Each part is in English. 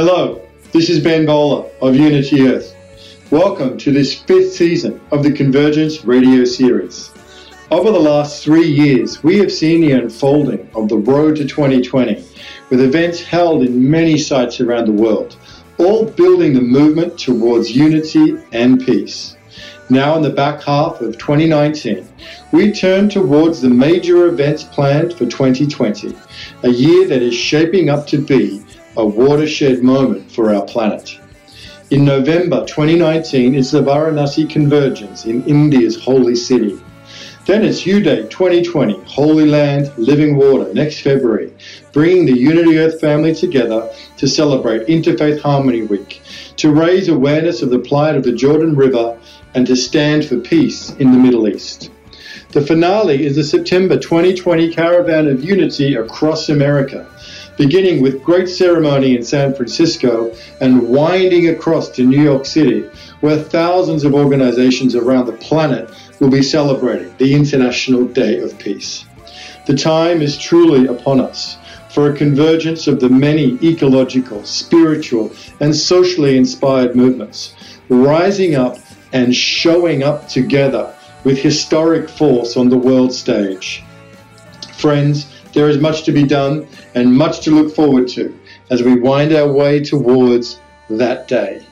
Hello, this is Ben Bowler of Unity Earth. Welcome to this fifth season of the Convergence radio series. Over the last three years, we have seen the unfolding of the road to 2020 with events held in many sites around the world, all building the movement towards unity and peace. Now, in the back half of 2019, we turn towards the major events planned for 2020, a year that is shaping up to be a watershed moment for our planet. In November 2019 is the Varanasi Convergence in India's holy city. Then it's U Day 2020, Holy Land, Living Water, next February, bringing the Unity Earth family together to celebrate Interfaith Harmony Week, to raise awareness of the plight of the Jordan River, and to stand for peace in the Middle East. The finale is the September 2020 Caravan of Unity across America, beginning with great ceremony in San Francisco and winding across to New York City, where thousands of organizations around the planet will be celebrating the International Day of Peace. The time is truly upon us for a convergence of the many ecological, spiritual, and socially inspired movements, rising up and showing up together with historic force on the world stage. Friends, there is much to be done and much to look forward to as we wind our way towards that day.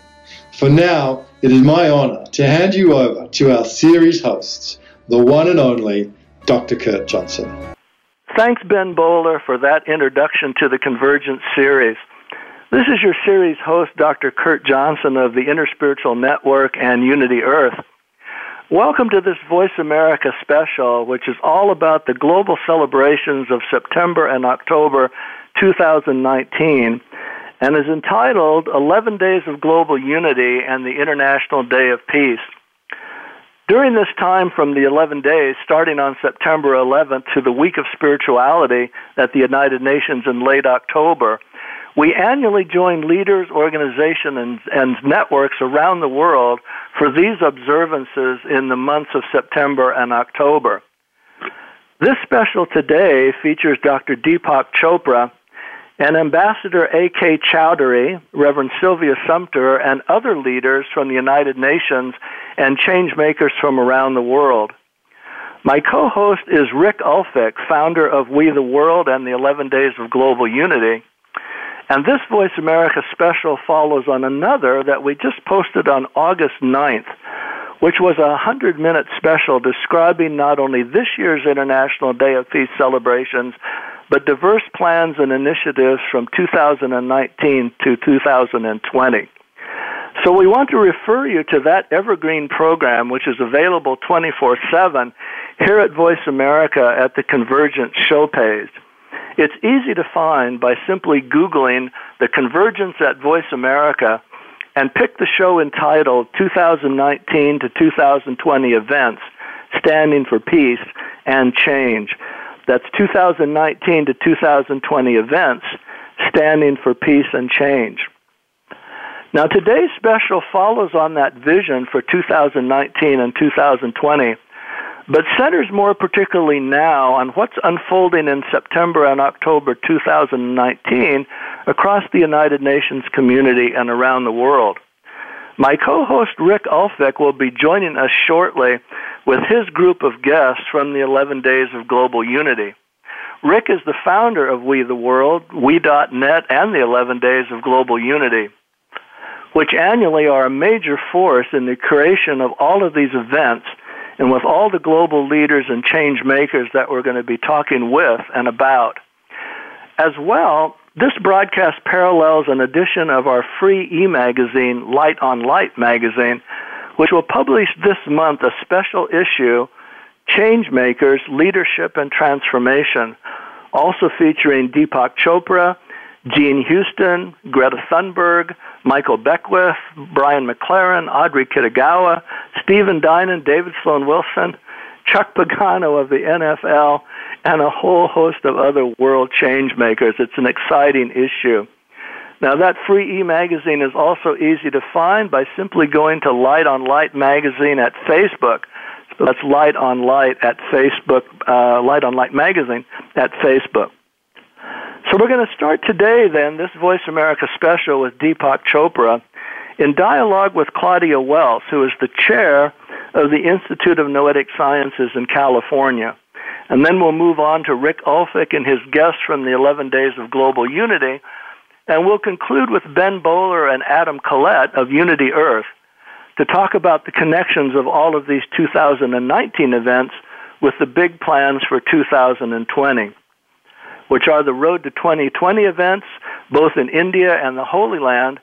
For now, it is my honor to hand you over to our series hosts, the one and only Dr. Kurt Johnson. Thanks, Ben Bowler, for that introduction to the Convergence series. This is your series host, Dr. Kurt Johnson of the Interspiritual Network and Unity Earth. Welcome to this Voice America special, which is all about the global celebrations of September and October 2019 and is entitled 11 Days of Global Unity and the International Day of Peace. During this time from the 11 days, starting on September 11th to the Week of Spirituality at the United Nations in late October, we annually join leaders, organizations, and, and, networks around the world for these observances in the months of September and October. This special today features Dr. Deepak Chopra and Ambassador A.K. Chowdhury, Reverend Sylvia Sumter, and other leaders from the United Nations and changemakers from around the world. My co host is Rick Ulfik, founder of We the World and the 11 Days of Global Unity. And this Voice America special follows on another that we just posted on August 9th, which was a 100 minute special describing not only this year's International Day of Peace celebrations, but diverse plans and initiatives from 2019 to 2020. So we want to refer you to that evergreen program, which is available 24 7 here at Voice America at the Convergence show page. It's easy to find by simply Googling the Convergence at Voice America and pick the show entitled 2019 to 2020 Events Standing for Peace and Change. That's 2019 to 2020 Events Standing for Peace and Change. Now, today's special follows on that vision for 2019 and 2020 but centers more particularly now on what's unfolding in September and October 2019 across the United Nations community and around the world. My co host Rick Ulfik will be joining us shortly with his group of guests from the 11 Days of Global Unity. Rick is the founder of We the World, We.net, and the 11 Days of Global Unity, which annually are a major force in the creation of all of these events and with all the global leaders and change makers that we're going to be talking with and about. As well, this broadcast parallels an edition of our free e magazine, Light on Light magazine, which will publish this month a special issue, Change Makers, Leadership and Transformation, also featuring Deepak Chopra, Jean Houston, Greta Thunberg, Michael Beckwith, Brian McLaren, Audrey Kitagawa, Stephen Dinan, David Sloan Wilson, Chuck Pagano of the NFL, and a whole host of other world change makers. It's an exciting issue. Now, that free e magazine is also easy to find by simply going to Light on Light magazine at Facebook. So that's Light on Light at Facebook, uh, Light on Light magazine at Facebook. So we're going to start today, then, this Voice America special with Deepak Chopra in dialogue with Claudia Welss, who is the chair of the Institute of Noetic Sciences in California. And then we'll move on to Rick Ulfik and his guests from the 11 Days of Global Unity. And we'll conclude with Ben Bowler and Adam Collett of Unity Earth to talk about the connections of all of these 2019 events with the big plans for 2020 which are the Road to 2020 events, both in India and the Holy Land,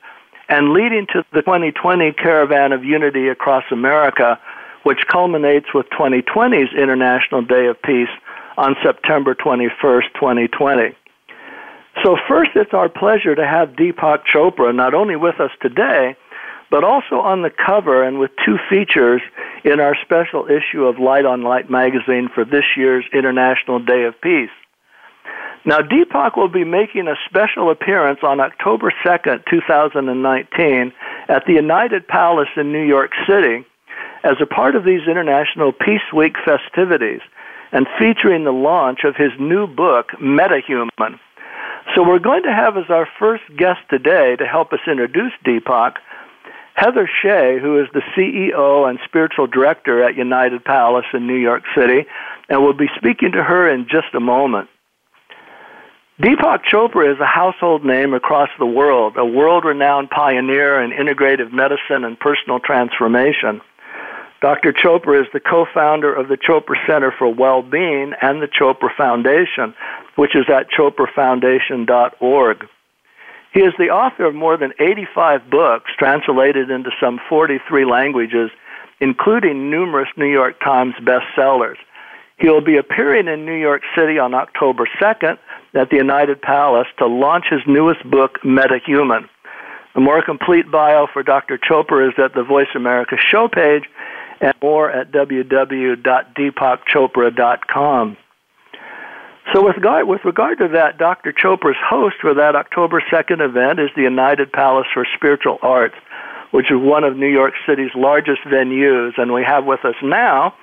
and leading to the 2020 Caravan of Unity across America, which culminates with 2020's International Day of Peace on September 21st, 2020. So, first, it's our pleasure to have Deepak Chopra not only with us today, but also on the cover and with two features in our special issue of Light on Light magazine for this year's International Day of Peace. Now, Deepak will be making a special appearance on October 2nd, 2019, at the United Palace in New York City as a part of these International Peace Week festivities and featuring the launch of his new book, Metahuman. So, we're going to have as our first guest today to help us introduce Deepak Heather Shea, who is the CEO and spiritual director at United Palace in New York City, and we'll be speaking to her in just a moment. Deepak Chopra is a household name across the world, a world renowned pioneer in integrative medicine and personal transformation. Dr. Chopra is the co founder of the Chopra Center for Well-Being and the Chopra Foundation, which is at choprafoundation.org. He is the author of more than 85 books translated into some 43 languages, including numerous New York Times bestsellers. He will be appearing in New York City on October 2nd at the United Palace to launch his newest book, Metahuman. A more complete bio for Dr. Chopra is at the Voice America show page and more at www.deepakchopra.com. So, with regard, with regard to that, Dr. Chopra's host for that October 2nd event is the United Palace for Spiritual Arts, which is one of New York City's largest venues. And we have with us now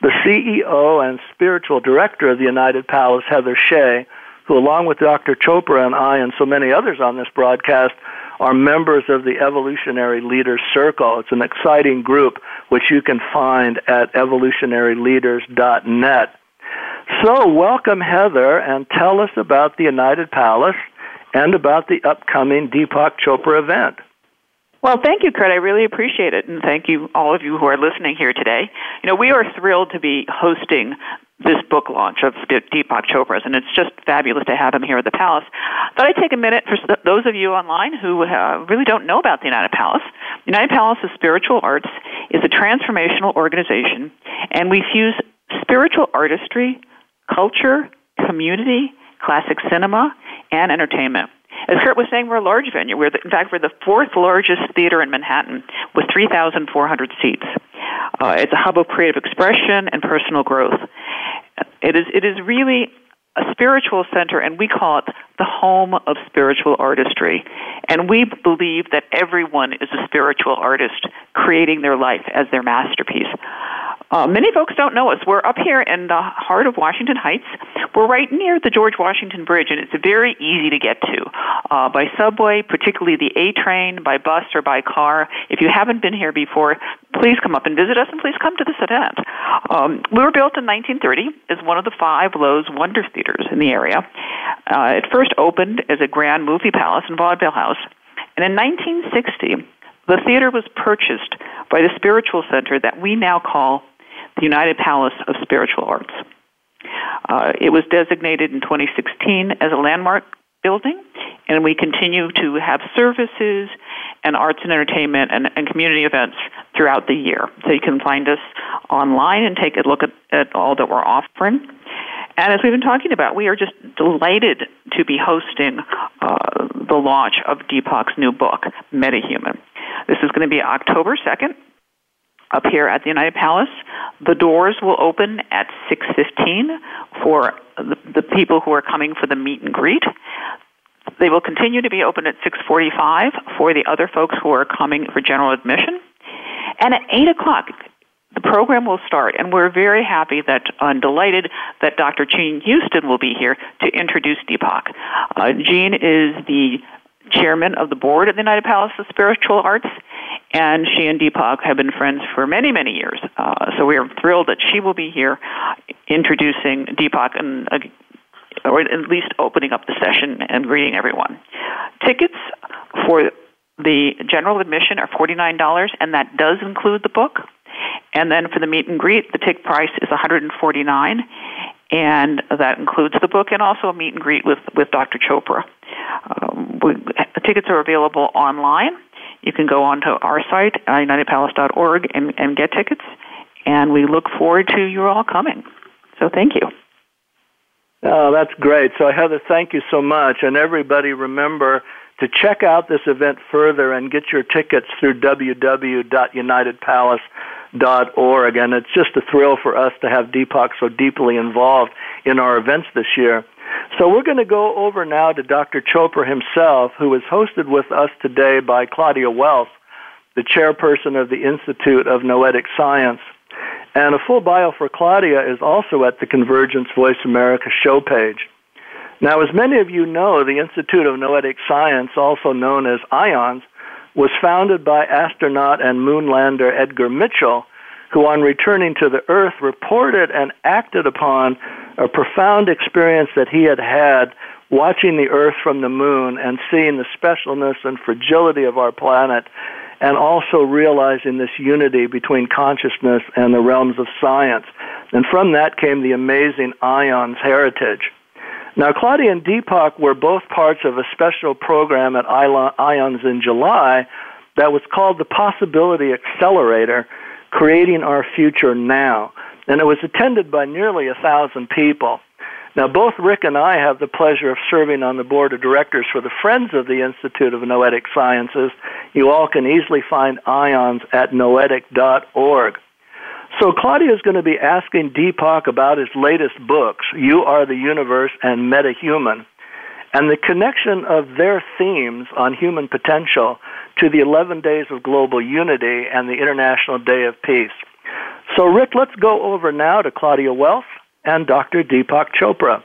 the CEO and spiritual director of the United Palace, Heather Shea, who, along with Dr. Chopra and I and so many others on this broadcast, are members of the Evolutionary Leaders Circle. It's an exciting group which you can find at evolutionaryleaders.net. So, welcome, Heather, and tell us about the United Palace and about the upcoming Deepak Chopra event. Well, thank you, Kurt. I really appreciate it, and thank you, all of you who are listening here today. You know, we are thrilled to be hosting this book launch of Deepak Chopra's, and it's just fabulous to have him here at the Palace. Thought I'd take a minute for those of you online who uh, really don't know about the United Palace. United Palace of Spiritual Arts is a transformational organization, and we fuse spiritual artistry, culture, community, classic cinema, and entertainment. As Kurt was saying, we're a large venue. We're the, in fact, we're the fourth largest theater in Manhattan with 3,400 seats. Uh, it's a hub of creative expression and personal growth. It is, it is really a spiritual center, and we call it the home of spiritual artistry. And we believe that everyone is a spiritual artist creating their life as their masterpiece. Uh, many folks don't know us. We're up here in the heart of Washington Heights. We're right near the George Washington Bridge, and it's very easy to get to uh, by subway, particularly the A train, by bus, or by car. If you haven't been here before, please come up and visit us, and please come to this event. Um, we were built in 1930 as one of the five Loews Wonder Theaters in the area. Uh, it first opened as a grand movie palace and vaudeville house, and in 1960, the theater was purchased by the spiritual center that we now call the United Palace of Spiritual Arts. Uh, it was designated in 2016 as a landmark building, and we continue to have services and arts and entertainment and, and, community events throughout the year. So you can find us online and take a look at, at all that we're offering. And as we've been talking about, we are just delighted to be hosting uh, the launch of Deepak's new book, Metahuman. This is going to be October 2nd up here at the United Palace. The doors will open at 6:15 for the, the people who are coming for the meet and greet. They will continue to be open at 6:45 for the other folks who are coming for general admission. And at 8 o'clock, the program will start, and we're very happy that uh, delighted that Dr. Jean Houston will be here to introduce Deepak. Uh, Jean is the chairman of the board of the United Palace of Spiritual Arts, and she and Deepak have been friends for many, many years. Uh, so we are thrilled that she will be here introducing Deepak and uh, or at least opening up the session and greeting everyone. Tickets for the general admission are $49, and that does include the book. And then for the meet and greet, the ticket price is 149, and that includes the book and also a meet and greet with, with Dr. Chopra. Um, we, tickets are available online. You can go onto our site, unitedpalace.org, and, and get tickets. And we look forward to you all coming. So thank you. Oh, that's great. So, Heather, thank you so much. And everybody, remember to check out this event further and get your tickets through www.unitedpalace.org. And it's just a thrill for us to have Deepak so deeply involved in our events this year. So we're going to go over now to Dr. Chopra himself, who is hosted with us today by Claudia Welss, the chairperson of the Institute of Noetic Science. And a full bio for Claudia is also at the Convergence Voice America show page. Now, as many of you know, the Institute of Noetic Science, also known as IONS, was founded by astronaut and moonlander Edgar Mitchell, who, on returning to the Earth, reported and acted upon a profound experience that he had had watching the Earth from the moon and seeing the specialness and fragility of our planet and also realizing this unity between consciousness and the realms of science. And from that came the amazing IONS heritage. Now, Claudia and Deepak were both parts of a special program at IONS in July that was called the Possibility Accelerator, Creating Our Future Now. And it was attended by nearly a thousand people. Now, both Rick and I have the pleasure of serving on the board of directors for the Friends of the Institute of Noetic Sciences. You all can easily find IONS at noetic.org. So, Claudia is going to be asking Deepak about his latest books, You Are the Universe and Metahuman, and the connection of their themes on human potential to the 11 Days of Global Unity and the International Day of Peace. So, Rick, let's go over now to Claudia Welss and Dr. Deepak Chopra.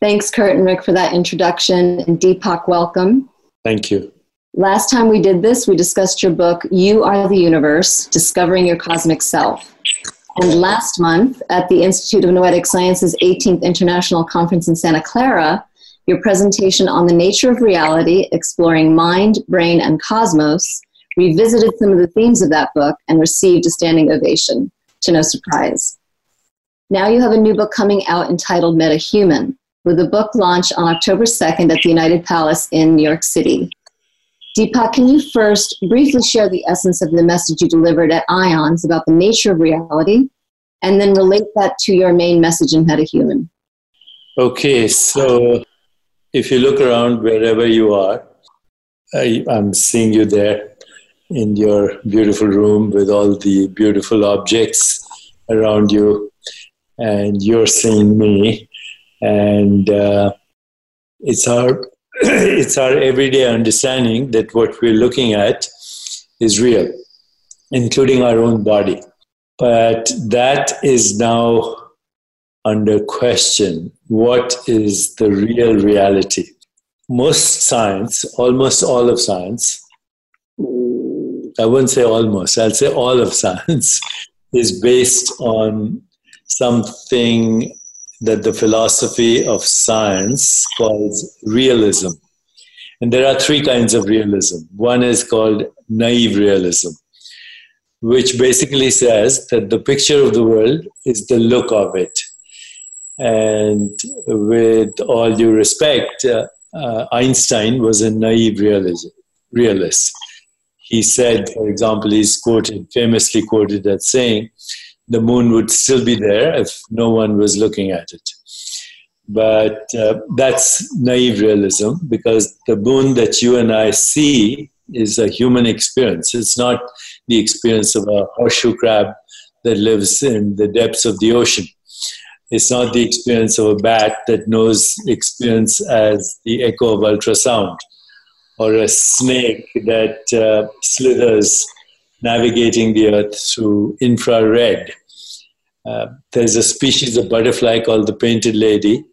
Thanks, Kurt and Rick, for that introduction. And Deepak, welcome. Thank you. Last time we did this, we discussed your book, You Are the Universe Discovering Your Cosmic Self. And last month, at the Institute of Noetic Sciences 18th International Conference in Santa Clara, your presentation on the nature of reality, exploring mind, brain, and cosmos, revisited some of the themes of that book and received a standing ovation, to no surprise. Now you have a new book coming out entitled Metahuman, with a book launch on October 2nd at the United Palace in New York City. Deepak, can you first briefly share the essence of the message you delivered at IONS about the nature of reality, and then relate that to your main message in Metahuman? Okay, so if you look around wherever you are, I, I'm seeing you there in your beautiful room with all the beautiful objects around you and you're seeing me, and uh, it's our it's our everyday understanding that what we're looking at is real, including our own body. But that is now under question. What is the real reality? Most science, almost all of science, I wouldn't say almost, I'll say all of science, is based on something that the philosophy of science calls realism. And there are three kinds of realism. One is called naive realism, which basically says that the picture of the world is the look of it. And with all due respect, uh, uh, Einstein was a naive realism, realist. He said, for example, he's quoted, famously quoted as saying, the moon would still be there if no one was looking at it. But uh, that's naive realism because the moon that you and I see is a human experience. It's not the experience of a horseshoe crab that lives in the depths of the ocean. It's not the experience of a bat that knows experience as the echo of ultrasound or a snake that uh, slithers navigating the earth through infrared. Uh, there's a species of butterfly called the painted lady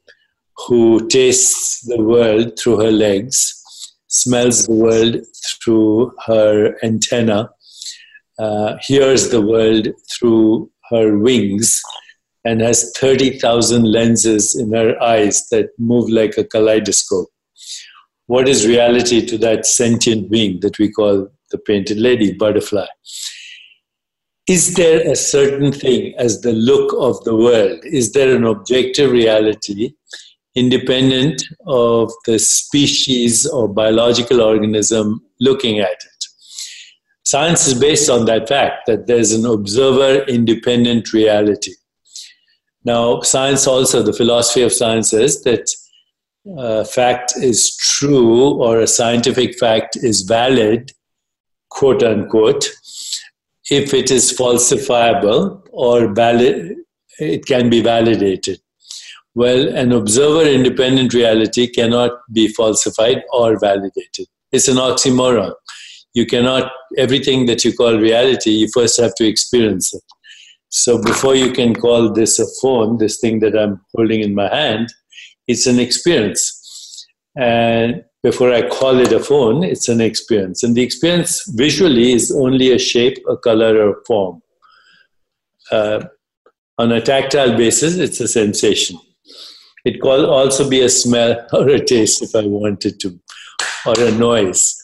who tastes the world through her legs, smells the world through her antenna, uh, hears the world through her wings, and has 30,000 lenses in her eyes that move like a kaleidoscope. What is reality to that sentient being that we call the painted lady, butterfly? Is there a certain thing as the look of the world? Is there an objective reality independent of the species or biological organism looking at it? Science is based on that fact that there's an observer independent reality. Now, science also, the philosophy of science is that a fact is true or a scientific fact is valid, quote unquote, if it is falsifiable or valid, it can be validated. Well, an observer independent reality cannot be falsified or validated. It's an oxymoron you cannot, everything that you call reality, you first have to experience it. So before you can call this a phone, this thing that I'm holding in my hand, it's an experience. And before I call it a phone, it's an experience. And the experience visually is only a shape, a color, or form. Uh, on a tactile basis, it's a sensation. It could also be a smell or a taste if I wanted to, or a noise.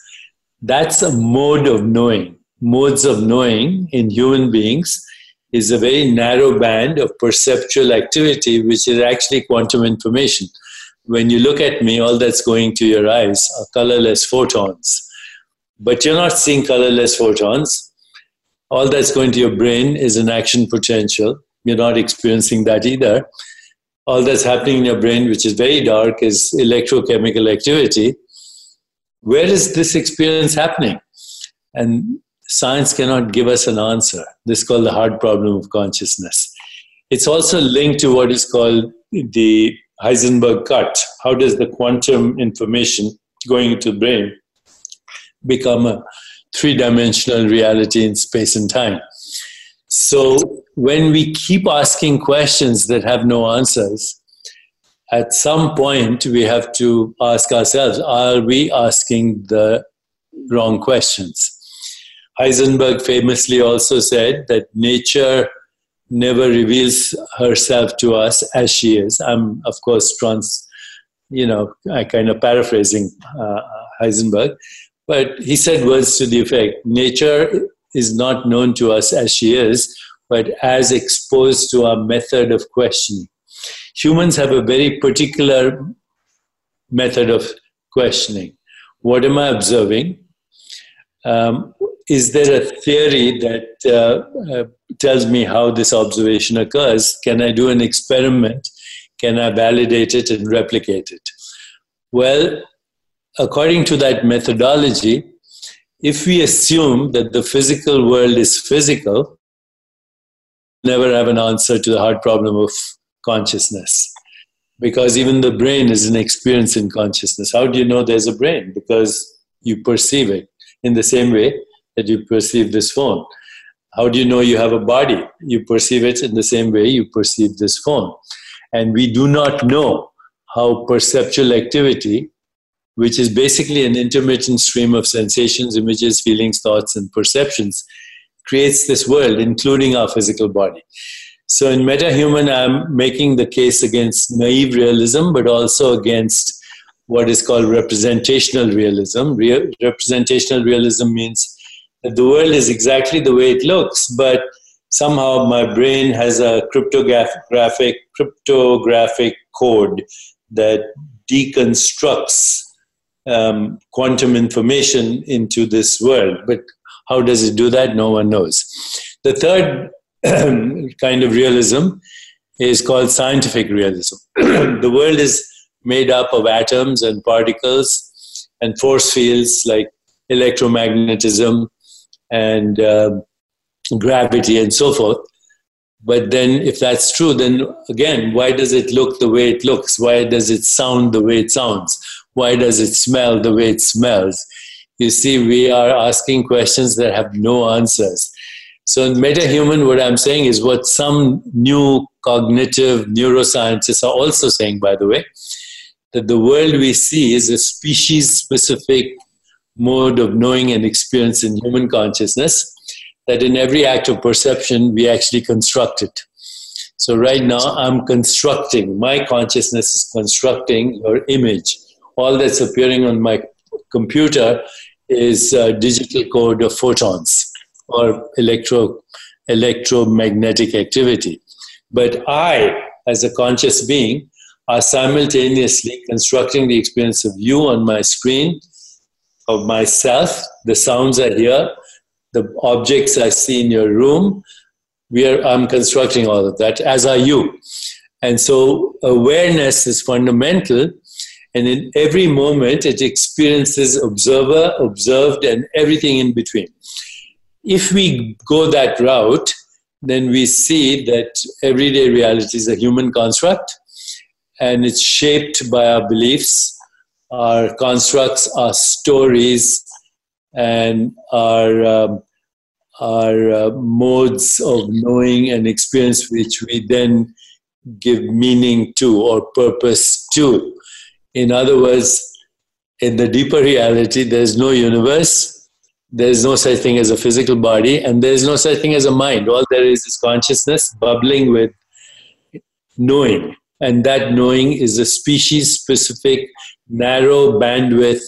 That's a mode of knowing. Modes of knowing in human beings is a very narrow band of perceptual activity, which is actually quantum information. When you look at me, all that's going to your eyes are colorless photons. But you're not seeing colorless photons. All that's going to your brain is an action potential. You're not experiencing that either. All that's happening in your brain, which is very dark, is electrochemical activity where is this experience happening? And science cannot give us an answer. This is called the hard problem of consciousness. It's also linked to what is called the Heisenberg cut. How does the quantum information going into the brain become a three dimensional reality in space and time? So, when we keep asking questions that have no answers, at some point we have to ask ourselves are we asking the wrong questions? Heisenberg famously also said that nature never reveals herself to us as she is. I'm, of course, trans, you know, I kind of paraphrasing uh, Heisenberg, but he said words to the effect nature is not known to us as she is, but as exposed to our method of questioning humans have a very particular method of questioning. What am I observing? Um, is there a theory that uh, uh, tells me how this observation occurs? Can I do an experiment? Can I validate it and replicate it? Well, according to that methodology, if we assume that the physical world is physical, never have an answer to the hard problem of consciousness because even the brain is an experience in consciousness. How do you know there's a brain? Because you perceive it in the same way that you perceive this phone. How do you know you have a body? You perceive it in the same way you perceive this phone. And we do not know how perceptual activity, which is basically an intermittent stream of sensations, images, feelings, thoughts, and perceptions, creates this world, including our physical body. So in MetaHuman, I'm making the case against naive realism, but also against what is called representational realism. Re- representational realism means that the world is exactly the way it looks, but somehow my brain has a cryptographic cryptographic code that deconstructs um, quantum information into this world. But how does it do that? No one knows. The third kind of realism is called scientific realism. the world is made up of atoms and particles and force fields like electromagnetism and uh, gravity and so forth. But then, if that's true, then again, why does it look the way it looks? Why does it sound the way it sounds? Why does it smell the way it smells? you see, we are asking questions that have no answers. So, in metahuman, what I'm saying is what some new cognitive neuroscientists are also saying, by the way, that the world we see is a species specific mode of knowing and experience in human consciousness, that in every act of perception, we actually construct it. So, right now, I'm constructing, my consciousness is constructing your image. All that's appearing on my computer is digital code of photons or electro, electromagnetic activity. But I, as a conscious being, are simultaneously constructing the experience of you on my screen, of myself, the sounds I hear, the objects I see in your room. We are, I'm constructing all of that, as are you. And so awareness is fundamental and in every moment, it experiences observer, observed, and everything in between. If we go that route, then we see that everyday reality is a human construct and it's shaped by our beliefs, our constructs, our stories, and our, um, our uh, modes of knowing and experience, which we then give meaning to or purpose to. In other words, in the deeper reality, there's no universe, there's no such thing as a physical body, and there's no such thing as a mind. All there is is consciousness bubbling with knowing. And that knowing is a species specific, narrow bandwidth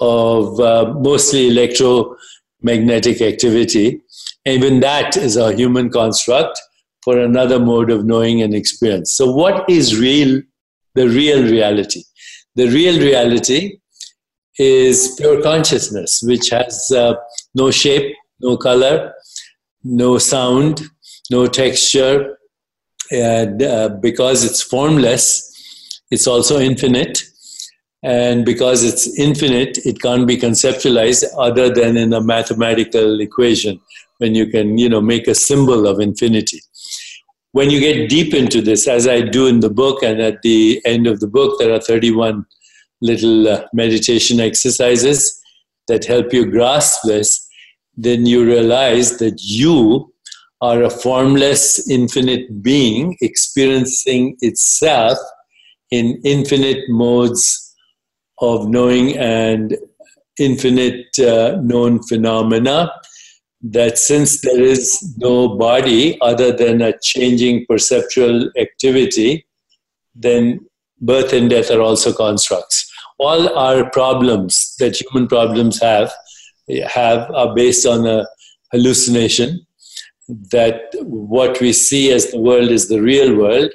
of uh, mostly electromagnetic activity. Even that is a human construct for another mode of knowing and experience. So, what is real, the real reality? The real reality is pure consciousness, which has uh, no shape, no color, no sound, no texture. And uh, because it's formless, it's also infinite. And because it's infinite, it can't be conceptualized other than in a mathematical equation when you can, you know, make a symbol of infinity when you get deep into this, as I do in the book, and at the end of the book, there are 31 little uh, meditation exercises that help you grasp this, then you realize that you are a formless, infinite being experiencing itself in infinite modes of knowing and infinite uh, known phenomena that since there is no body other than a changing perceptual activity, then birth and death are also constructs. All our problems that human problems have have are based on a hallucination that what we see as the world is the real world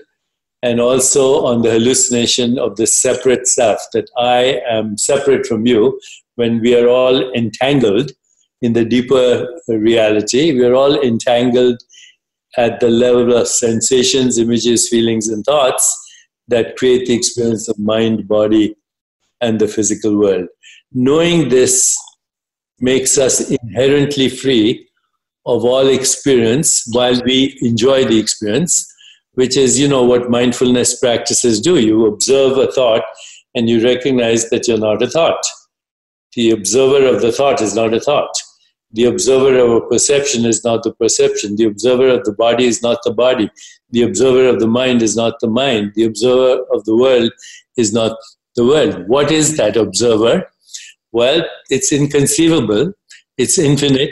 and also on the hallucination of the separate self that i am separate from you when we are all entangled in the deeper reality. We are all entangled at the level of sensations, images, feelings, and thoughts that create the experience of mind, body, and the physical world. Knowing this makes us inherently free of all experience while we enjoy the experience, which is, you know, what mindfulness practices do. You observe a thought and you recognize that you're not a thought. The observer of the thought is not a thought the observer of a perception is not the perception. The observer of the body is not the body. The observer of the mind is not the mind. The observer of the world is not the world. What is that observer? Well, it's inconceivable, it's infinite,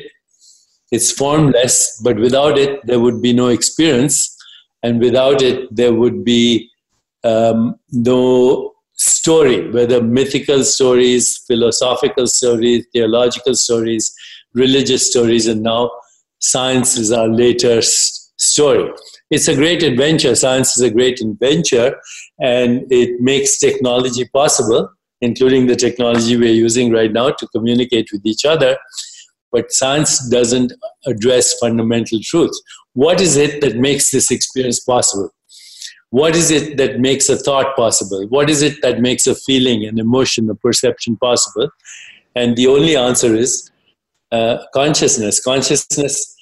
it's formless, but without it, there would be no experience, and without it, there would be um, no story, whether mythical stories, philosophical stories, theological stories, religious stories, and now science is our latest story. It's a great adventure. Science is a great adventure, and it makes technology possible, including the technology we're using right now to communicate with each other. But science doesn't address fundamental truths. What is it that makes this experience possible? What is it that makes a thought possible? What is it that makes a feeling, an emotion, a perception possible? And the only answer is uh, consciousness. Consciousness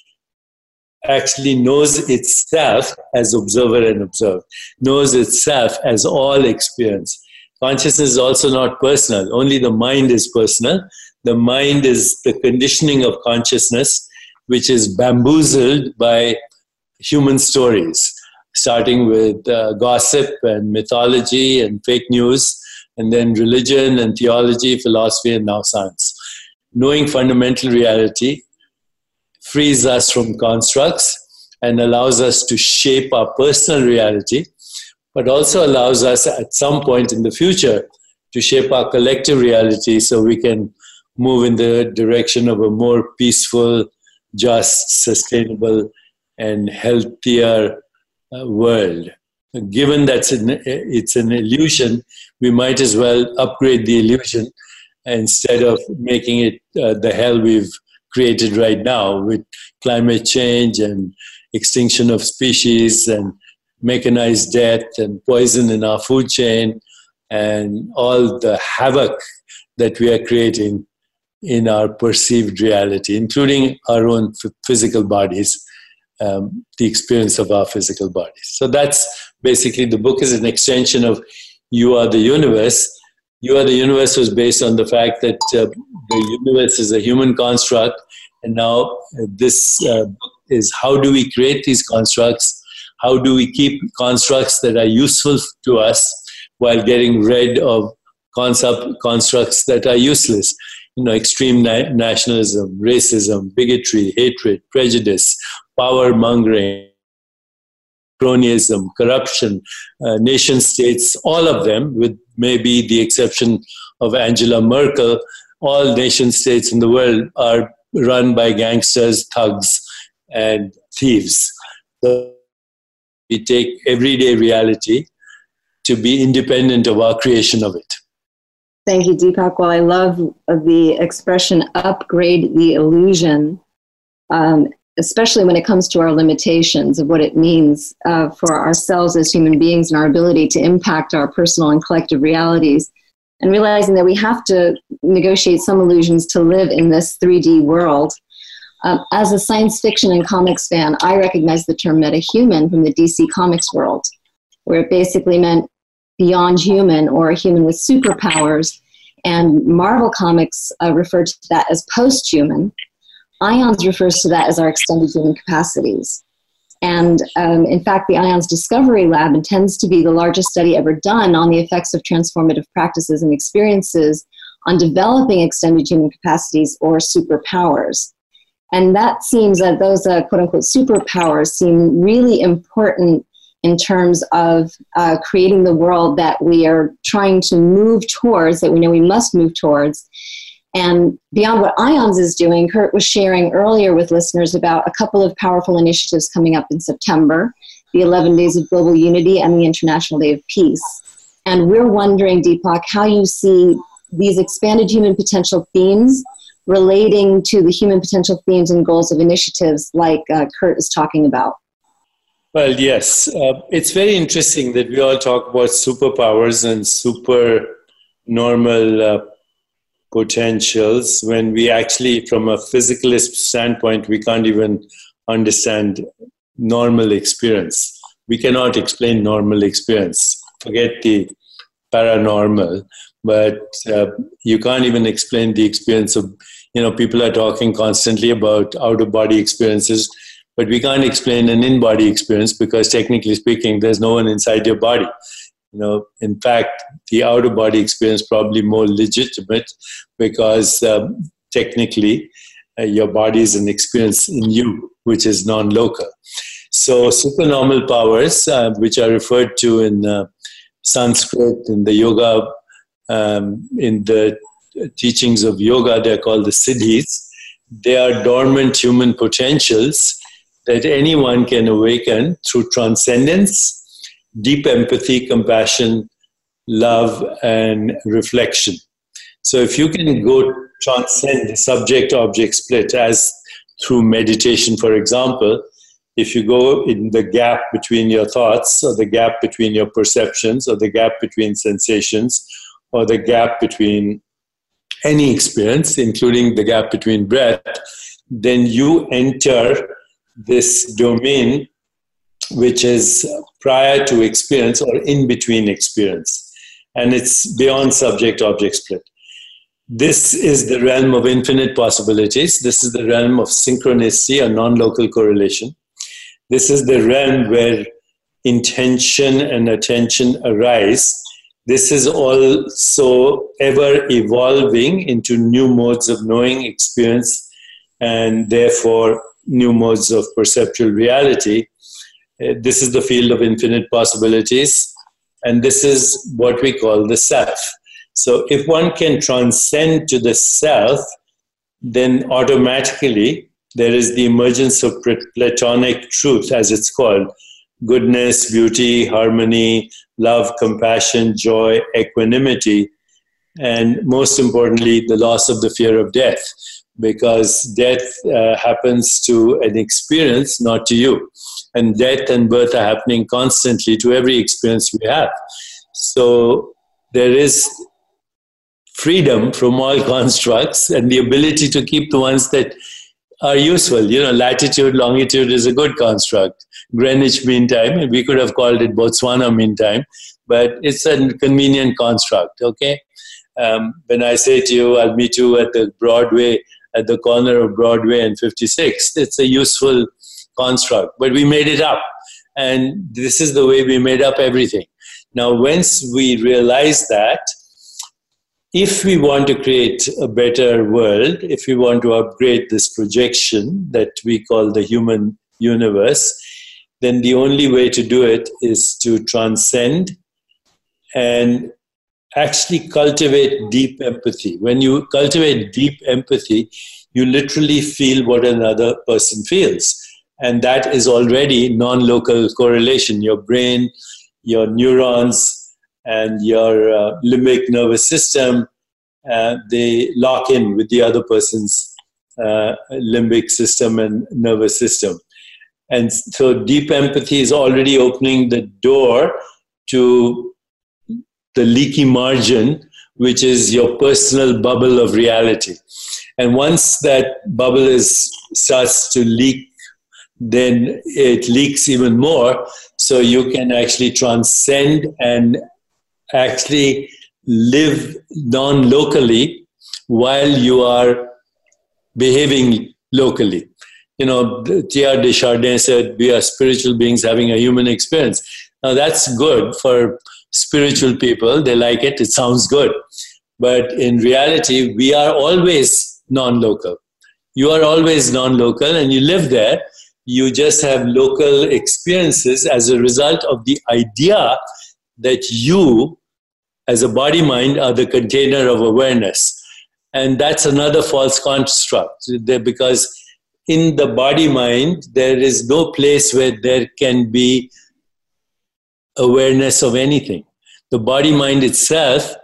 actually knows itself as observer and observed, knows itself as all experience. Consciousness is also not personal, only the mind is personal. The mind is the conditioning of consciousness, which is bamboozled by human stories, starting with uh, gossip and mythology and fake news, and then religion and theology, philosophy, and now science. Knowing fundamental reality frees us from constructs and allows us to shape our personal reality, but also allows us at some point in the future to shape our collective reality so we can move in the direction of a more peaceful, just, sustainable, and healthier uh, world. Given that it's an illusion, we might as well upgrade the illusion instead of making it uh, the hell we've created right now with climate change and extinction of species and mechanized death and poison in our food chain and all the havoc that we are creating in our perceived reality, including our own physical bodies, um, the experience of our physical bodies. So that's basically the book is an extension of You Are the Universe. You Are the Universe was based on the fact that uh, the universe is a human construct, and now uh, this uh, is how do we create these constructs? How do we keep constructs that are useful to us while getting rid of concept constructs that are useless? You know, extreme na- nationalism, racism, bigotry, hatred, prejudice, power mongering, cronyism, corruption, uh, nation states, all of them, with maybe the exception of Angela Merkel, all nation states in the world are run by gangsters, thugs, and thieves. So we take everyday reality to be independent of our creation of it. Thank you, Deepak. Well, I love the expression upgrade the illusion, um, especially when it comes to our limitations of what it means uh, for ourselves as human beings and our ability to impact our personal and collective realities. And realizing that we have to negotiate some illusions to live in this 3D world. Um, as a science fiction and comics fan, I recognize the term metahuman from the DC Comics world, where it basically meant beyond human or a human with superpowers. And Marvel Comics uh, referred to that as post human. IONS refers to that as our extended human capacities. And um, in fact, the IONS Discovery Lab intends to be the largest study ever done on the effects of transformative practices and experiences on developing extended human capacities or superpowers. And that seems that those uh, quote unquote superpowers seem really important in terms of uh, creating the world that we are trying to move towards, that we know we must move towards. And beyond what IONS is doing, Kurt was sharing earlier with listeners about a couple of powerful initiatives coming up in September the 11 Days of Global Unity and the International Day of Peace. And we're wondering, Deepak, how you see these expanded human potential themes relating to the human potential themes and goals of initiatives like uh, Kurt is talking about. Well, yes. Uh, it's very interesting that we all talk about superpowers and super normal uh, potentials when we actually, from a physicalist standpoint, we can't even understand normal experience. We cannot explain normal experience. Forget the paranormal, but uh, you can't even explain the experience of, you know, people are talking constantly about out of body experiences but we can't explain an in-body experience because technically speaking there's no one inside your body. You know in fact the out-of-body experience probably more legitimate because um, technically uh, your body is an experience in you which is non-local. So supernormal powers uh, which are referred to in uh, sanskrit in the yoga um, in the teachings of yoga they're called the siddhis. They are dormant human potentials that anyone can awaken through transcendence, deep empathy, compassion, love, and reflection. So, if you can go transcend the subject object split, as through meditation, for example, if you go in the gap between your thoughts, or the gap between your perceptions, or the gap between sensations, or the gap between any experience, including the gap between breath, then you enter this domain which is prior to experience or in between experience and it's beyond subject object split this is the realm of infinite possibilities. This is the realm of synchronicity or non local correlation. This is the realm where intention and attention arise. This is also ever evolving into new modes of knowing, experience, and therefore new modes of perceptual reality. Uh, this is the field of infinite possibilities, and this is what we call the self. So, if one can transcend to the self, then automatically there is the emergence of Platonic truth, as it's called goodness, beauty, harmony, love, compassion, joy, equanimity, and most importantly, the loss of the fear of death because death uh, happens to an experience, not to you. And death and birth are happening constantly to every experience we have. So there is freedom from all constructs and the ability to keep the ones that are useful. You know, latitude, longitude is a good construct. Greenwich Mean Time, we could have called it Botswana Mean Time, but it's a convenient construct, okay? Um, when I say to you, I'll meet you at the Broadway at the corner of Broadway and 56th. It's a useful construct, but we made it up. And this is the way we made up everything. Now, once we realize that, if we want to create a better world, if we want to upgrade this projection that we call the human universe, then the only way to do it is to transcend and actually cultivate deep empathy. When you cultivate deep empathy, you literally feel what another person feels. And that is already non local correlation. Your brain, your neurons, and your uh, limbic nervous system, uh, they lock in with the other person's uh, limbic system and nervous system. And so deep empathy is already opening the door to the leaky margin, which is your personal bubble of reality. And once that bubble is starts to leak, then it leaks even more. So you can actually transcend and actually live non locally while you are behaving locally. You know, Teilhard de Chardin said, We are spiritual beings having a human experience. Now, that's good for spiritual people, they like it, it sounds good. But in reality, we are always non local. You are always non local and you live there. You just have local experiences as a result of the idea that you, as a body mind, are the container of awareness. And that's another false construct because in the body mind, there is no place where there can be awareness of anything. The body mind itself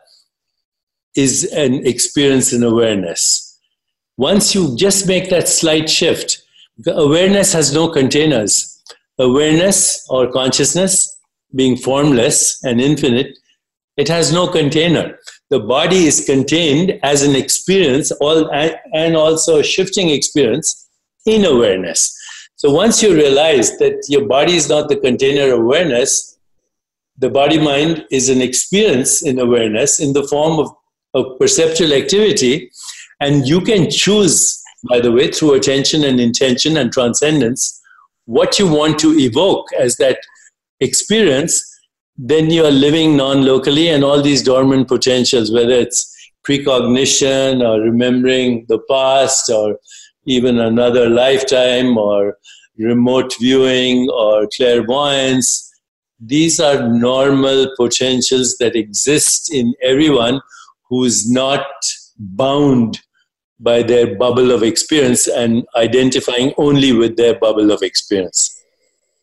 is an experience in awareness. Once you just make that slight shift, the awareness has no containers. Awareness or consciousness, being formless and infinite, it has no container. The body is contained as an experience all, and also a shifting experience in awareness. So once you realize that your body is not the container of awareness, the body mind is an experience in awareness in the form of, of perceptual activity. And you can choose, by the way, through attention and intention and transcendence, what you want to evoke as that experience. Then you are living non locally, and all these dormant potentials, whether it's precognition or remembering the past or even another lifetime or remote viewing or clairvoyance these are normal potentials that exist in everyone who's not bound by their bubble of experience and identifying only with their bubble of experience.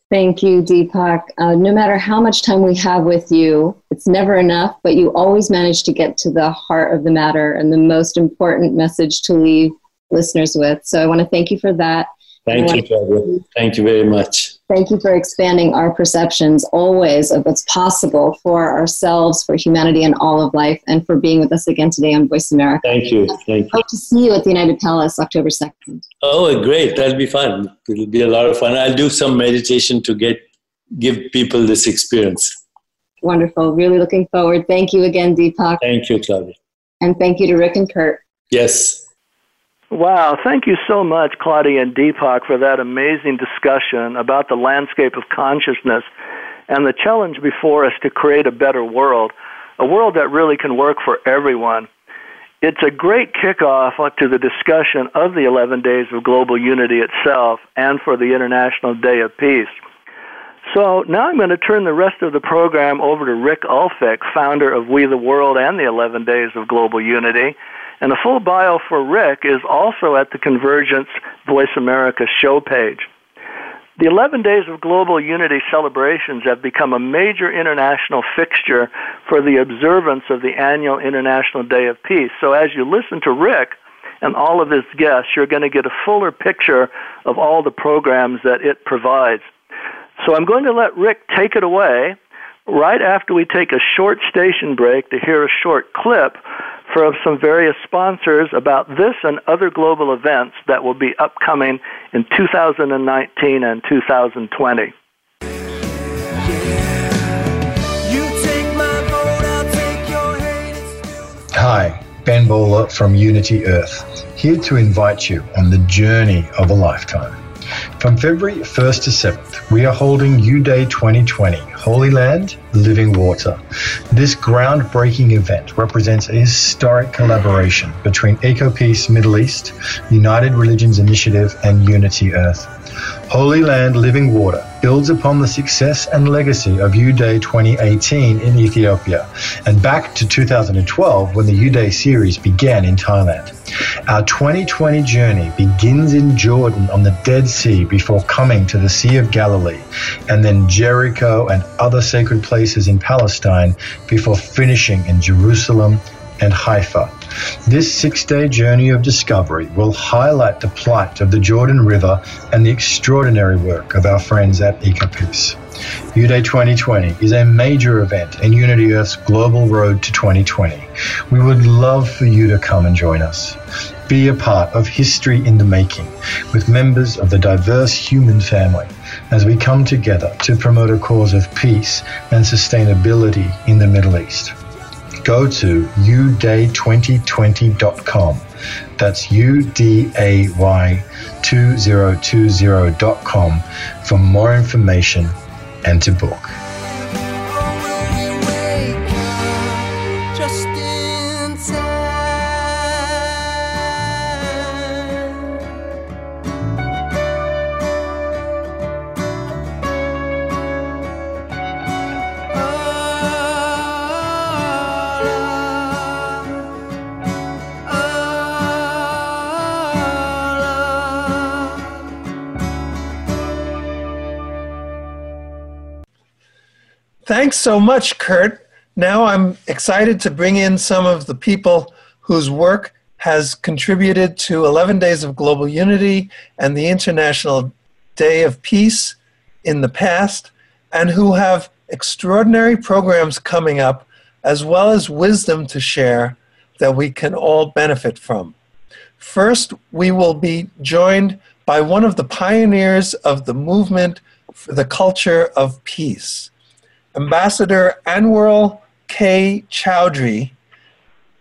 Thank you, Deepak. Uh, no matter how much time we have with you, it's never enough, but you always manage to get to the heart of the matter and the most important message to leave listeners with. So I want to thank you for that. Thank you, Claudia. Thank you very much. Thank you for expanding our perceptions always of what's possible for ourselves, for humanity, and all of life, and for being with us again today on Voice America. Thank you. Thank you. Hope to see you at the United Palace October 2nd. Oh, great. That'll be fun. It'll be a lot of fun. I'll do some meditation to get give people this experience. Wonderful. Really looking forward. Thank you again, Deepak. Thank you, Claudia. And thank you to Rick and Kurt. Yes. Wow, thank you so much, Claudia and Deepak, for that amazing discussion about the landscape of consciousness and the challenge before us to create a better world, a world that really can work for everyone. It's a great kickoff to the discussion of the 11 Days of Global Unity itself and for the International Day of Peace. So now I'm going to turn the rest of the program over to Rick Ulfik, founder of We the World and the 11 Days of Global Unity. And the full bio for Rick is also at the Convergence Voice America show page. The 11 Days of Global Unity celebrations have become a major international fixture for the observance of the annual International Day of Peace. So as you listen to Rick and all of his guests, you're going to get a fuller picture of all the programs that it provides. So I'm going to let Rick take it away right after we take a short station break to hear a short clip from some various sponsors about this and other global events that will be upcoming in 2019 and 2020. Hi, Ben Bowler from Unity Earth, here to invite you on the journey of a lifetime. From February 1st to 7th, we are holding U Day 2020 Holy Land, Living Water. This groundbreaking event represents a historic collaboration between EcoPeace Middle East, United Religions Initiative, and Unity Earth. Holy Land Living Water builds upon the success and legacy of U-Day 2018 in Ethiopia and back to 2012 when the U-Day series began in Thailand. Our 2020 journey begins in Jordan on the Dead Sea before coming to the Sea of Galilee and then Jericho and other sacred places in Palestine before finishing in Jerusalem and Haifa. This six day journey of discovery will highlight the plight of the Jordan River and the extraordinary work of our friends at EcoPeace. U-Day 2020 is a major event in Unity Earth's global road to 2020. We would love for you to come and join us. Be a part of history in the making with members of the diverse human family as we come together to promote a cause of peace and sustainability in the Middle East go to uday2020.com. That's uday2020.com for more information and to book. Thanks so much, Kurt. Now I'm excited to bring in some of the people whose work has contributed to 11 Days of Global Unity and the International Day of Peace in the past, and who have extraordinary programs coming up, as well as wisdom to share that we can all benefit from. First, we will be joined by one of the pioneers of the movement for the culture of peace. Ambassador Anwarul K. Chowdhury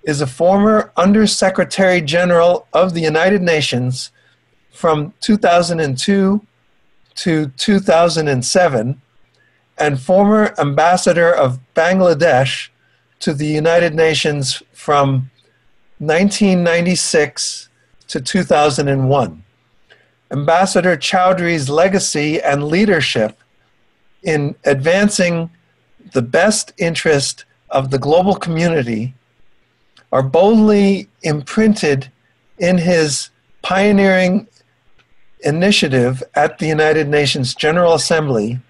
is a former Undersecretary General of the United Nations from 2002 to 2007 and former Ambassador of Bangladesh to the United Nations from 1996 to 2001. Ambassador Chowdhury's legacy and leadership in advancing the best interest of the global community are boldly imprinted in his pioneering initiative at the United Nations General Assembly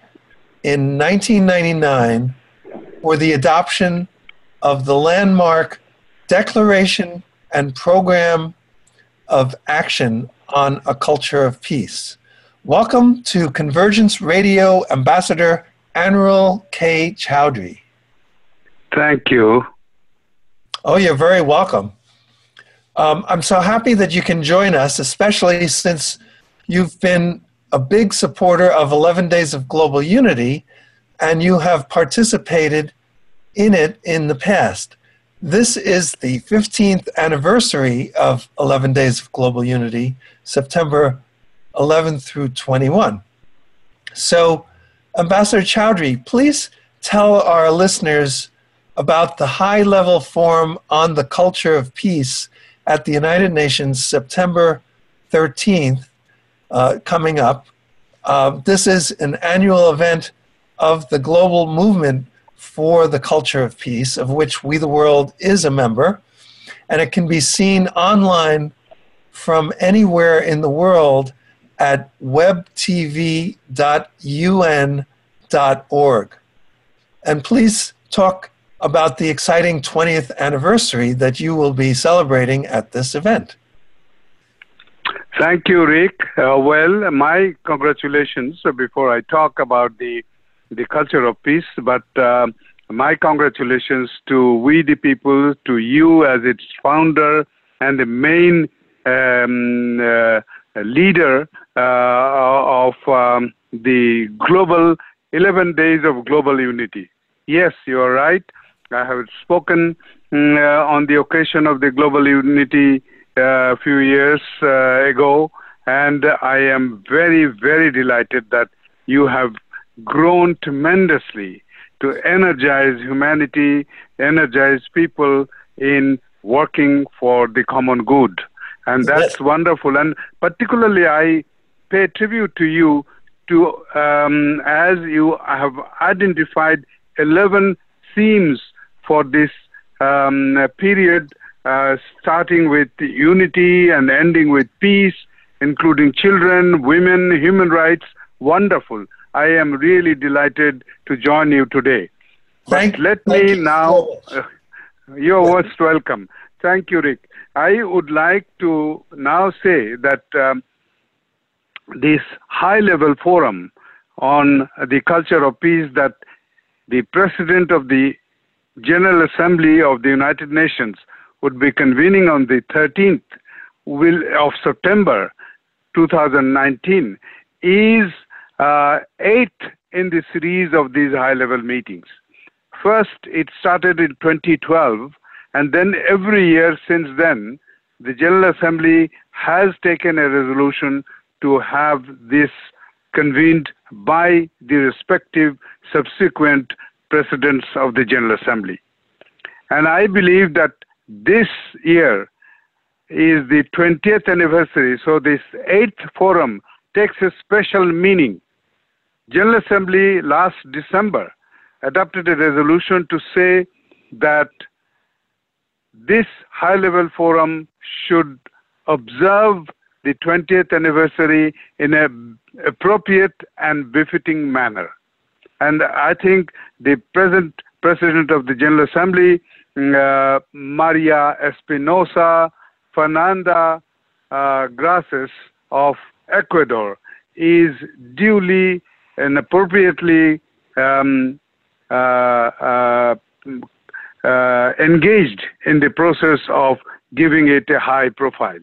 in 1999 for the adoption of the landmark Declaration and Program of Action on a Culture of Peace. Welcome to Convergence Radio Ambassador Anwarul K. Chowdhury. Thank you. Oh, you're very welcome. Um, I'm so happy that you can join us, especially since you've been a big supporter of 11 Days of Global Unity and you have participated in it in the past. This is the 15th anniversary of 11 Days of Global Unity, September 11 through 21. So, Ambassador Chowdhury, please tell our listeners about the high level forum on the culture of peace at the United Nations September 13th uh, coming up. Uh, this is an annual event of the global movement for the culture of peace, of which We the World is a member, and it can be seen online from anywhere in the world at webtv.un.org. And please talk about the exciting 20th anniversary that you will be celebrating at this event. Thank you, Rick. Uh, well, my congratulations before I talk about the the culture of peace, but uh, my congratulations to We the People, to you as its founder and the main um, uh, leader uh, of um, the global 11 days of global unity. Yes, you are right. I have spoken mm, uh, on the occasion of the global unity uh, a few years ago, and I am very, very delighted that you have grown tremendously to energize humanity, energize people in working for the common good. And that's yes. wonderful. And particularly, I pay tribute to you to um, as you have identified 11 themes for this um, period, uh, starting with unity and ending with peace, including children, women, human rights. Wonderful. I am really delighted to join you today. Thank, but let thank me you now. Uh, you're most welcome. Thank you, Rick. I would like to now say that um, this high level forum on the culture of peace that the President of the General Assembly of the United Nations would be convening on the 13th will, of September 2019 is uh, eighth in the series of these high level meetings. First, it started in 2012, and then every year since then, the General Assembly has taken a resolution to have this convened by the respective subsequent presidents of the General Assembly. And I believe that this year is the 20th anniversary, so this eighth forum takes a special meaning. General Assembly last December adopted a resolution to say that this high level forum should observe the 20th anniversary in an appropriate and befitting manner. And I think the present President of the General Assembly, uh, Maria Espinosa Fernanda uh, of Ecuador, is duly and appropriately um, uh, uh, engaged in the process of giving it a high profile.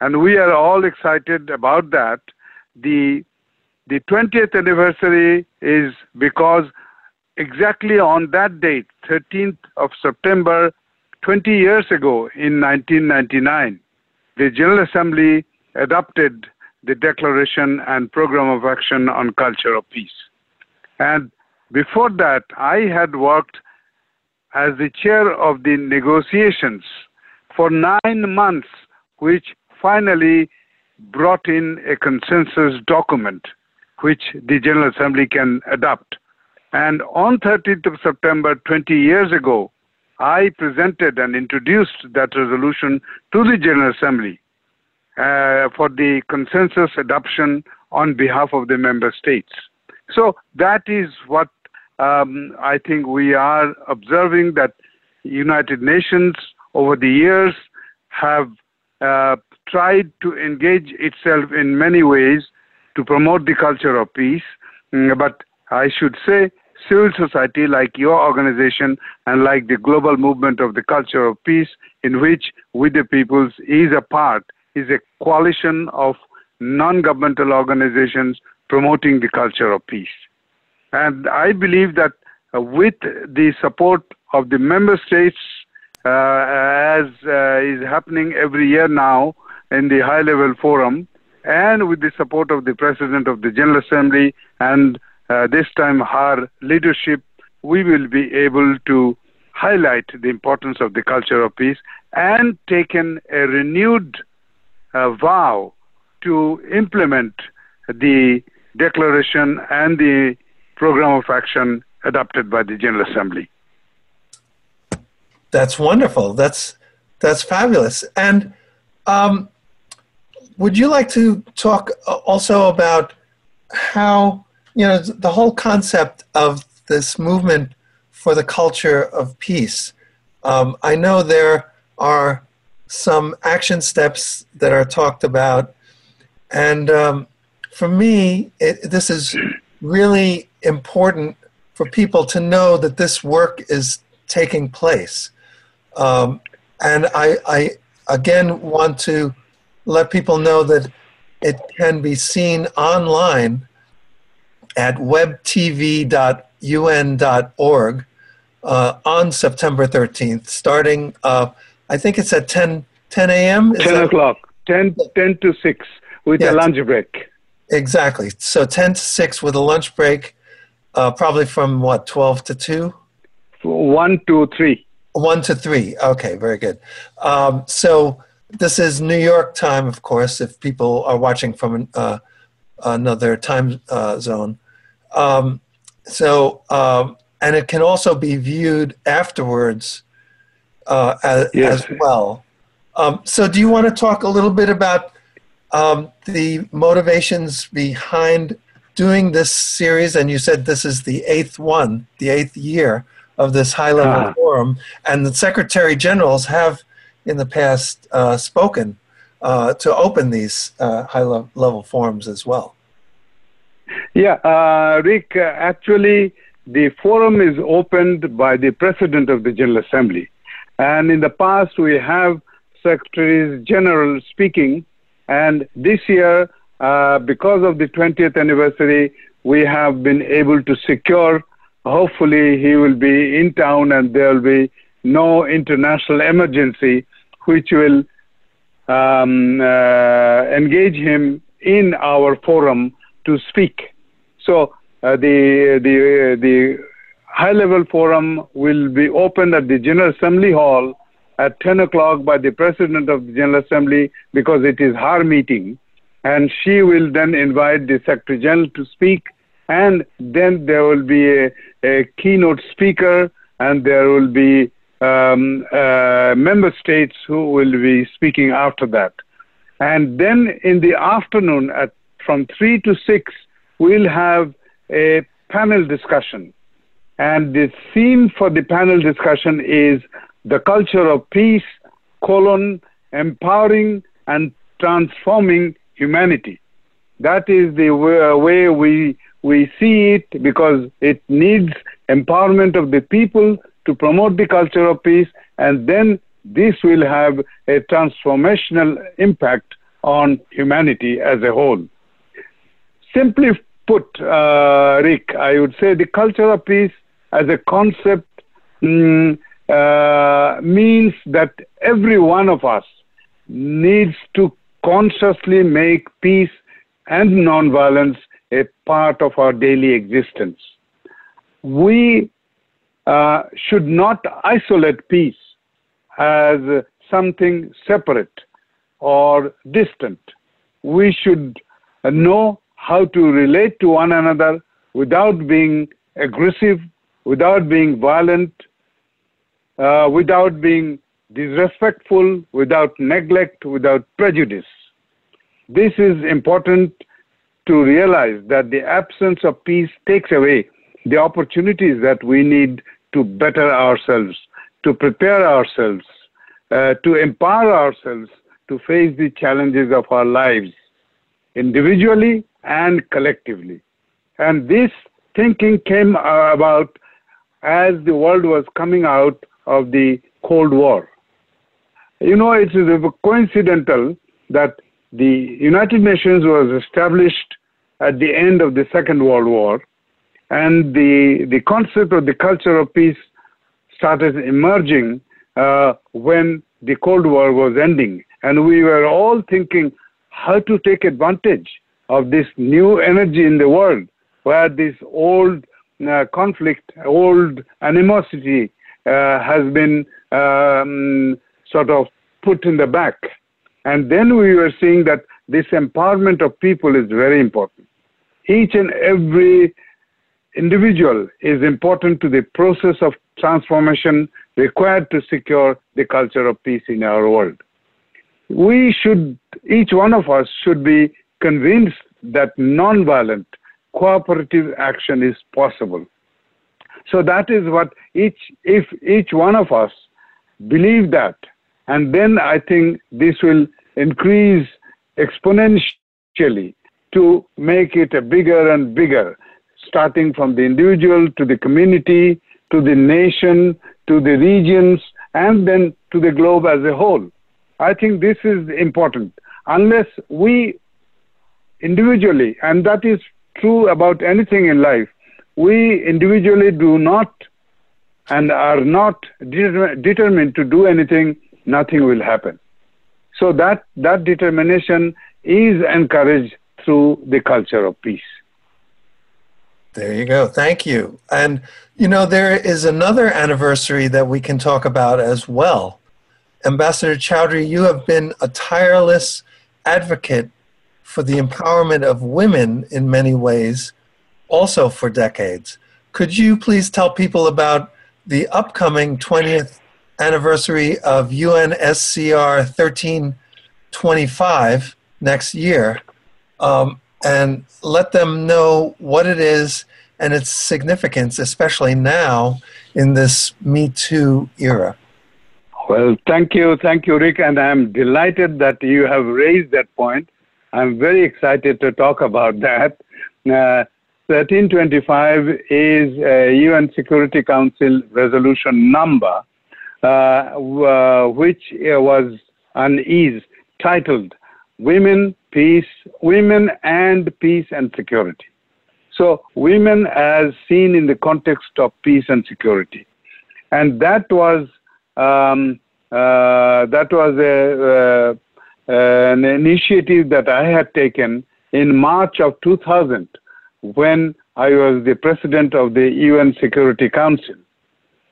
And we are all excited about that. The the 20th anniversary is because exactly on that date, 13th of September, 20 years ago in 1999, the General Assembly adopted the Declaration and Program of Action on Culture of Peace. And before that, I had worked as the chair of the negotiations for nine months, which finally brought in a consensus document which the General Assembly can adopt. And on 13th of September, 20 years ago, I presented and introduced that resolution to the General Assembly uh, for the consensus adoption on behalf of the member states. So that is what um, I think we are observing that United Nations over the years have uh, tried to engage itself in many ways to promote the culture of peace. Mm, but I should say, civil society like your organization and like the global movement of the culture of peace, in which We the Peoples is a part, is a coalition of non governmental organizations promoting the culture of peace. And I believe that uh, with the support of the member states as is happening every year now in the high level forum and with the support of the President of the General Assembly and uh, this time her leadership, we will be able to highlight the importance of the culture of peace and taken a renewed uh, vow to implement the declaration and the program of action adopted by the General Assembly. That's wonderful. That's that's fabulous. And um, would you like to talk also about how you know the whole concept of this movement for the culture of peace? Um, I know there are some action steps that are talked about, and um, for me, it, this is really important for people to know that this work is taking place. Um, and I, I again want to let people know that it can be seen online at webtv.un.org uh, on September 13th, starting, uh, I think it's at 10, 10 a.m. 10 that... o'clock, 10, 10 to 6 with yeah, a lunch break. Exactly. So 10 to 6 with a lunch break, uh, probably from what, 12 to 2? 1 to 3. 1 to 3. Okay, very good. Um, so this is New York time, of course, if people are watching from uh, another time uh, zone. Um, so, um, and it can also be viewed afterwards uh, as, yes. as, well. Um, so, do you want to talk a little bit about um, the motivations behind doing this series? And you said this is the eighth one, the eighth year of this high level uh-huh. forum, and the secretary generals have in the past uh, spoken uh, to open these uh, high level forums as well. Yeah, uh, Rick, uh, actually, the forum is opened by the President of the General Assembly. And in the past, we have Secretaries General speaking. And this year, uh, because of the 20th anniversary, we have been able to secure, hopefully, he will be in town and there will be no international emergency which will um, uh, engage him in our forum to speak. So uh, the the the high level forum will be opened at the General Assembly Hall at 10 o'clock by the President of the General Assembly because it is her meeting, and she will then invite the Secretary General to speak, and then there will be a, a keynote speaker, and there will be um, uh, member states who will be speaking after that. And then in the afternoon, at from 3 to 6, we'll have a panel discussion. And the theme for the panel discussion is the culture of peace, colon, empowering and transforming humanity. That is the way we, we see it because it needs empowerment of the people to promote the culture of peace, and then this will have a transformational impact on humanity as a whole. Simply put, uh, Rick, I would say the culture of peace as a concept mm, uh, means that every one of us needs to consciously make peace and nonviolence a part of our daily existence. We uh, should not isolate peace as something separate or distant. We should know how to relate to one another without being aggressive, without being violent, uh, without being disrespectful, without neglect, without prejudice. This is important to realize that the absence of peace takes away the opportunities that we need to better ourselves, to prepare ourselves, uh, to empower ourselves to face the challenges of our lives individually and collectively. And this thinking came about as the world was coming out of the Cold War. You know, it is coincidental that the United Nations was established at the end of the Second World War, and the, the concept of the culture of peace started emerging uh, when the Cold War was ending. And we were all thinking how to take advantage of this new energy in the world where this old uh, conflict, old animosity uh, has been um, sort of put in the back. And then we were seeing that this empowerment of people is very important. Each and every individual is important to the process of transformation required to secure the culture of peace in our world. We should, each one of us should be convinced that nonviolent cooperative action is possible. So that is what each, if each one of us believe that, and then I think this will increase exponentially to make it a bigger and bigger, starting from the individual to the community, to the nation, to the regions, and then to the globe as a whole. I think this is important. Unless we individually, and that is true about anything in life, we individually do not and are not determined to do anything, nothing will happen. So that, that determination is encouraged through the culture of peace. There you go. Thank you. And, you know, there is another anniversary that we can talk about as well. Ambassador Chowdhury, you have been a tireless advocate for the empowerment of women in many ways, also for decades. Could you please tell people about the upcoming 20th anniversary of UNSCR 1325 next year um, and let them know what it is and its significance, especially now in this Me Too era? Well, thank you. Thank you, Rick. And I'm delighted that you have raised that point I'm very excited to talk about that. Uh, 1325 is a UN Security Council resolution number, uh, uh, which was and is titled Women, Peace, Women and Peace and Security. So, women as seen in the context of peace and security. And that was um, uh, that was a, uh, an initiative that I had taken in March of 2000 when I was the president of the UN Security Council.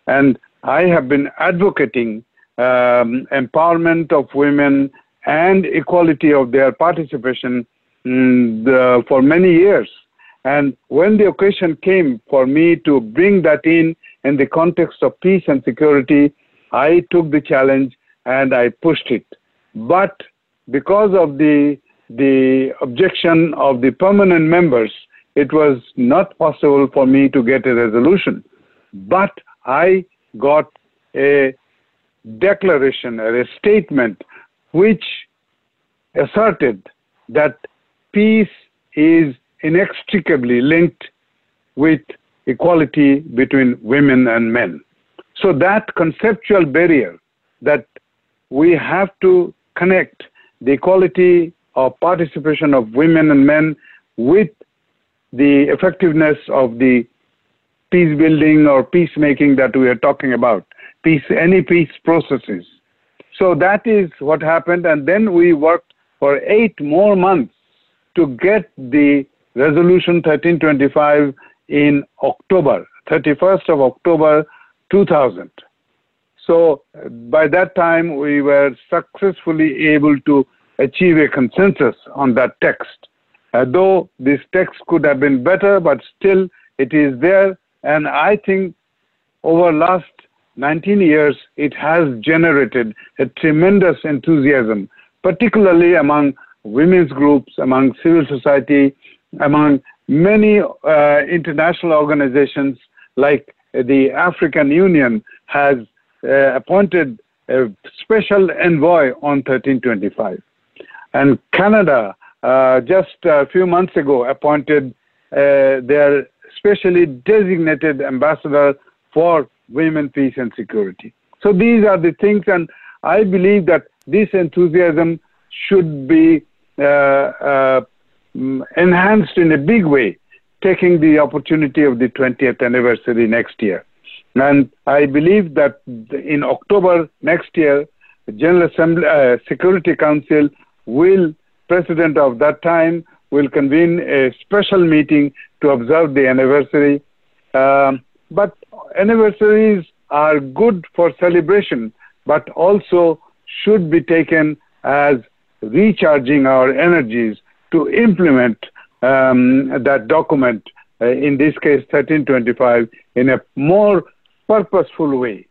And I have been advocating um, empowerment of women and equality of their participation the, for many years. And when the occasion came for me to bring that in in the context of peace and security, I took the challenge and I pushed it. But because of the the objection of the permanent members, it was not possible for me to get a resolution. But I got a declaration, or a statement, which asserted that peace is inextricably linked with equality between women and men. So that conceptual barrier that we have to connect the equality of participation of women and men with the effectiveness of the peace building or peacemaking that we are talking about, peace, any peace processes. So that is what happened, and then we worked for eight more months to get the resolution 1325 in October, 31st of October 2000. So by that time, we were successfully able to achieve a consensus on that text. Uh, though this text could have been better, but still it is there. And I think over last 19 years, it has generated a tremendous enthusiasm, particularly among women's groups, among civil society, among many uh, international organizations like the African Union has uh, appointed a special envoy on 1325. And Canada, uh, just a few months ago, appointed uh, their specially designated ambassador for women, peace, and security. So these are the things, and I believe that this enthusiasm should be uh, uh, enhanced in a big way, taking the opportunity of the 20th anniversary next year. And I believe that in October next year, the General Assembly, uh, Security Council will, President of that time, will convene a special meeting to observe the anniversary. Um, but anniversaries are good for celebration, but also should be taken as recharging our energies to implement um, that document, uh, in this case 1325, in a more purposeful way.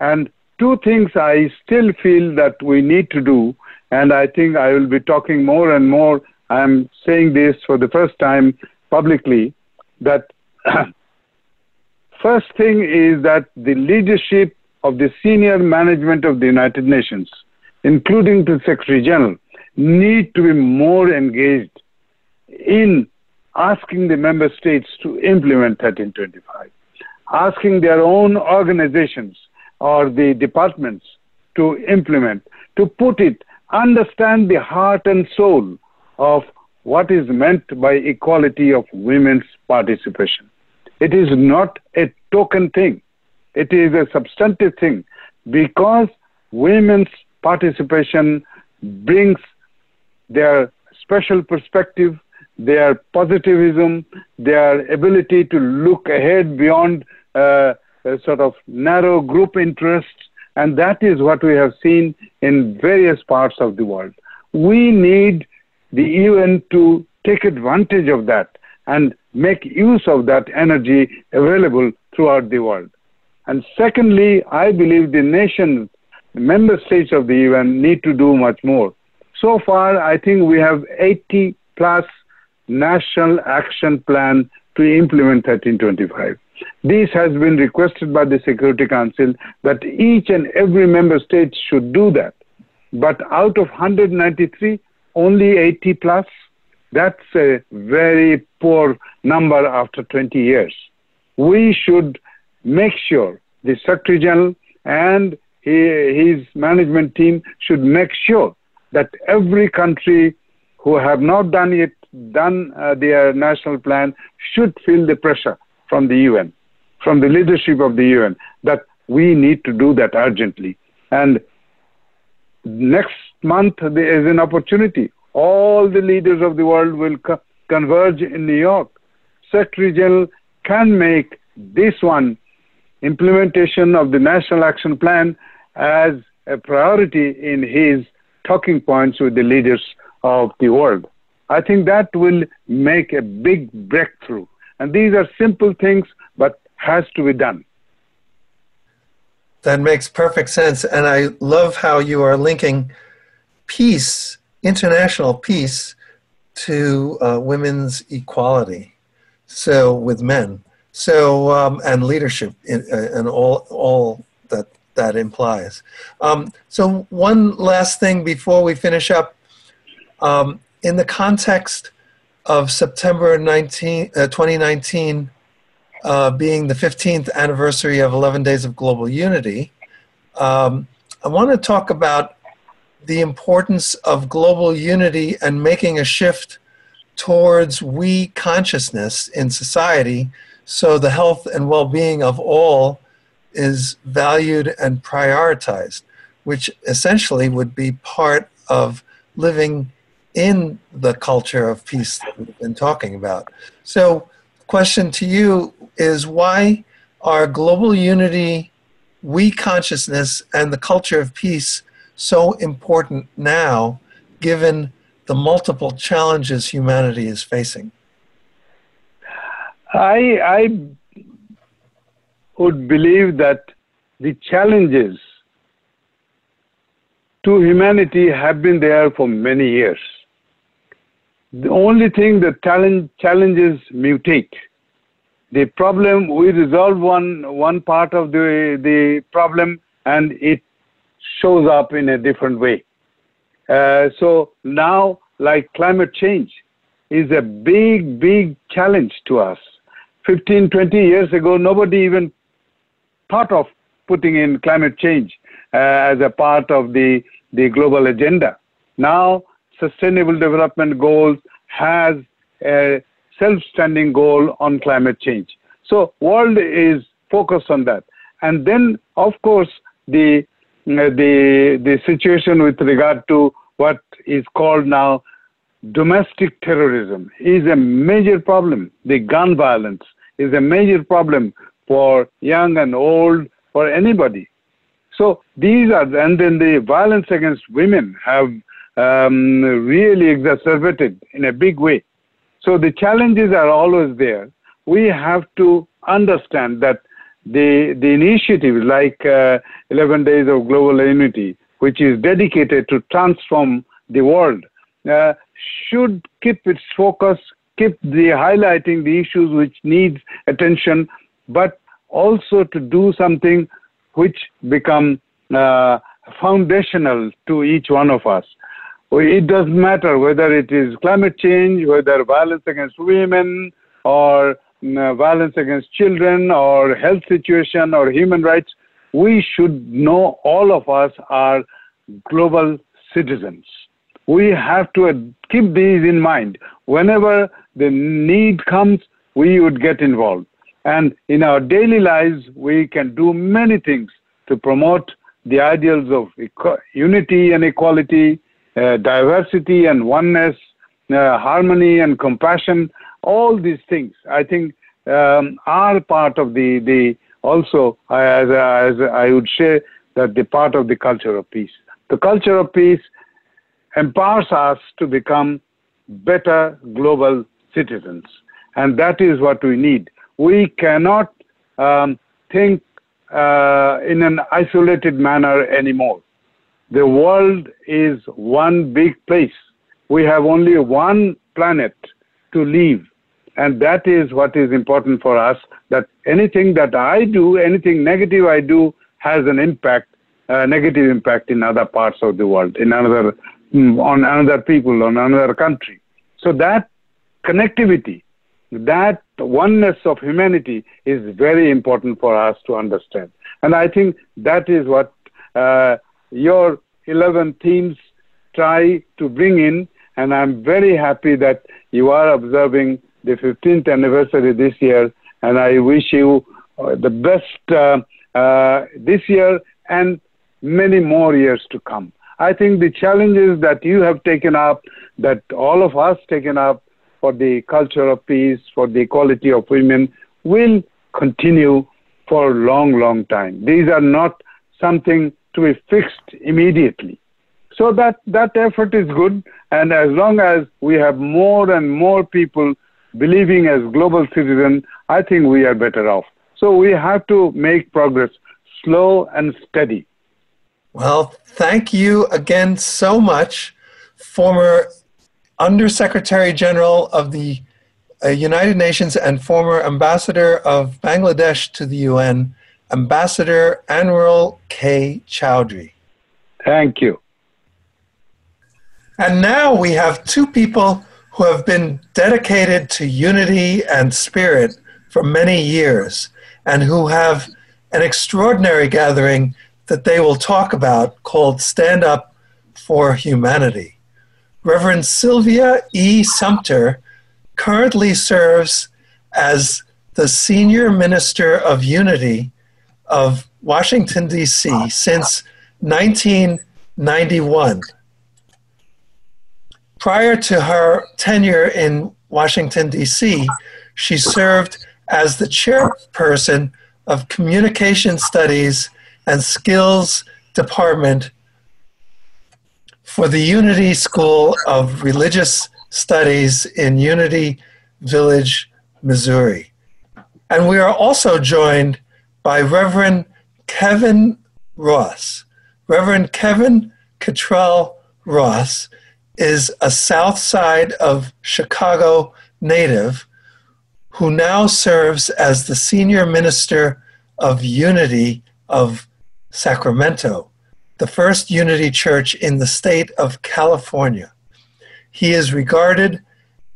And two things I still feel that we need to do, and I think I will be talking more and more. I'm saying this for the first time publicly that first thing is that the leadership of the senior management of the United Nations, including the Secretary General, need to be more engaged in asking the member states to implement 1325, asking their own organizations or the departments to implement, to put it, understand the heart and soul of what is meant by equality of women's participation. It is not a token thing. It is a substantive thing because women's participation brings their special perspective, their positivism, their ability to look ahead beyond uh, sort of narrow group interests, and that is what we have seen in various parts of the world. We need the UN to take advantage of that and make use of that energy available throughout the world. And secondly, I believe the nations, the member states of the UN need to do much more. So far, I think we have 80 plus national action plan to implement 1325. This has been requested by the Security Council that each and every member state should do that. But out of 193, only 80 plus, that's a very poor number after 20 years. We should make sure the Secretary General and his management team should make sure that every country who have not done it, done uh, their national plan, should feel the pressure from the UN, from the leadership of the UN, that we need to do that urgently. And next month there is an opportunity. All the leaders of the world will co- converge in New York. Secretary General can make this one implementation of the National Action Plan as a priority in his talking points with the leaders of the world. I think that will make a big breakthrough. And these are simple things, but has to be done. That makes perfect sense. And I love how you are linking peace, international peace, to uh, women's equality. So, with men. So, um, and leadership in, uh, and all, all that that implies. Um, so, one last thing before we finish up. Um, in the context of September 19, uh, 2019 uh, being the 15th anniversary of 11 Days of Global Unity, um, I want to talk about the importance of global unity and making a shift towards we consciousness in society so the health and well being of all is valued and prioritized, which essentially would be part of living in the culture of peace that we've been talking about. So, question to you is why are global unity, we consciousness, and the culture of peace so important now, given the multiple challenges humanity is facing? I, I would believe that the challenges to humanity have been there for many years. The only thing the challenge, challenges mutate. The problem, we resolve one, one part of the, the problem and it shows up in a different way. Uh, so now, like climate change is a big, big challenge to us. 15, 20 years ago, nobody even thought of putting in climate change uh, as a part of the, the global agenda. Now, Sustainable Development Goals has a self-standing goal on climate change. So world is focused on that. and then, of course, the the the situation with regard to what is called now domestic terrorism is a major problem. The gun violence is a major problem for young and old, for anybody. So these are, and then the violence against women have um, really exacerbated in a big way. So the challenges are always there. We have to understand that the the initiative like uh, 11 Days of Global Unity, which is dedicated to transform the world, uh, should keep its focus, keep the highlighting the issues which needs attention, but also to do something which become uh, foundational to each one of us. It doesn't matter whether it is climate change, whether violence against women, or violence against children, or health situation, or human rights. We should know all of us are global citizens. We have to keep these in mind. Whenever the need comes, we would get involved. And in our daily lives, we can do many things to promote the ideals of unity and equality, uh, diversity and oneness, uh, harmony and compassion. All these things, I think, um, are part of the, the also, as, as I would say, that the part of the culture of peace. The culture of peace empowers us to become better global citizens. And that is what we need. We cannot um, think uh, in an isolated manner anymore. The world is one big place. We have only one planet to leave. And that is what is important for us that anything that I do, anything negative I do, has an impact, a negative impact in other parts of the world, in another, mm, on another people, on another country. So that connectivity, that oneness of humanity is very important for us to understand. And I think that is what uh, your 11 themes try to bring in. And I'm very happy that you are observing the 15th anniversary this year. And I wish you uh, the best uh, uh, this year and many more years to come. I think the challenges that you have taken up, that all of us taken up for the culture of peace, for the equality of women, will continue for a long, long time. These are not something to be fixed immediately. So that, that effort is good, and as long as we have more and more people believing as global citizens, I think we are better off. So we have to make progress slow and steady. Well, thank you again so much, former Undersecretary General of the uh, United Nations and former ambassador of Bangladesh to the UN, Ambassador Anwarul K. Chowdhury. Thank you. And now we have two people who have been dedicated to unity and spirit for many years and who have an extraordinary gathering that they will talk about called Stand Up for Humanity. Reverend Sylvia E. Sumter currently serves as the Senior Minister of Unity of Washington, D.C. since 1991. Prior to her tenure in Washington, D.C., she served as the chairperson of Communication Studies and Skills Department for the Unity School of Religious Studies in Unity Village, Missouri. And we are also joined by Reverend Kevin Ross. Reverend Kevin Kitrell Ross is a South Side of Chicago native who now serves as the senior minister of Unity of Sacramento, the first Unity church in the state of California. He is regarded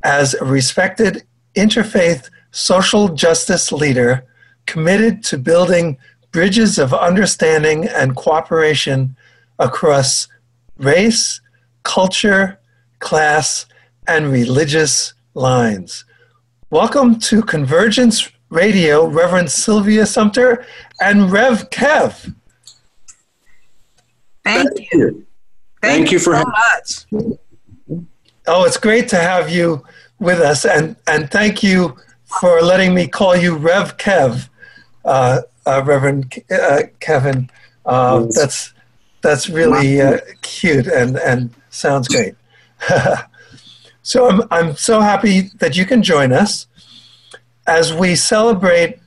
as a respected interfaith social justice leader committed to building bridges of understanding and cooperation across race, culture, class, and religious lines. Welcome to Convergence Radio, Reverend Sylvia Sumter and Rev Kev. Thank you. Thank, Thank you for so much. Oh, it's great to have you with us, and, and thank you for letting me call you Rev Kev, uh, uh, Reverend uh, Kevin. Uh, that's that's really uh, cute and, and sounds great. so I'm, I'm so happy that you can join us as we celebrate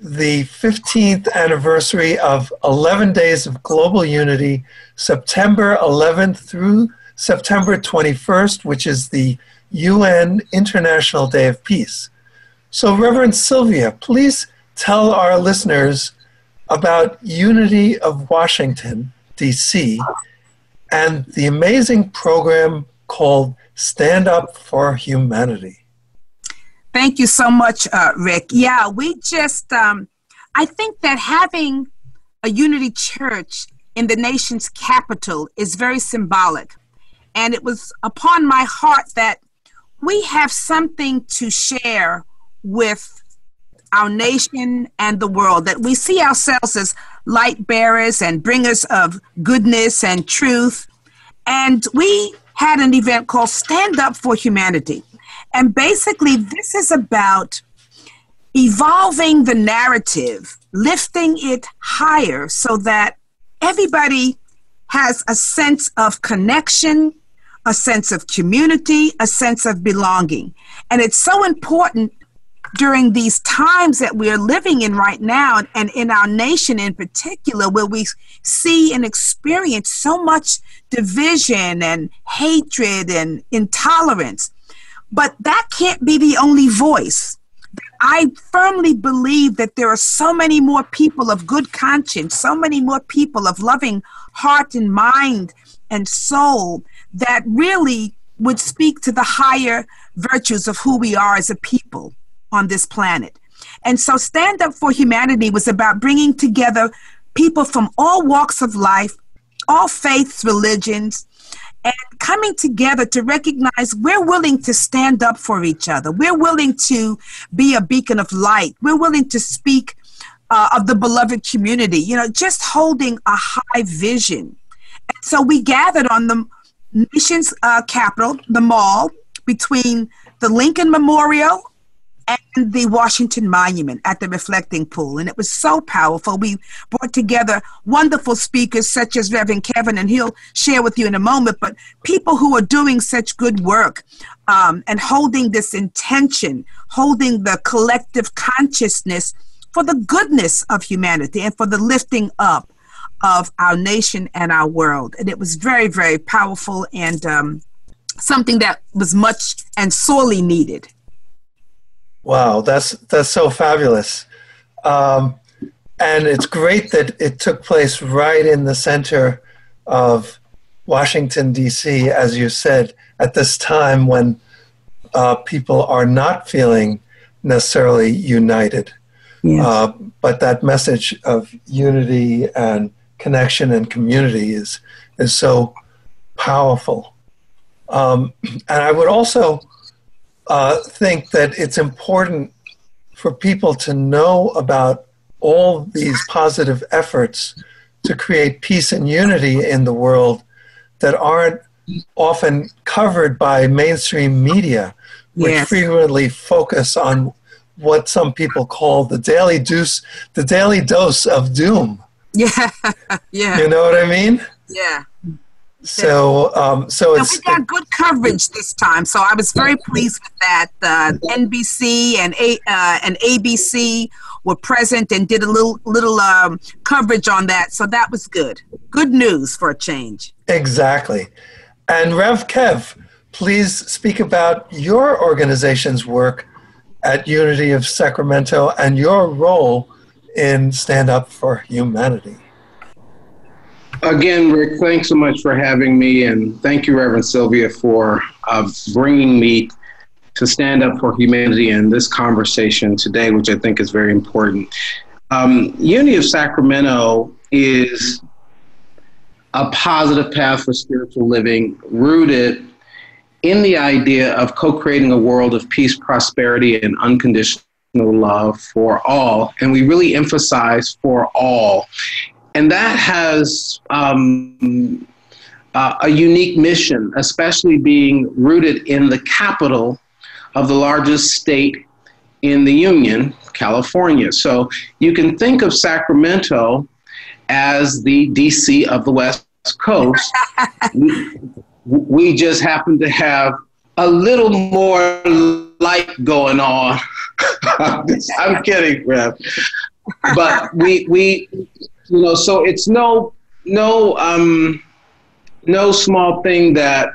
the 15th anniversary of 11 Days of Global Unity, September 11th through September 21st, which is the UN International Day of Peace. So, Reverend Sylvia, please tell our listeners about Unity of Washington, D.C., and the amazing program called Stand Up for Humanity. Thank you so much, uh, Rick. Yeah, we just, um, I think that having a unity church in the nation's capital is very symbolic. And it was upon my heart that we have something to share with our nation and the world, that we see ourselves as light bearers and bringers of goodness and truth. And we had an event called Stand Up for Humanity. And basically, this is about evolving the narrative, lifting it higher so that everybody has a sense of connection, a sense of community, a sense of belonging. And it's so important during these times that we're living in right now and in our nation in particular where we see and experience so much division and hatred and intolerance but that can't be the only voice. I firmly believe that there are so many more people of good conscience, so many more people of loving heart and mind and soul that really would speak to the higher virtues of who we are as a people on this planet. And so, Stand Up for Humanity was about bringing together people from all walks of life, all faiths, religions, and coming together to recognize we're willing to stand up for each other. We're willing to be a beacon of light. We're willing to speak uh, of the beloved community, you know, just holding a high vision. And so we gathered on the nation's uh, capital, the mall, between the Lincoln Memorial and the Washington Monument at the Reflecting Pool. And it was so powerful. We brought together wonderful speakers such as Reverend Kevin, and he'll share with you in a moment, but people who are doing such good work um, and holding this intention, holding the collective consciousness for the goodness of humanity and for the lifting up of our nation and our world. And it was very, very powerful and um, something that was much and sorely needed. Wow, that's that's so fabulous, um, and it's great that it took place right in the center of Washington D.C. As you said, at this time when uh, people are not feeling necessarily united, yes. uh, but that message of unity and connection and community is is so powerful. Um, and I would also uh, think that it's important for people to know about all these positive efforts to create peace and unity in the world that aren't often covered by mainstream media, which yes. frequently focus on what some people call the daily dose, the daily dose of doom. Yeah, yeah. You know what I mean? Yeah. So, um, so it's we got good coverage this time. So I was very pleased with that. Uh, NBC and A, uh, and ABC were present and did a little little um, coverage on that. So that was good. Good news for a change. Exactly. And Rev Kev, please speak about your organization's work at Unity of Sacramento and your role in Stand Up for Humanity. Again, Rick, thanks so much for having me, and thank you, Reverend Sylvia, for uh, bringing me to stand up for humanity in this conversation today, which I think is very important. Um, Unity of Sacramento is a positive path for spiritual living rooted in the idea of co creating a world of peace, prosperity, and unconditional love for all, and we really emphasize for all. And that has um, uh, a unique mission, especially being rooted in the capital of the largest state in the Union, California. So you can think of Sacramento as the DC of the West Coast. we, we just happen to have a little more light going on. I'm kidding, Rev. But we we you know so it's no no um no small thing that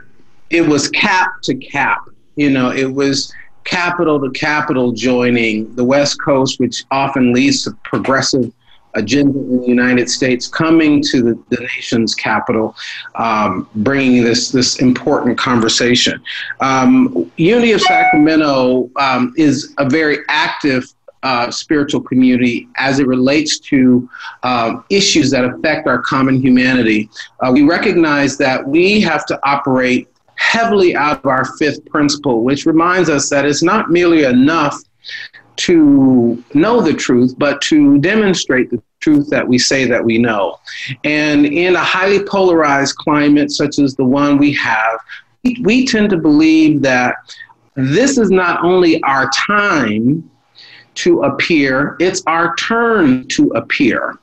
it was cap to cap. You know, it was capital to capital joining the West Coast, which often leads to progressive agenda in the United States, coming to the, the nation's capital, um, bringing this this important conversation. Um, Unity of Sacramento um, is a very active. Uh, spiritual community as it relates to uh, issues that affect our common humanity. Uh, we recognize that we have to operate heavily out of our fifth principle, which reminds us that it's not merely enough to know the truth, but to demonstrate the truth that we say that we know. And in a highly polarized climate such as the one we have, we tend to believe that this is not only our time to appear, it's our turn to appear.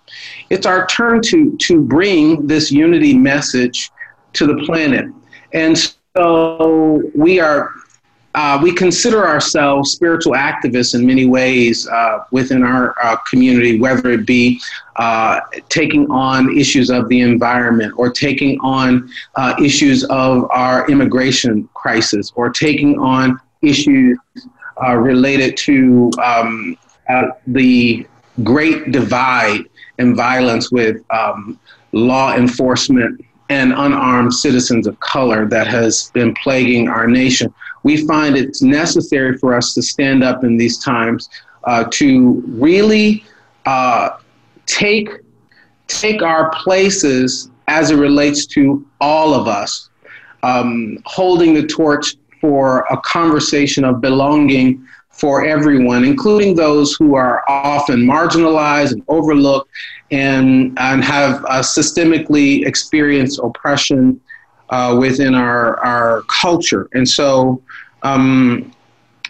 It's our turn to, to bring this unity message to the planet. And so we are uh, we consider ourselves spiritual activists in many ways uh, within our uh, community, whether it be uh, taking on issues of the environment or taking on uh, issues of our immigration crisis or taking on issues uh, related to um, the great divide and violence with um, law enforcement and unarmed citizens of color that has been plaguing our nation. We find it's necessary for us to stand up in these times uh, to really uh, take take our places as it relates to all of us, um, holding the torch for a conversation of belonging for everyone, including those who are often marginalized and overlooked and, and have uh, systemically experienced oppression uh, within our, our culture. And so, um,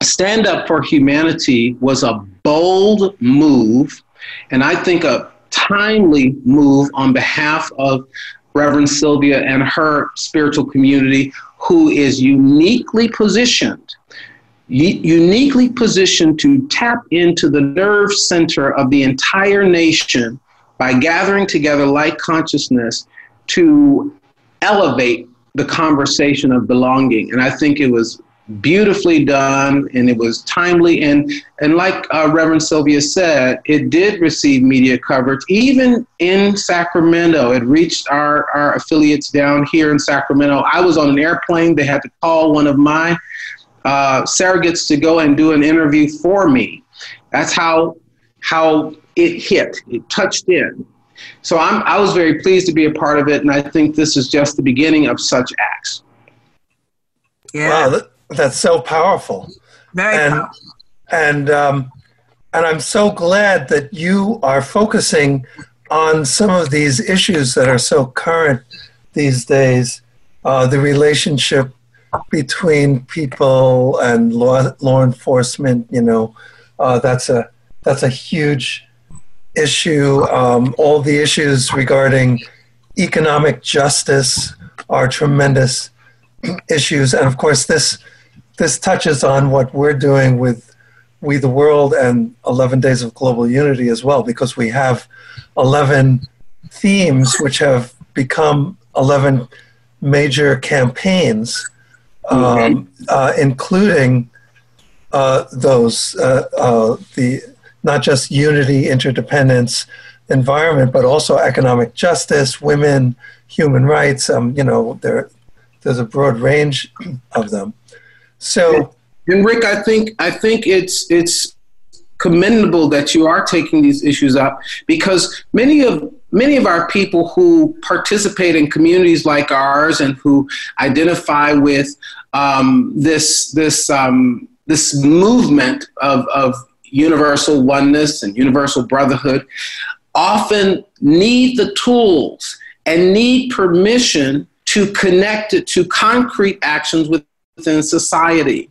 Stand Up for Humanity was a bold move, and I think a timely move on behalf of Reverend Sylvia and her spiritual community, who is uniquely positioned uniquely positioned to tap into the nerve center of the entire nation by gathering together like consciousness to elevate the conversation of belonging. And I think it was beautifully done and it was timely and and like uh, reverend sylvia said it did receive media coverage even in sacramento it reached our, our affiliates down here in sacramento i was on an airplane they had to call one of my uh, surrogates to go and do an interview for me. That's how how it hit. It touched in. So I'm I was very pleased to be a part of it, and I think this is just the beginning of such acts. Yeah, wow, that, that's so powerful. Very and, powerful. And um, and I'm so glad that you are focusing on some of these issues that are so current these days. Uh, the relationship between people and law law enforcement. You know, uh, that's a that's a huge issue. Um, all the issues regarding economic justice are tremendous issues, and of course, this this touches on what we're doing with We the World and 11 Days of Global Unity as well, because we have 11 themes which have become 11 major campaigns um, uh, including uh, those uh, uh, the not just unity, interdependence, environment, but also economic justice, women, human rights. Um, you know, there there's a broad range of them. So, and Rick, I think I think it's it's commendable that you are taking these issues up because many of many of our people who participate in communities like ours and who identify with um, this this um, this movement of, of universal oneness and universal brotherhood often need the tools and need permission to connect it to concrete actions within society.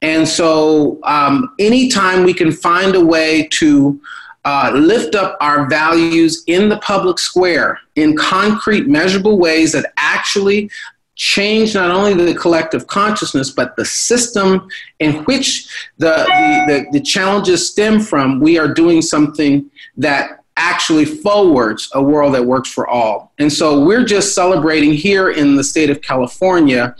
And so, um, anytime we can find a way to uh, lift up our values in the public square in concrete, measurable ways that actually change not only the collective consciousness, but the system in which the, the, the, the challenges stem from, we are doing something that actually forwards a world that works for all. And so we're just celebrating here in the state of California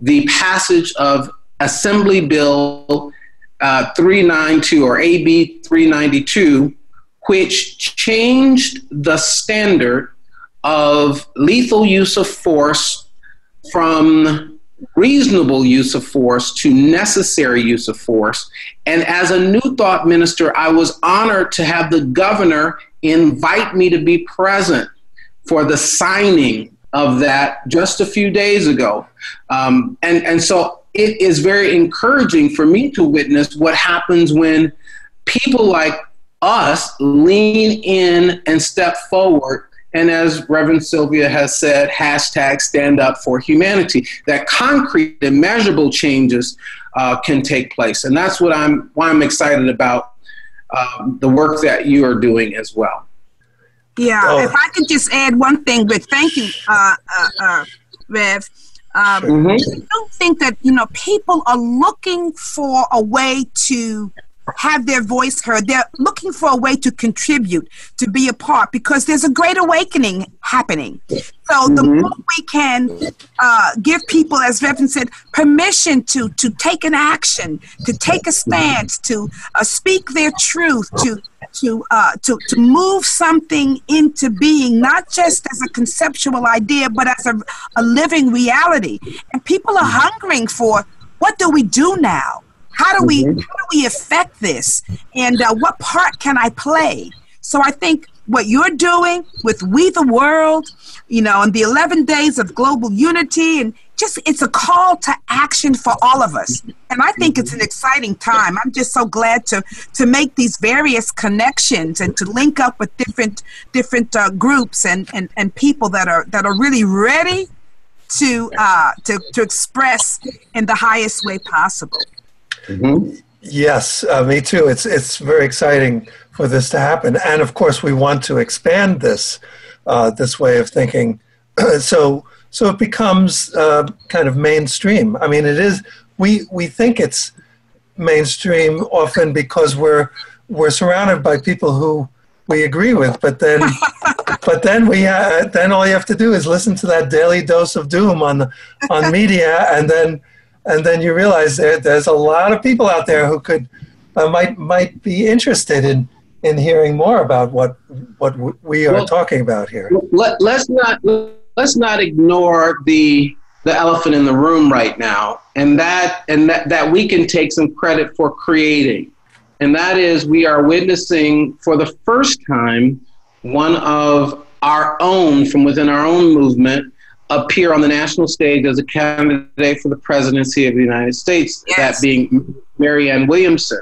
the passage of Assembly Bill uh, 392 or AB 392, which changed the standard of lethal use of force from reasonable use of force to necessary use of force. And as a New Thought minister, I was honored to have the governor invite me to be present for the signing of that just a few days ago. Um, and, and so it is very encouraging for me to witness what happens when people like us lean in and step forward and as Reverend Sylvia has said, hashtag stand up for humanity, that concrete and measurable changes uh, can take place. And that's what I'm, why I'm excited about um, the work that you are doing as well. Yeah, oh. if I could just add one thing, but thank you, uh, uh, uh Rev. Um, mm-hmm. I don't think that you know people are looking for a way to have their voice heard. They're looking for a way to contribute, to be a part, because there's a great awakening happening. So mm-hmm. the more we can uh, give people, as Reverend said, permission to to take an action, to take a stance, to uh, speak their truth, to to uh, to to move something into being, not just as a conceptual idea, but as a, a living reality. And people are hungering for what do we do now? How do we mm-hmm. how do we affect this? And uh, what part can I play? So I think what you're doing with We the World, you know, and the 11 days of global unity, and just it's a call to action for all of us. And I think it's an exciting time. I'm just so glad to to make these various connections and to link up with different different uh, groups and, and and people that are that are really ready to uh, to to express in the highest way possible. Mm-hmm. Yes, uh, me too. It's it's very exciting for this to happen, and of course, we want to expand this uh, this way of thinking, so so it becomes uh, kind of mainstream. I mean, it is. We we think it's mainstream often because we're we're surrounded by people who we agree with, but then but then we uh, then all you have to do is listen to that daily dose of doom on on media, and then and then you realize there, there's a lot of people out there who could uh, might might be interested in in hearing more about what what we are well, talking about here. Let, let's not let's not ignore the the elephant in the room right now, and that and that that we can take some credit for creating, and that is we are witnessing for the first time one of our own from within our own movement appear on the national stage as a candidate for the presidency of the United States, yes. that being Marianne Williamson.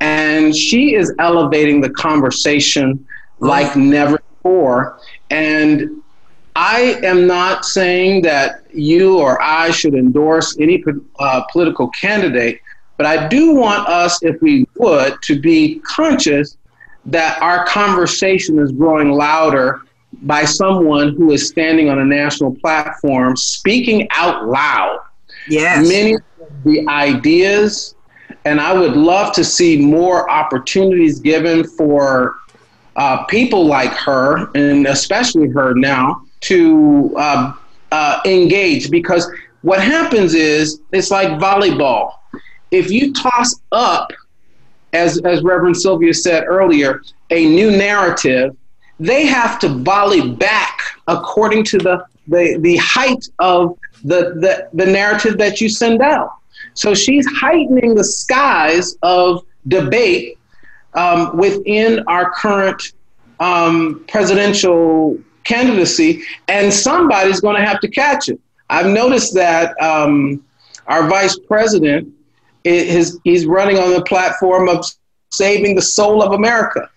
And she is elevating the conversation like never before. And I am not saying that you or I should endorse any uh, political candidate, but I do want us, if we would, to be conscious that our conversation is growing louder by someone who is standing on a national platform speaking out loud. Yes. Many of the ideas, and I would love to see more opportunities given for uh, people like her, and especially her now, to uh, uh, engage because what happens is it's like volleyball. If you toss up, as, as Reverend Sylvia said earlier, a new narrative, they have to volley back according to the, the, the height of the, the, the narrative that you send out. So she's heightening the skies of debate um, within our current um, presidential candidacy, and somebody's going to have to catch it. I've noticed that um, our vice president is he's running on the platform of saving the soul of America.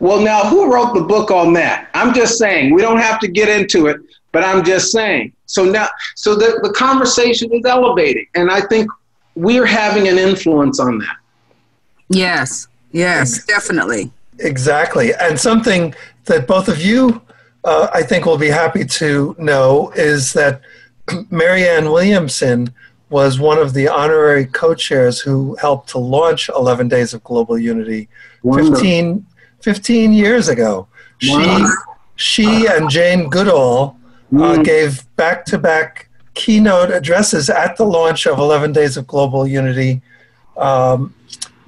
Well, now, who wrote the book on that? I'm just saying, we don't have to get into it, but I'm just saying. So now, so the, the conversation is elevating, and I think we're having an influence on that. Yes, yes, definitely. Exactly. And something that both of you, uh, I think, will be happy to know is that Marianne Williamson was one of the honorary co chairs who helped to launch 11 Days of Global Unity 15, 15 years ago. She, she and Jane Goodall uh, mm. gave back to back keynote addresses at the launch of 11 Days of Global Unity. Um,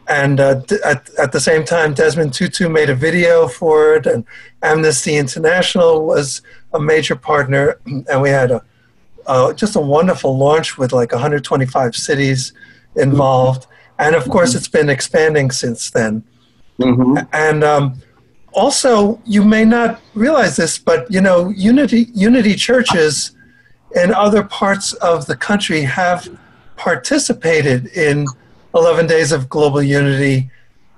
and uh, at, at the same time, Desmond Tutu made a video for it, and Amnesty International was a major partner, and we had a uh, just a wonderful launch with like 125 cities involved, and of course, it's been expanding since then. Mm-hmm. And um, also, you may not realize this, but you know, Unity Unity churches in other parts of the country have participated in 11 Days of Global Unity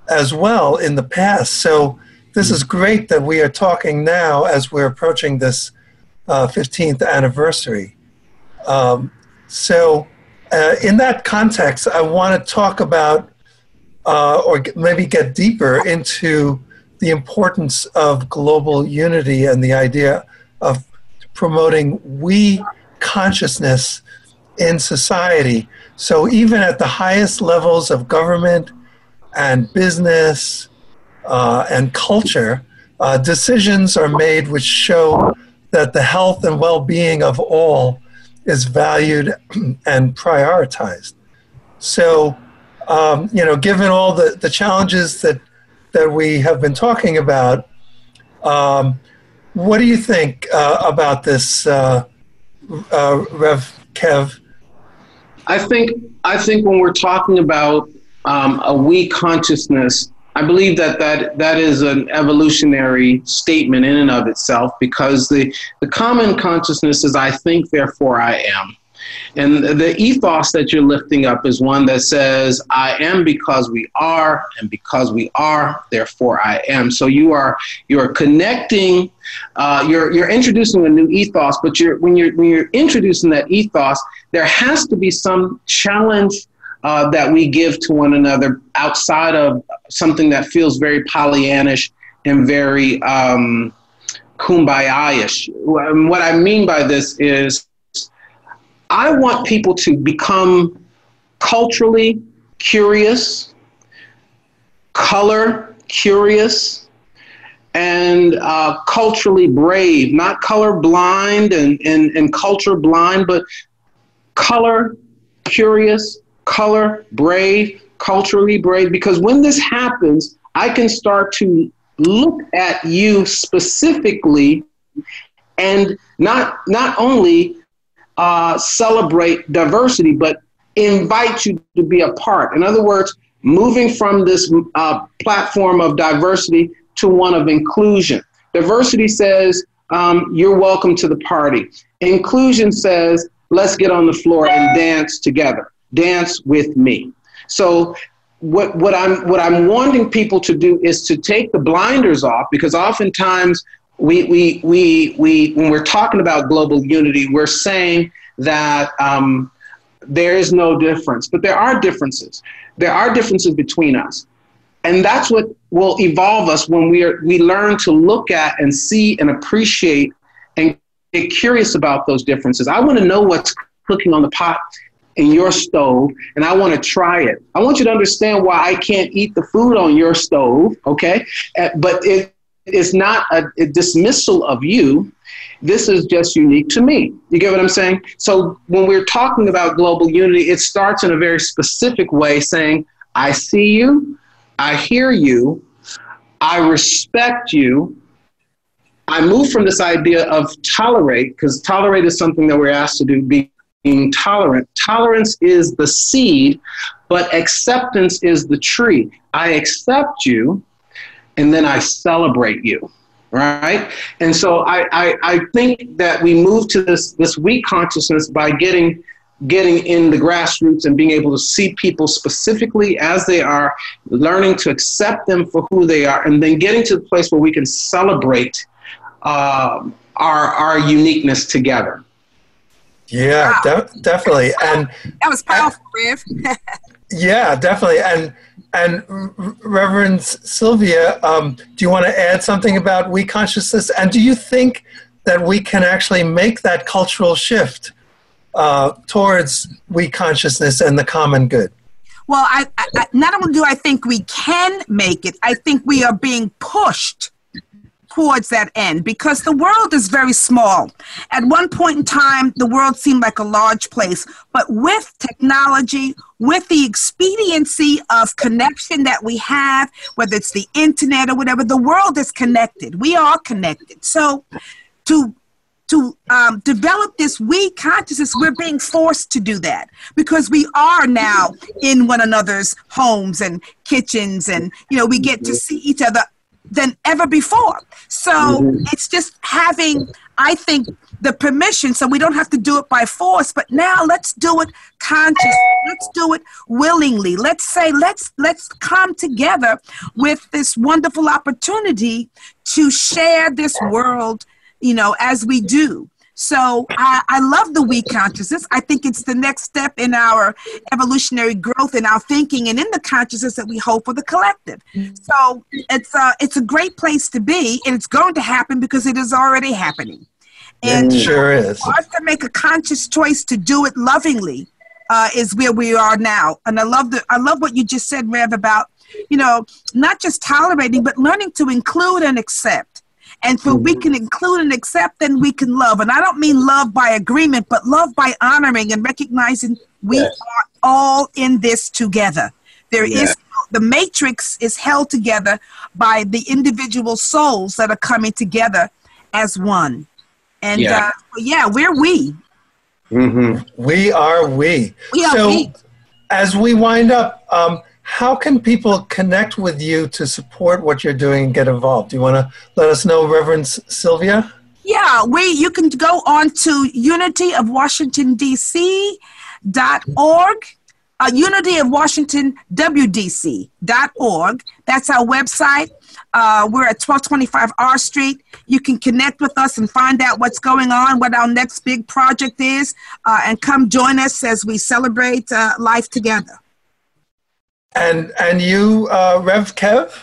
as well in the past. So this is great that we are talking now as we're approaching this uh, 15th anniversary. Um, so, uh, in that context, I want to talk about uh, or maybe get deeper into the importance of global unity and the idea of promoting we consciousness in society. So even at the highest levels of government and business uh, and culture, uh, decisions are made which show that the health and well being of all is valued and prioritized. So, um, you know, given all the, the challenges that, that we have been talking about, um, what do you think uh, about this, uh, uh, Rev Kev? I think I think when we're talking about um, a we consciousness, I believe that, that that is an evolutionary statement in and of itself because the, the common consciousness is I think, therefore I am. And the ethos that you're lifting up is one that says, I am because we are, and because we are, therefore I am. So you are you are connecting, uh, you're you're introducing a new ethos, but you're when you're when you're introducing that ethos, there has to be some challenge uh, that we give to one another outside of something that feels very Pollyannish and very um, kumbaya-ish. What I mean by this is I want people to become culturally curious, color curious, and uh, culturally brave, not color blind and, and, and culture blind, but color curious, color brave, culturally brave. Because when this happens, I can start to look at you specifically and not not only uh, celebrate diversity, but invite you to be a part. In other words, moving from this uh, platform of diversity to one of inclusion. Diversity says, um, you're welcome to the party. Inclusion says, let's get on the floor and dance together. Dance with me. So what, what I'm what I'm wanting people to do is to take the blinders off because oftentimes we, we, we, we, when we're talking about global unity, we're saying that um, there is no difference, but there are differences. There are differences between us. And that's what will evolve us when we, are, we learn to look at and see and appreciate and get curious about those differences. I want to know what's cooking on the pot in your stove and I want to try it. I want you to understand why I can't eat the food on your stove, okay? Uh, but it, it's not a, a dismissal of you. This is just unique to me. You get what I'm saying? So when we're talking about global unity, it starts in a very specific way saying, I see you, I hear you, I respect you. I move from this idea of tolerate, because tolerate is something that we're asked to do, being tolerant. Tolerance is the seed, but acceptance is the tree. I accept you, and then I celebrate you. Right? And so I, I, I think that we move to this, this we consciousness by getting getting in the grassroots and being able to see people specifically as they are, learning to accept them for who they are, and then getting to the place where we can celebrate uh, our, our uniqueness together. Yeah, wow. de- definitely. And that was powerful, Rev. yeah, definitely. And and Reverend Sylvia, um, do you want to add something about we consciousness? And do you think that we can actually make that cultural shift uh, towards we consciousness and the common good? Well, I, I, not only do I think we can make it, I think we are being pushed towards that end because the world is very small. At one point in time, the world seemed like a large place, but with technology, with the expediency of connection that we have, whether it's the internet or whatever, the world is connected. We are connected. So to to um, develop this we consciousness, we're being forced to do that because we are now in one another's homes and kitchens, and you know we get to see each other than ever before. So mm-hmm. it's just having, I think, the permission so we don't have to do it by force but now let's do it conscious let's do it willingly let's say let's let's come together with this wonderful opportunity to share this world you know as we do so I, I love the we consciousness. I think it's the next step in our evolutionary growth in our thinking and in the consciousness that we hope for the collective. So it's a, it's a great place to be, and it's going to happen because it is already happening. And it sure is. For us to make a conscious choice to do it lovingly uh, is where we are now. And I love the I love what you just said, Rev, about you know not just tolerating but learning to include and accept and so we can include and accept, and we can love. And I don't mean love by agreement, but love by honoring and recognizing we yes. are all in this together. There yes. is the matrix is held together by the individual souls that are coming together as one. And yeah, uh, yeah we're we. Mm-hmm. We are we. We are so, we. As we wind up, um, how can people connect with you to support what you're doing and get involved? Do you want to let us know, Reverend Sylvia? Yeah, we you can go on to Unity of Washington DC dot org, uh, Unity of Washington WDC dot org. That's our website. Uh, we're at 1225 R Street. You can connect with us and find out what's going on, what our next big project is, uh, and come join us as we celebrate uh, life together. And and you, uh, Rev Kev.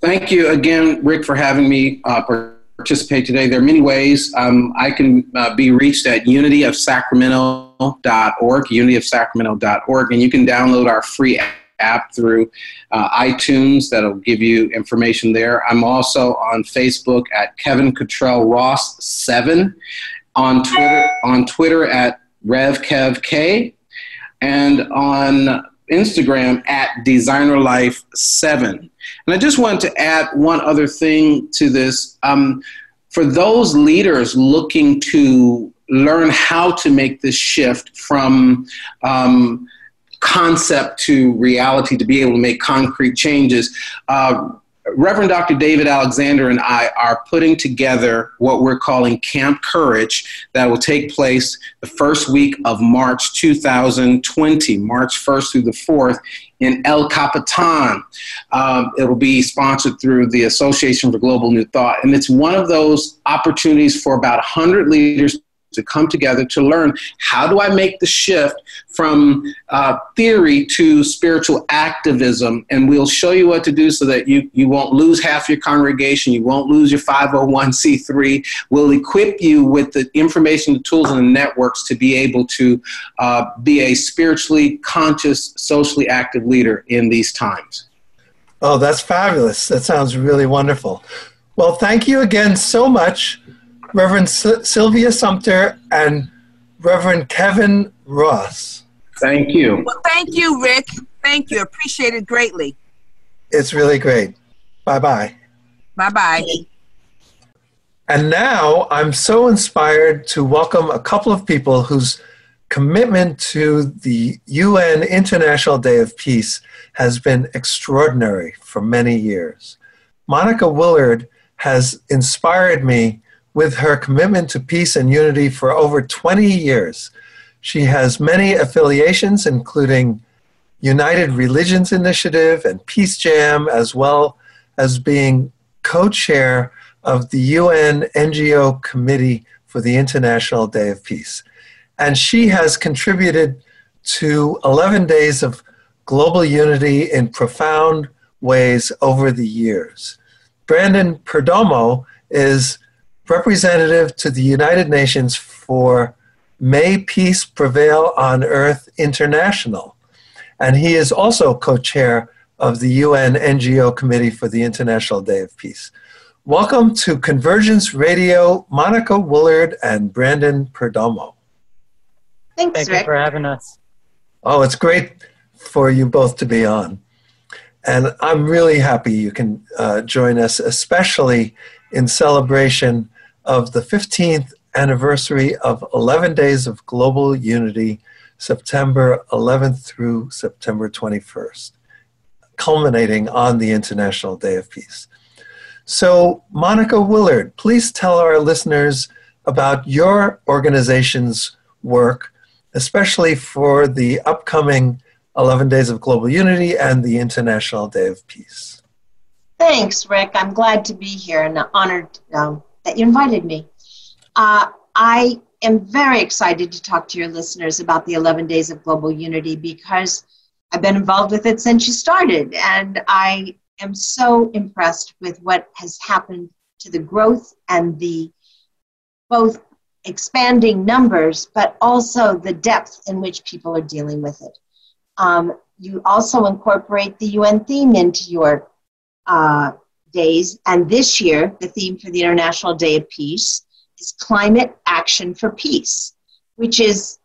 Thank you again, Rick, for having me uh, participate today. There are many ways um, I can uh, be reached at unityofsacramento.org, unityofsacramento.org, and you can download our free app through uh, iTunes that'll give you information there. I'm also on Facebook at Kevin Kitrell Ross seven, on Twitter on Twitter at RevKevK, and on Instagram at designerlife7. And I just wanted to add one other thing to this. Um, for those leaders looking to learn how to make this shift from um, concept to reality to be able to make concrete changes, uh, Reverend Dr. David Alexander and I are putting together what we're calling Camp Courage that will take place the first week of March 2020, March 1st through the 4th in El Capitan. Um, it'll be sponsored through the Association for Global New Thought. And it's one of those opportunities for about 100 leaders to come together to learn how do I make the shift from uh, theory to spiritual activism. And we'll show you what to do so that you, you won't lose half your congregation, you won't lose your 501c3. We'll equip you with the information, the tools, and the networks to be able to uh, be a spiritually conscious, socially active leader in these times. Oh, that's fabulous. That sounds really wonderful. Well, thank you again so much Reverend S- Sylvia Sumter and Reverend Kevin Ross. Thank you. Well, thank you, Rick. Thank you. Appreciate it greatly. It's really great. Bye bye. Bye bye. And now I'm so inspired to welcome a couple of people whose commitment to the UN International Day of Peace has been extraordinary for many years. Monica Willard has inspired me with her commitment to peace and unity for over 20 years. She has many affiliations, including United Religions Initiative and Peace Jam, as well as being co chair of the UN NGO Committee for the International Day of Peace. And she has contributed to 11 days of global unity in profound ways over the years. Brandon Perdomo is representative to the United Nations for May Peace Prevail on Earth International. And he is also co chair of the UN NGO Committee for the International Day of Peace. Welcome to Convergence Radio, Monica Willard and Brandon Perdomo. Thanks, Thank Rick. you for having us. Oh, it's great for you both to be on. And I'm really happy you can uh, join us, especially in celebration of the 15th anniversary of 11 Days of Global Unity, September 11th through September 21st, culminating on the International Day of Peace. So, Monica Willard, please tell our listeners about your organization's work, especially for the upcoming 11 Days of Global Unity and the International Day of Peace. Thanks, Rick. I'm glad to be here and honored um, that you invited me. Uh, I am very excited to talk to your listeners about the 11 Days of Global Unity because I've been involved with it since you started, and I am so impressed with what has happened to the growth and the both expanding numbers, but also the depth in which people are dealing with it. Um, you also incorporate the UN theme into your uh, days, and this year, the theme for the International Day of Peace is Climate Action for Peace, which is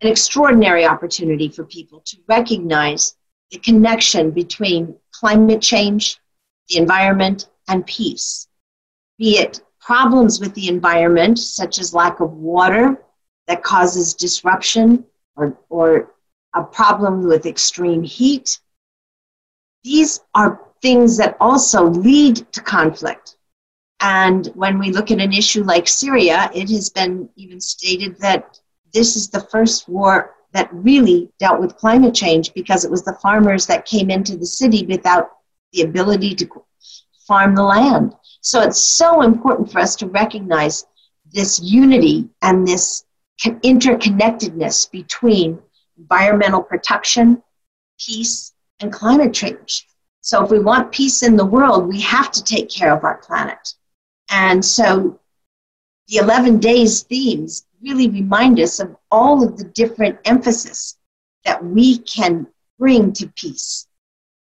an extraordinary opportunity for people to recognize the connection between climate change, the environment, and peace. Be it problems with the environment, such as lack of water that causes disruption, or, or a problem with extreme heat. These are things that also lead to conflict. And when we look at an issue like Syria, it has been even stated that this is the first war that really dealt with climate change because it was the farmers that came into the city without the ability to farm the land. So it's so important for us to recognize this unity and this interconnectedness between environmental protection, peace, and climate change. So if we want peace in the world, we have to take care of our planet. And so the 11 days themes really remind us of all of the different emphasis that we can bring to peace.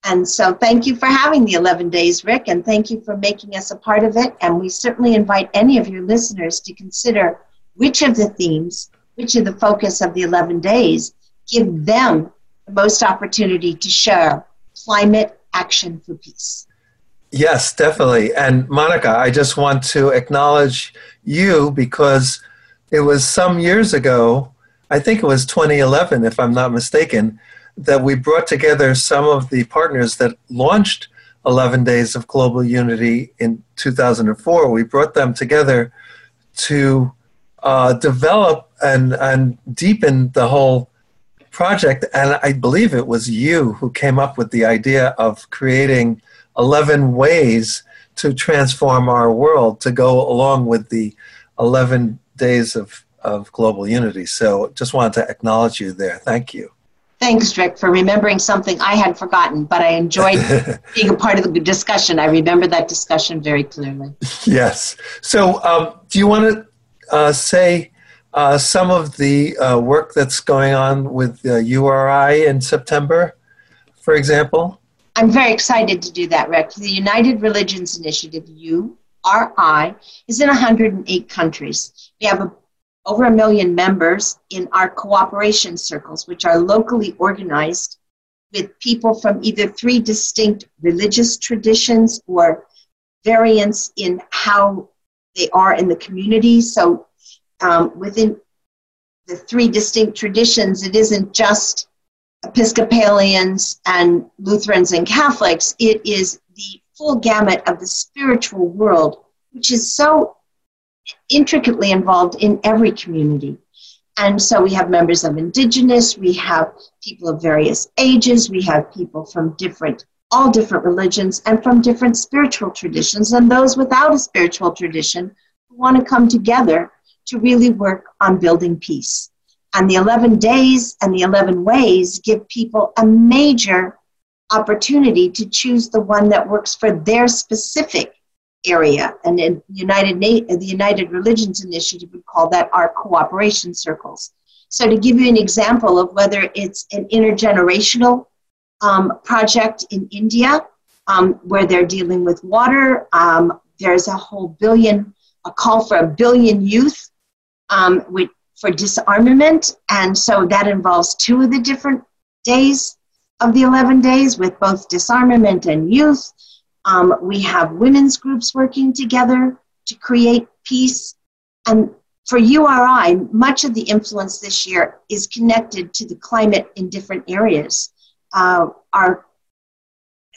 And so, thank you for having the 11 days, Rick, and thank you for making us a part of it. And we certainly invite any of your listeners to consider which of the themes, which of the focus of the 11 days, give them the most opportunity to share climate action for peace. Yes, definitely. And Monica, I just want to acknowledge you because it was some years ago, I think it was 2011, if I'm not mistaken, that we brought together some of the partners that launched 11 Days of Global Unity in 2004. We brought them together to uh, develop and, and deepen the whole project. And I believe it was you who came up with the idea of creating 11 ways to transform our world to go along with the 11 days of, of global unity. So just wanted to acknowledge you there. Thank you. Thanks, Rick, for remembering something I had forgotten, but I enjoyed being a part of the discussion. I remember that discussion very clearly. Yes. So, um, do you want to uh, say uh, some of the uh, work that's going on with URI in September, for example? I'm very excited to do that, Rick. The United Religions Initiative, URI, is in 108 countries. We have a, over a million members in our cooperation circles, which are locally organized with people from either three distinct religious traditions or variants in how they are in the community. So um, within the three distinct traditions, it isn't just Episcopalians and Lutherans and Catholics, it is the full gamut of the spiritual world, which is so intricately involved in every community. And so we have members of indigenous, we have people of various ages, we have people from different, all different religions and from different spiritual traditions, and those without a spiritual tradition who want to come together to really work on building peace. And the 11 days and the 11 ways give people a major opportunity to choose the one that works for their specific area. And in United Na- the United Religions Initiative would call that our cooperation circles. So to give you an example of whether it's an intergenerational um, project in India, um, where they're dealing with water, um, there's a whole billion, a call for a billion youth um, with, for disarmament. And so that involves two of the different days of the 11 days with both disarmament and youth. Um, we have women's groups working together to create peace. And for URI, much of the influence this year is connected to the climate in different areas. Uh, our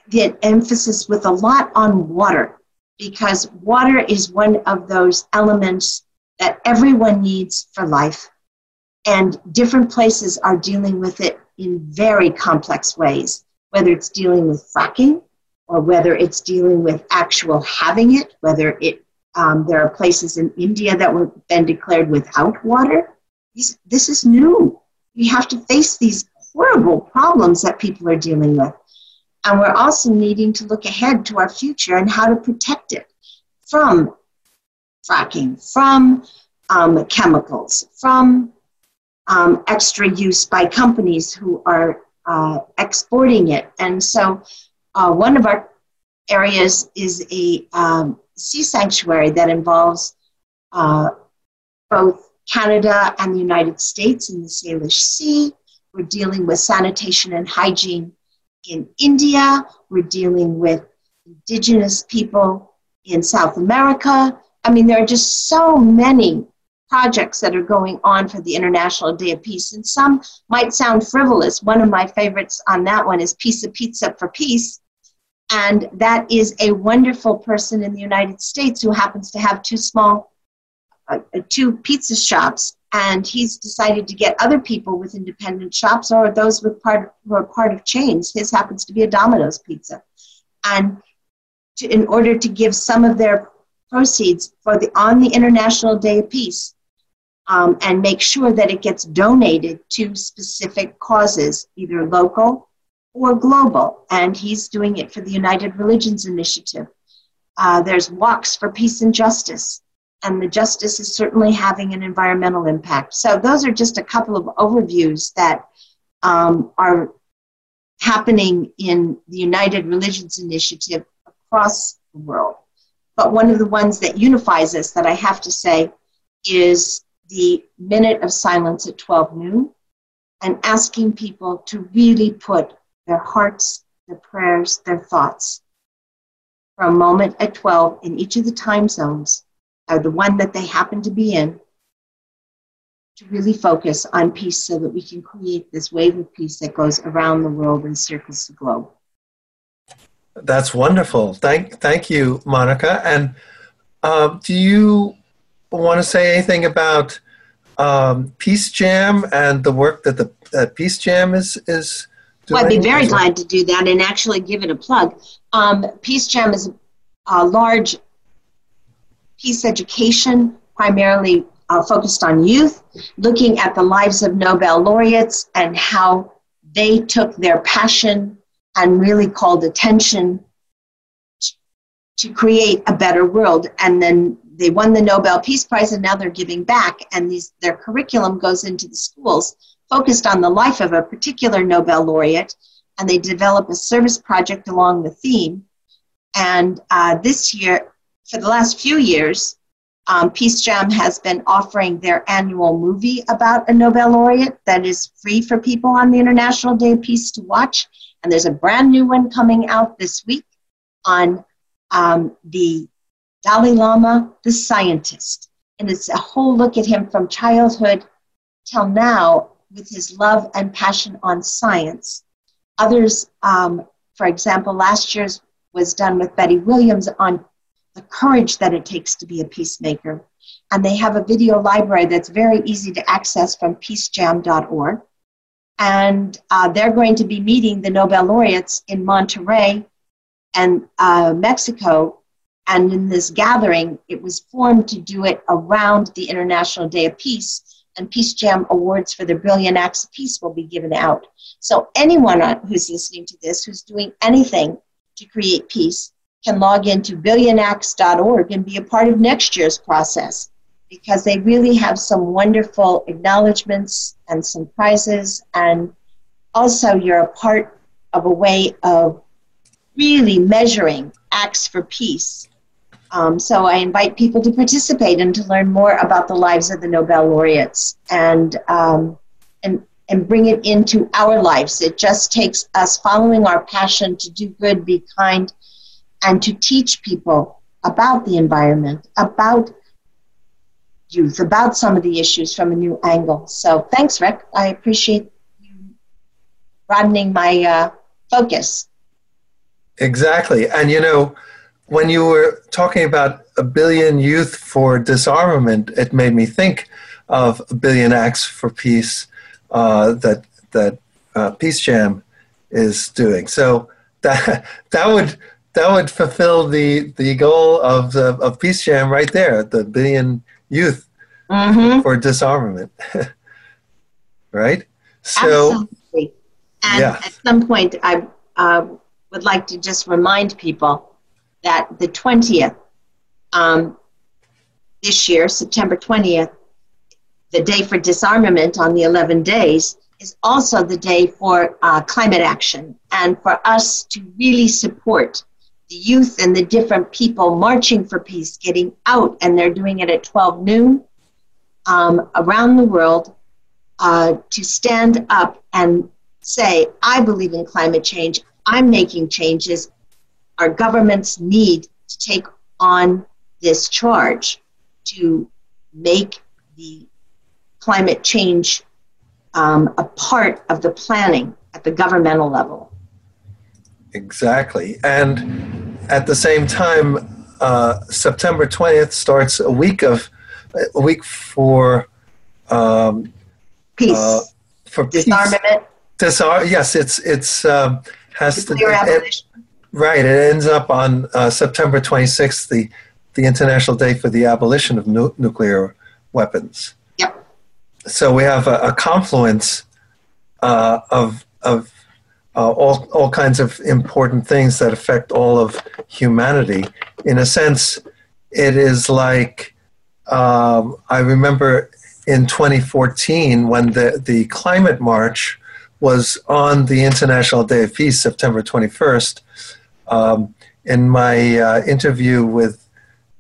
the emphasis with a lot on water because water is one of those elements that everyone needs for life. And different places are dealing with it in very complex ways, whether it's dealing with fracking or whether it's dealing with actual having it, whether it um, there are places in India that were been declared without water. This, this is new. We have to face these horrible problems that people are dealing with. And we're also needing to look ahead to our future and how to protect it from fracking, from um, chemicals, from um, extra use by companies who are uh, exporting it. And so, uh, one of our areas is a um, sea sanctuary that involves uh, both Canada and the United States in the Salish Sea. We're dealing with sanitation and hygiene in India. We're dealing with indigenous people in South America. I mean, there are just so many projects that are going on for the International Day of Peace, and some might sound frivolous. One of my favorites on that one is Pizza Pizza for Peace, and that is a wonderful person in the United States who happens to have two small, uh, uh two pizza shops, and he's decided to get other people with independent shops or those with part who are part of chains. His happens to be a Domino's Pizza, and to, in order to give some of their proceeds for the on the International Day of Peace um, and make sure that it gets donated to specific causes, either local or global. And he's doing it for the United Religions Initiative. Uh, there's walks for peace and justice, and the justice is certainly having an environmental impact. So those are just a couple of overviews that um, are happening in the United Religions Initiative across the world. But one of the ones that unifies us that I have to say is the minute of silence at 12 noon and asking people to really put their hearts, their prayers, their thoughts for a moment at 12 in each of the time zones, or the one that they happen to be in, to really focus on peace so that we can create this wave of peace that goes around the world and circles the globe. That's wonderful. Thank, thank you, Monica. And uh, do you want to say anything about um, Peace Jam and the work that the that Peace Jam is is doing? Well, I'd be very glad to do that and actually give it a plug. Um, Peace Jam is a large peace education, primarily uh, focused on youth, looking at the lives of Nobel laureates and how they took their passion and really called attention to create a better world. And then they won the Nobel Peace Prize and now they're giving back. And these, their curriculum goes into the schools focused on the life of a particular Nobel laureate. And they develop a service project along the theme. And uh, this year, for the last few years, um, Peace Jam has been offering their annual movie about a Nobel laureate that is free for people on the International Day of Peace to watch. And there's a brand new one coming out this week on um, the Dalai Lama, the scientist. And it's a whole look at him from childhood till now with his love and passion on science. Others, um, for example, last year's was done with Betty Williams on the courage that it takes to be a peacemaker. and they have a video library that's very easy to access from peacejam.org. And uh, they're going to be meeting the Nobel laureates in Monterrey and uh, Mexico. And in this gathering, it was formed to do it around the International Day of Peace. And Peace Jam awards for their brilliant acts of peace will be given out. So anyone who's listening to this, who's doing anything to create peace, can log into billionacts.org and be a part of next year's process because they really have some wonderful acknowledgments and some prizes. And also, you're a part of a way of really measuring acts for peace. Um, so I invite people to participate and to learn more about the lives of the Nobel laureates and um, and and bring it into our lives. It just takes us following our passion to do good, be kind, and to teach people about the environment, about youth, about some of the issues from a new angle. So thanks, Rick. I appreciate you broadening my uh, focus. Exactly. And you know, when you were talking about a billion youth for disarmament, it made me think of a billion acts for peace uh, that that uh, Peace Jam is doing. So that that would that would fulfill the the goal of the, of Peace Jam right there, the billion youth mm-hmm. for disarmament, right? So, Absolutely. and yeah. at some point, I uh, would like to just remind people that the twentieth um, this year, September twentieth, the day for disarmament on the eleven days is also the day for uh, climate action and for us to really support the youth and the different people marching for peace getting out and they're doing it at 12 noon um, around the world uh, to stand up and say i believe in climate change. I'm making changes. Our governments need to take on this charge to make the climate change um, a part of the planning at the governmental level. Exactly. And at the same time, uh, September 20th starts a week of a week for um, peace. Uh, for disarmament. Peace. Disar- yes, it's it's um, has to it, right. It ends up on uh, September 26th, the the International Day for the Abolition of nu- Nuclear Weapons. Yep. So we have a, a confluence uh, of of uh, all, all kinds of important things that affect all of humanity. In a sense, it is like um, I remember in 2014 when the, the climate march was on the International Day of Peace, September 21st. Um, in my uh, interview with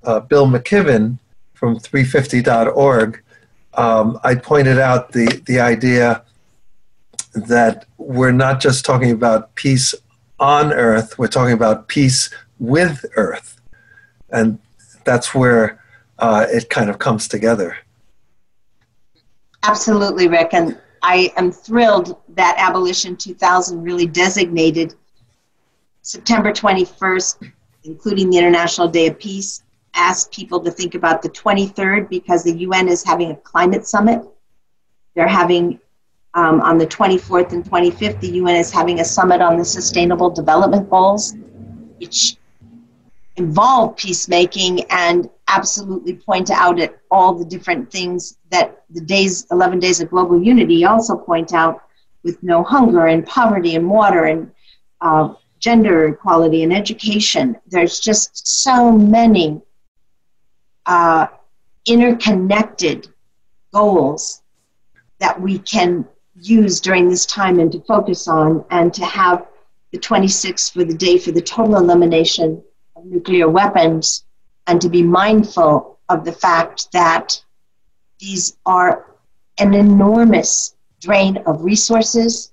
uh, Bill McKibben from 350.org, um, I pointed out the, the idea that we're not just talking about peace on earth, we're talking about peace with earth. And that's where uh, it kind of comes together. Absolutely, Rick. And I am thrilled that Abolition 2000 really designated September 21st, including the International Day of Peace, asked people to think about the 23rd because the UN is having a climate summit. They're having um, on the 24th and 25th, the UN is having a summit on the Sustainable Development Goals, which involve peacemaking and absolutely point out at all the different things that the days 11 days of global unity also point out with no hunger and poverty and water and uh, gender equality and education. There's just so many uh, interconnected goals that we can use during this time and to focus on, and to have the 26th for the day for the total elimination of nuclear weapons, and to be mindful of the fact that these are an enormous drain of resources,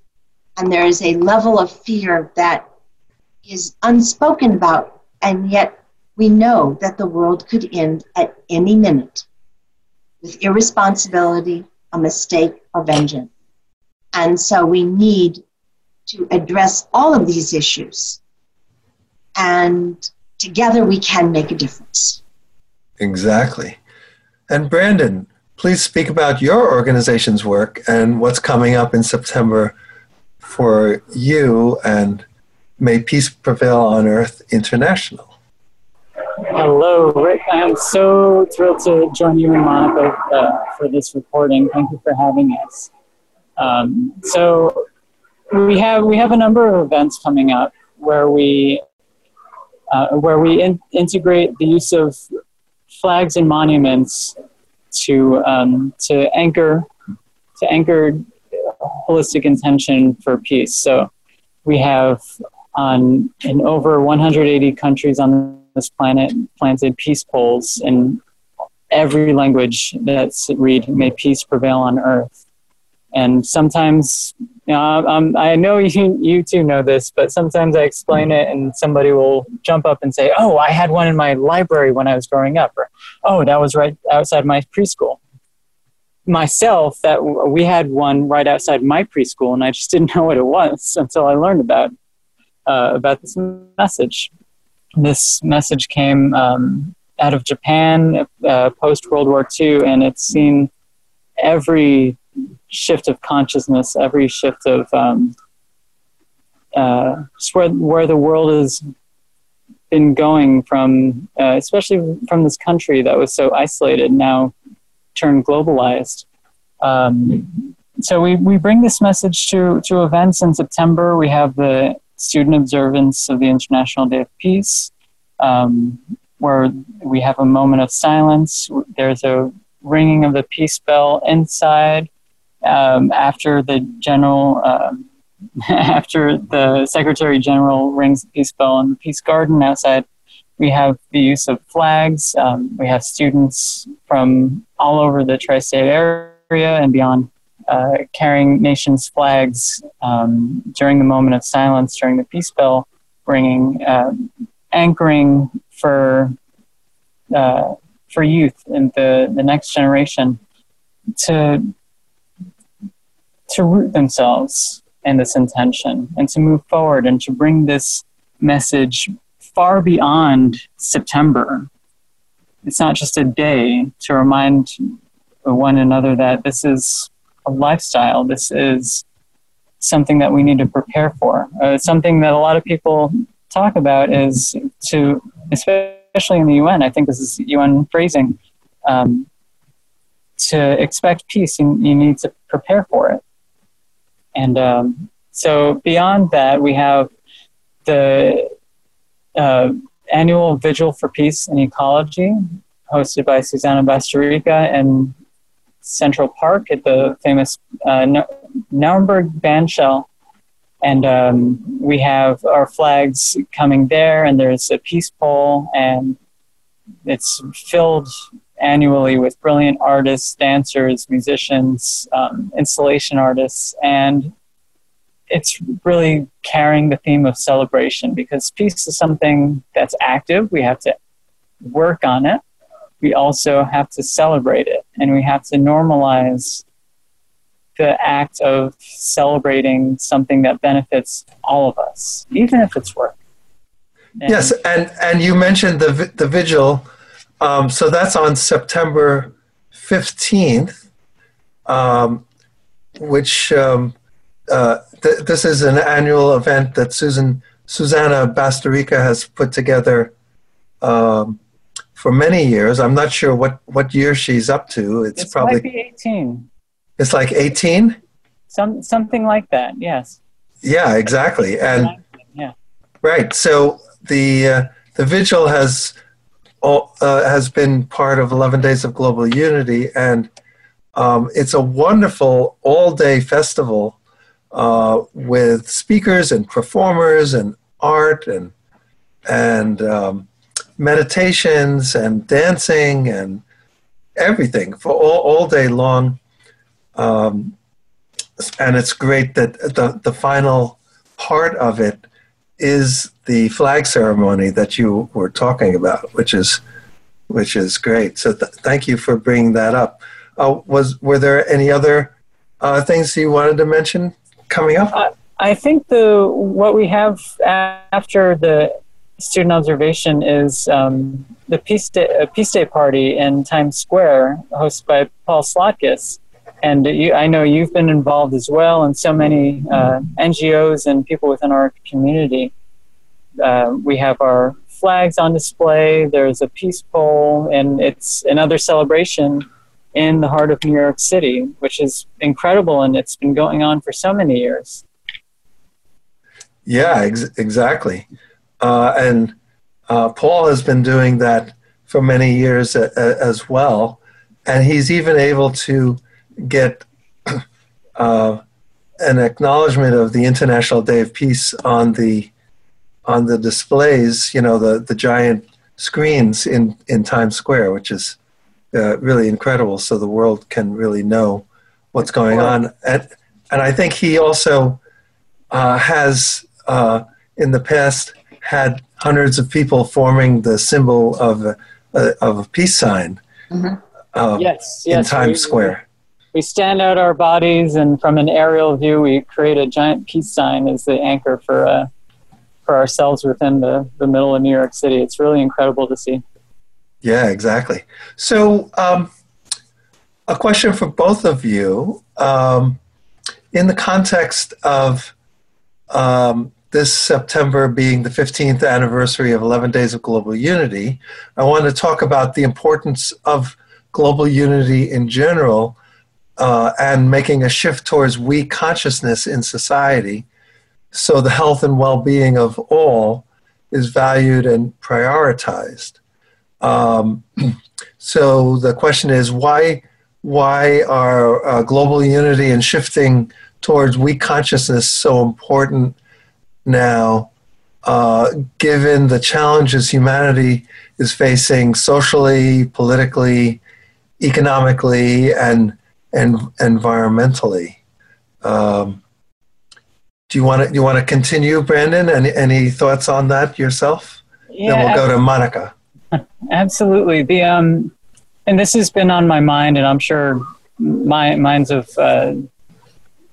and there is a level of fear that is unspoken about, and yet we know that the world could end at any minute with irresponsibility, a mistake, or vengeance. And so we need to address all of these issues. And together we can make a difference. Exactly. And Brandon, please speak about your organization's work and what's coming up in September for you and May Peace Prevail on Earth International. Hello, Rick. I am so thrilled to join you and Monica uh, for this recording. Thank you for having us. Um, so we have we have a number of events coming up where we uh, where we in- integrate the use of flags and monuments to um, to anchor to anchor holistic intention for peace. So we have on in over 180 countries on this planet planted peace poles in every language that's read "May peace prevail on earth." And sometimes, you know, um, I know you, you two know this, but sometimes I explain it and somebody will jump up and say, Oh, I had one in my library when I was growing up, or Oh, that was right outside my preschool. Myself, that we had one right outside my preschool, and I just didn't know what it was until I learned about uh, about this message. This message came um, out of Japan uh, post World War II, and it's seen every shift of consciousness, every shift of um, uh, where where the world has been going from, uh, especially from this country that was so isolated, now turned globalized. Um, so we, we bring this message to, to events in September. We have the student observance of the International Day of Peace, um, where we have a moment of silence. There's a ringing of the peace bell inside um, after the general, um, after the Secretary General rings the peace bell in the Peace Garden outside, we have the use of flags. Um, we have students from all over the tri-state area and beyond uh, carrying nations' flags um, during the moment of silence during the peace bell ringing, uh, anchoring for uh, for youth and the, the next generation to to root themselves in this intention and to move forward and to bring this message far beyond September. It's not just a day to remind one another that this is a lifestyle, this is something that we need to prepare for. Uh, something that a lot of people talk about is to, especially in the UN, I think this is UN phrasing, um, to expect peace, you, you need to prepare for it. And um, so beyond that, we have the uh, annual Vigil for Peace and Ecology, hosted by Susana Bastarrica in Central Park at the famous uh, Naumburg Bandshell. And um, we have our flags coming there, and there's a peace pole, and it's filled annually with brilliant artists, dancers, musicians, um, installation artists, and it's really carrying the theme of celebration because peace is something that's active. We have to work on it. We also have to celebrate it, and we have to normalize the act of celebrating something that benefits all of us, even if it's work. And yes, and and you mentioned the the vigil um, so that's on September 15th, um, which um, uh, th- this is an annual event that Susan Susana Bastarrica has put together um, for many years. I'm not sure what, what year she's up to. It's, probably might be 18. It's like 18. Some something like that. Yes. Yeah, exactly. And yeah. Right. So the uh, the vigil has uh, has been part of 11 Days of Global Unity, and um, it's a wonderful all day festival uh, with speakers and performers and art and, and um, meditations and dancing and everything for all, all day long. Um, and it's great that the, the final part of it is the flag ceremony that you were talking about, which is which is great. So th- thank you for bringing that up. Uh, was were there any other uh, things you wanted to mention coming up? I think the what we have after the student observation is um, the Peace Day, Peace Day party in Times Square, hosted by Paul Slotkis. And you, I know you've been involved as well, and so many uh, NGOs and people within our community. Uh, we have our flags on display. There's a peace pole, and it's another celebration in the heart of New York City, which is incredible, and it's been going on for so many years. Yeah, ex- exactly. Uh, and uh, Paul has been doing that for many years a, a, as well. And he's even able to get uh, an acknowledgement of the International Day of Peace on the on the displays, you know, the, the giant screens in, in Times Square, which is uh, really incredible. So the world can really know what's going on. And, and I think he also uh, has, uh, in the past, had hundreds of people forming the symbol of a, of a peace sign mm-hmm. uh, yes, yes, in Times Square. We stand out our bodies, and from an aerial view, we create a giant peace sign as the anchor for uh, for ourselves within the, the middle of New York City. It's really incredible to see. Yeah, exactly. So, um, a question for both of you. Um, in the context of um, this September being the 15th anniversary of 11 Days of Global Unity, I want to talk about the importance of global unity in general uh, and making a shift towards we consciousness in society so the health and well being of all is valued and prioritized. Um, so the question is why, why are uh, global unity and shifting towards we consciousness so important? now, uh, given the challenges humanity is facing socially, politically, economically, and and environmentally. Um, do you want to you want to continue, Brandon? Any any thoughts on that yourself? Yeah, then we'll go to Monica. Absolutely. The um, and this has been on my mind, and I'm sure my minds of uh,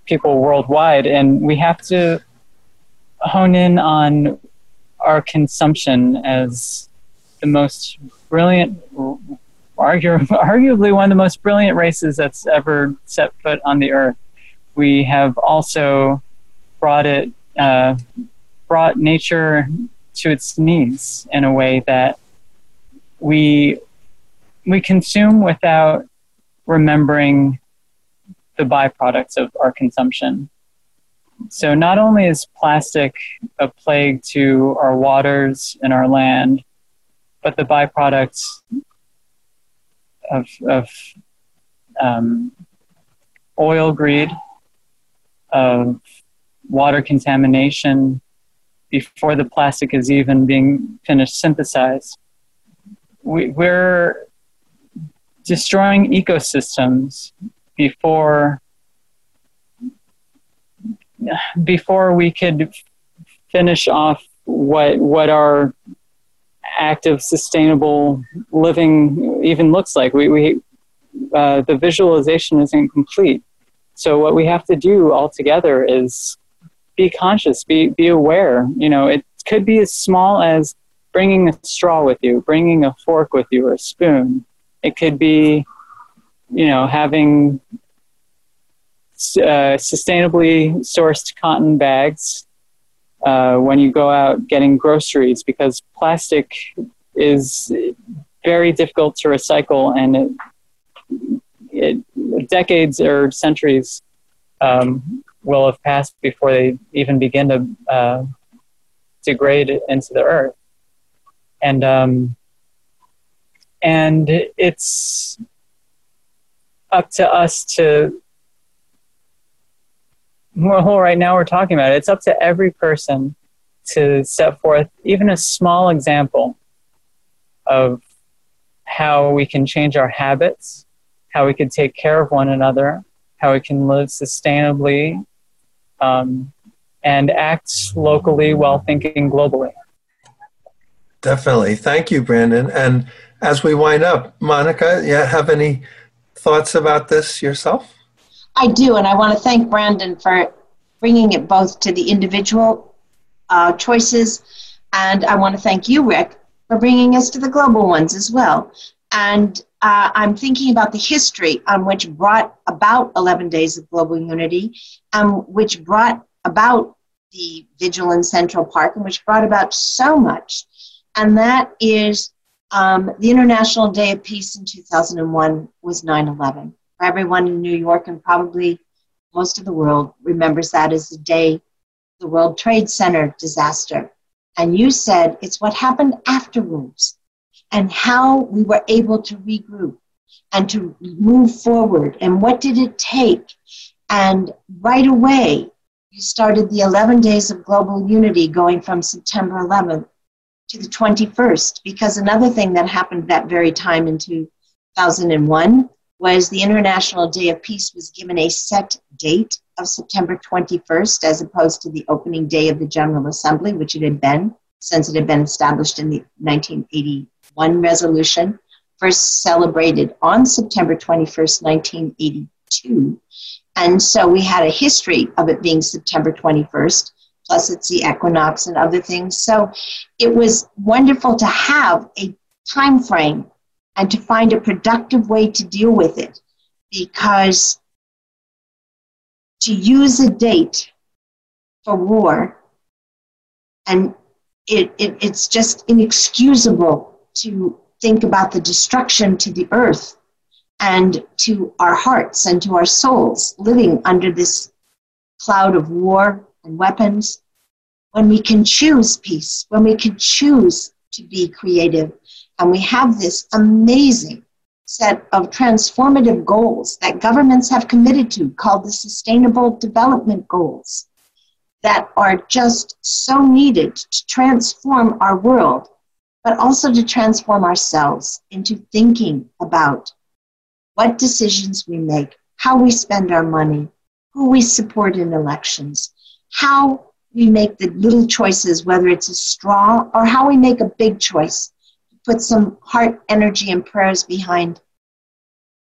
people worldwide. And we have to hone in on our consumption as the most brilliant, argu- arguably one of the most brilliant races that's ever set foot on the earth. We have also brought it, uh, brought nature to its knees in a way that we we consume without remembering the byproducts of our consumption. So not only is plastic a plague to our waters and our land, but the byproducts of, of um, oil greed, of water contamination before the plastic is even being finished synthesized. We, we're destroying ecosystems before before we could finish off what what our active sustainable living even looks like. We, we uh, the visualization isn't complete. So what we have to do altogether is be conscious be be aware. You know it could be as small as bringing a straw with you bringing a fork with you or a spoon. It could be you know having uh, sustainably sourced cotton bags uh, when you go out getting groceries because plastic is very difficult to recycle and it, it, decades or centuries um, will have passed before they even begin to uh, degrade into the earth. And um, and it's up to us to well, right now we're talking about it. It's up to every person to set forth even a small example of how we can change our habits, how we can take care of one another, how we can live sustainably, um, and act locally while thinking globally. Definitely. Thank you, Brandon. And as we wind up, Monica, yeah, have any thoughts about this yourself? I do, and I want to thank Brandon for bringing it both to the individual uh, choices And I want to thank you, Rick, for bringing us to the global ones as well. And uh, I'm thinking about the history on which brought about 11 Days of Global Unity, and which brought about the Vigil in Central Park, and which brought about so much. And that is um, the International Day of Peace in 2001 was 9 11. Everyone in New York and probably most of the world remembers that as the day the World Trade Center disaster. And you said it's what happened afterwards and how we were able to regroup and to move forward and what did it take. And right away, you started the 11 days of global unity going from September 11th to the 21st, because another thing that happened that very time in 2001 was the International Day of Peace was given a set date of September 21st as opposed to the opening day of the General Assembly, which it had been since it had been established in the 1981 resolution, first celebrated on September 21st, 1982. And so we had a history of it being September 21st, plus it's the equinox and other things. So it was wonderful to have a time frame and to find a productive way to deal with it. Because to use a date for war and it, it, it's just inexcusable to think about the destruction to the earth and to our hearts and to our souls living under this cloud of war and weapons. When we can choose peace, when we can choose to be creative and we have this amazing set of transformative goals that governments have committed to called the Sustainable Development Goals that are just so needed to transform our world, but also to transform ourselves into thinking about what decisions we make, how we spend our money, who we support in elections, how we make the little choices, whether it's a straw or how we make a big choice put some heart, energy, and prayers behind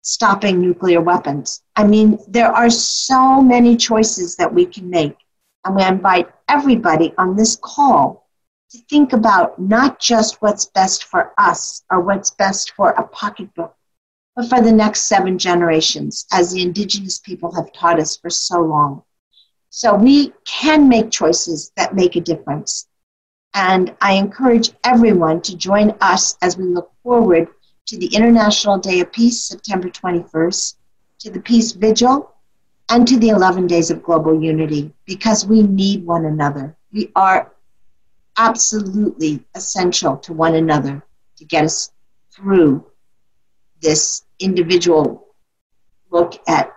stopping nuclear weapons. I mean, there are so many choices that we can make. And we invite everybody on this call to think about not just what's best for us or what's best for a pocketbook, but for the next seven generations, as the indigenous people have taught us for so long. So we can make choices that make a difference. And I encourage everyone to join us as we look forward to the International Day of Peace, September 21st, to the Peace Vigil, and to the 11 Days of Global Unity, because we need one another. We are absolutely essential to one another to get us through this individual look at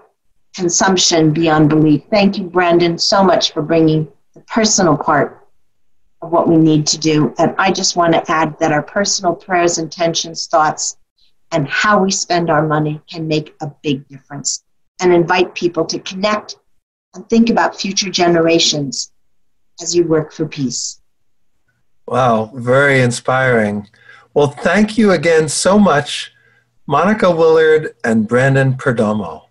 consumption beyond belief. Thank you, Brandon, so much for bringing the personal part what we need to do. And I just want to add that our personal prayers, intentions, thoughts, and how we spend our money can make a big difference and invite people to connect and think about future generations as you work for peace. Wow, very inspiring. Well, thank you again so much, Monica Willard and Brandon Perdomo.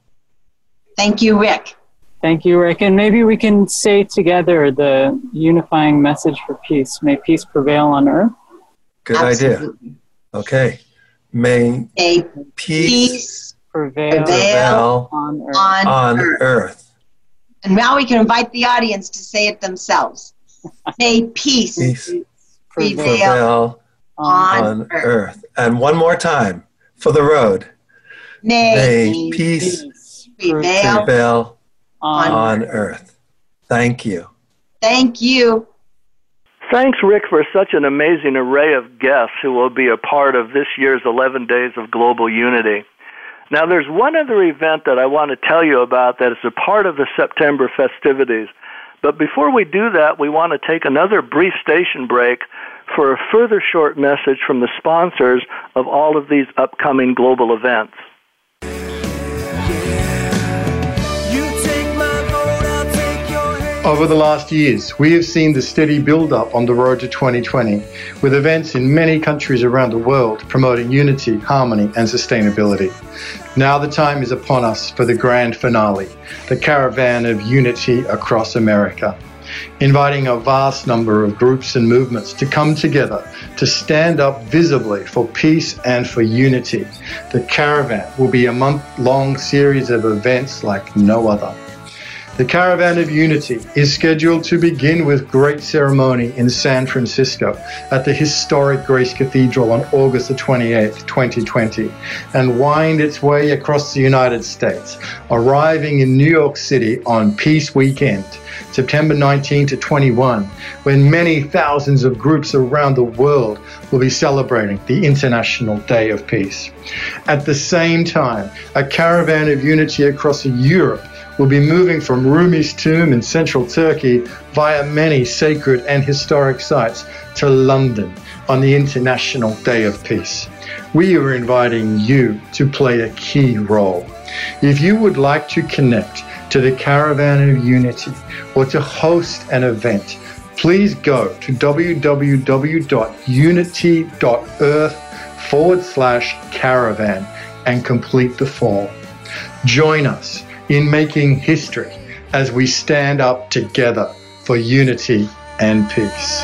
Thank you, Rick. Thank you, Rick. And maybe we can say together the unifying message for peace. May peace prevail on earth. Good Absolutely. idea. Okay. May, May peace, peace prevail, prevail, on, earth. on, on earth. earth. And now we can invite the audience to say it themselves. May peace, peace prevail, prevail on, on earth. earth. And one more time for the road. May, May peace, peace prevail, prevail on, on earth. Thank you. Thank you. Thanks, Rick, for such an amazing array of guests who will be a part of this year's 11 Days of Global Unity. Now, there's one other event that I want to tell you about that is a part of the September festivities. But before we do that, we want to take another brief station break for a further short message from the sponsors of all of these upcoming global events. Over the last years, we have seen the steady build up on the road to 2020, with events in many countries around the world promoting unity, harmony, and sustainability. Now the time is upon us for the grand finale, the caravan of unity across America. inviting a vast number of groups and movements to come together to stand up visibly for peace and for unity. The Caravan will be a month long series of events like no other. The Caravan of Unity is scheduled to begin with great ceremony in San Francisco at the historic Grace Cathedral on August the 28th, 2020, and wind its way across the United States, arriving in New York City on Peace Weekend, September 19 to 21, when many thousands of groups around the world will be celebrating the International Day of Peace. At the same time, a Caravan of Unity across Europe will be moving from Rumi's tomb in central Turkey via many sacred and historic sites to London on the International Day of Peace. We are inviting you to play a key role. If you would like to connect to the Caravan of Unity or to host an event, please go to www.unity.earth forward slash caravan and complete the form. Join us in making history as we stand up together for unity and peace.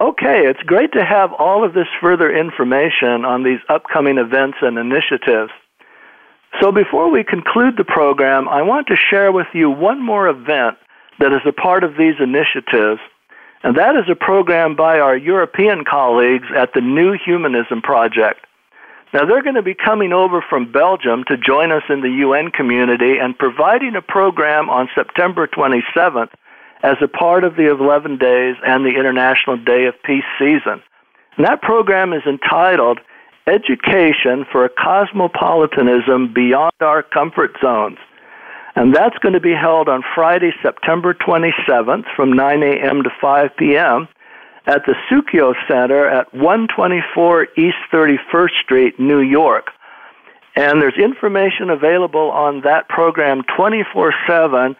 Okay, it's great to have all of this further information on these upcoming events and initiatives. So, before we conclude the program, I want to share with you one more event that is a part of these initiatives and that is a program by our European colleagues at the New Humanism Project. Now, they're going to be coming over from Belgium to join us in the UN community and providing a program on September 27th as a part of the 11 days and the International Day of Peace season. And that program is entitled Education for a Cosmopolitanism Beyond Our Comfort Zones. And that's going to be held on Friday, September 27th from 9 a.m. to 5 p.m. at the Sukio Center at 124 East 31st Street, New York. And there's information available on that program 24 7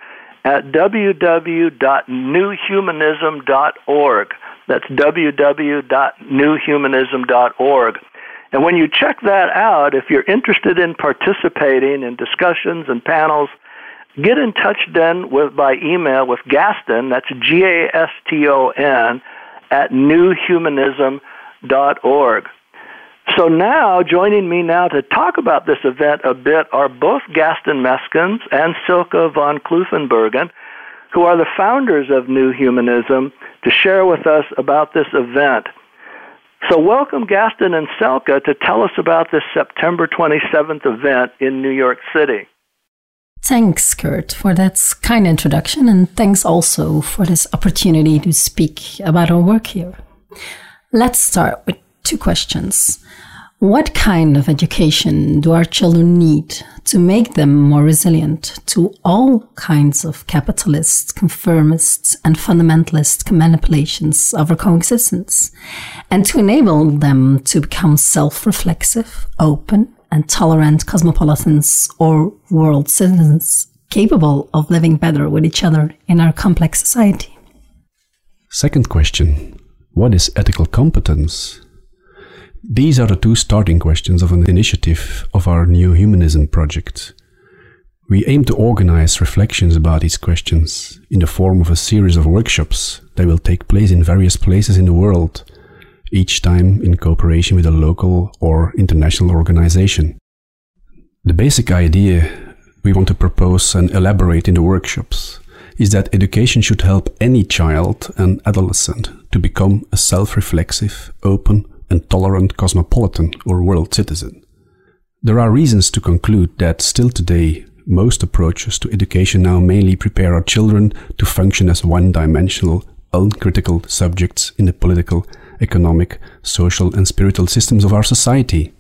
at www.newhumanism.org. That's www.newhumanism.org. And when you check that out, if you're interested in participating in discussions and panels Get in touch then with by email with Gaston, that's G A S T O N, at newhumanism.org. So now, joining me now to talk about this event a bit are both Gaston Meskens and Silke von Kluifenbergen, who are the founders of New Humanism, to share with us about this event. So welcome Gaston and Silke to tell us about this September 27th event in New York City. Thanks, Kurt, for that kind introduction, and thanks also for this opportunity to speak about our work here. Let's start with two questions. What kind of education do our children need to make them more resilient to all kinds of capitalist, conformist, and fundamentalist manipulations of our coexistence, and to enable them to become self reflexive, open, and tolerant cosmopolitans or world citizens capable of living better with each other in our complex society. Second question What is ethical competence? These are the two starting questions of an initiative of our New Humanism project. We aim to organize reflections about these questions in the form of a series of workshops that will take place in various places in the world each time in cooperation with a local or international organization. The basic idea we want to propose and elaborate in the workshops is that education should help any child and adolescent to become a self reflexive, open, and tolerant cosmopolitan or world citizen. There are reasons to conclude that still today, most approaches to education now mainly prepare our children to function as one dimensional, uncritical subjects in the political economic, social, and spiritual systems of our society.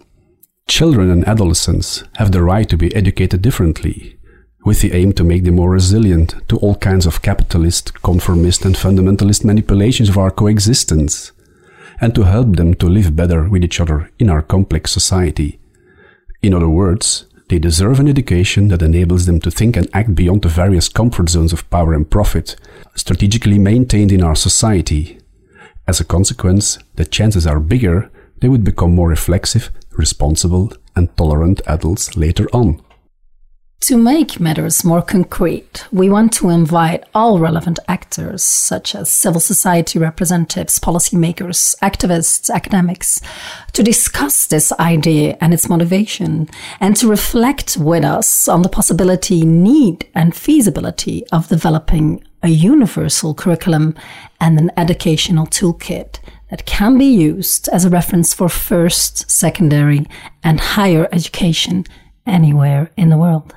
Children and adolescents have the right to be educated differently, with the aim to make them more resilient to all kinds of capitalist, conformist, and fundamentalist manipulations of our coexistence, and to help them to live better with each other in our complex society. In other words, they deserve an education that enables them to think and act beyond the various comfort zones of power and profit, strategically maintained in our society, as a consequence, the chances are bigger they would become more reflexive, responsible, and tolerant adults later on. To make matters more concrete, we want to invite all relevant actors, such as civil society representatives, policymakers, activists, academics, to discuss this idea and its motivation, and to reflect with us on the possibility, need, and feasibility of developing a universal curriculum and an educational toolkit that can be used as a reference for first, secondary, and higher education anywhere in the world.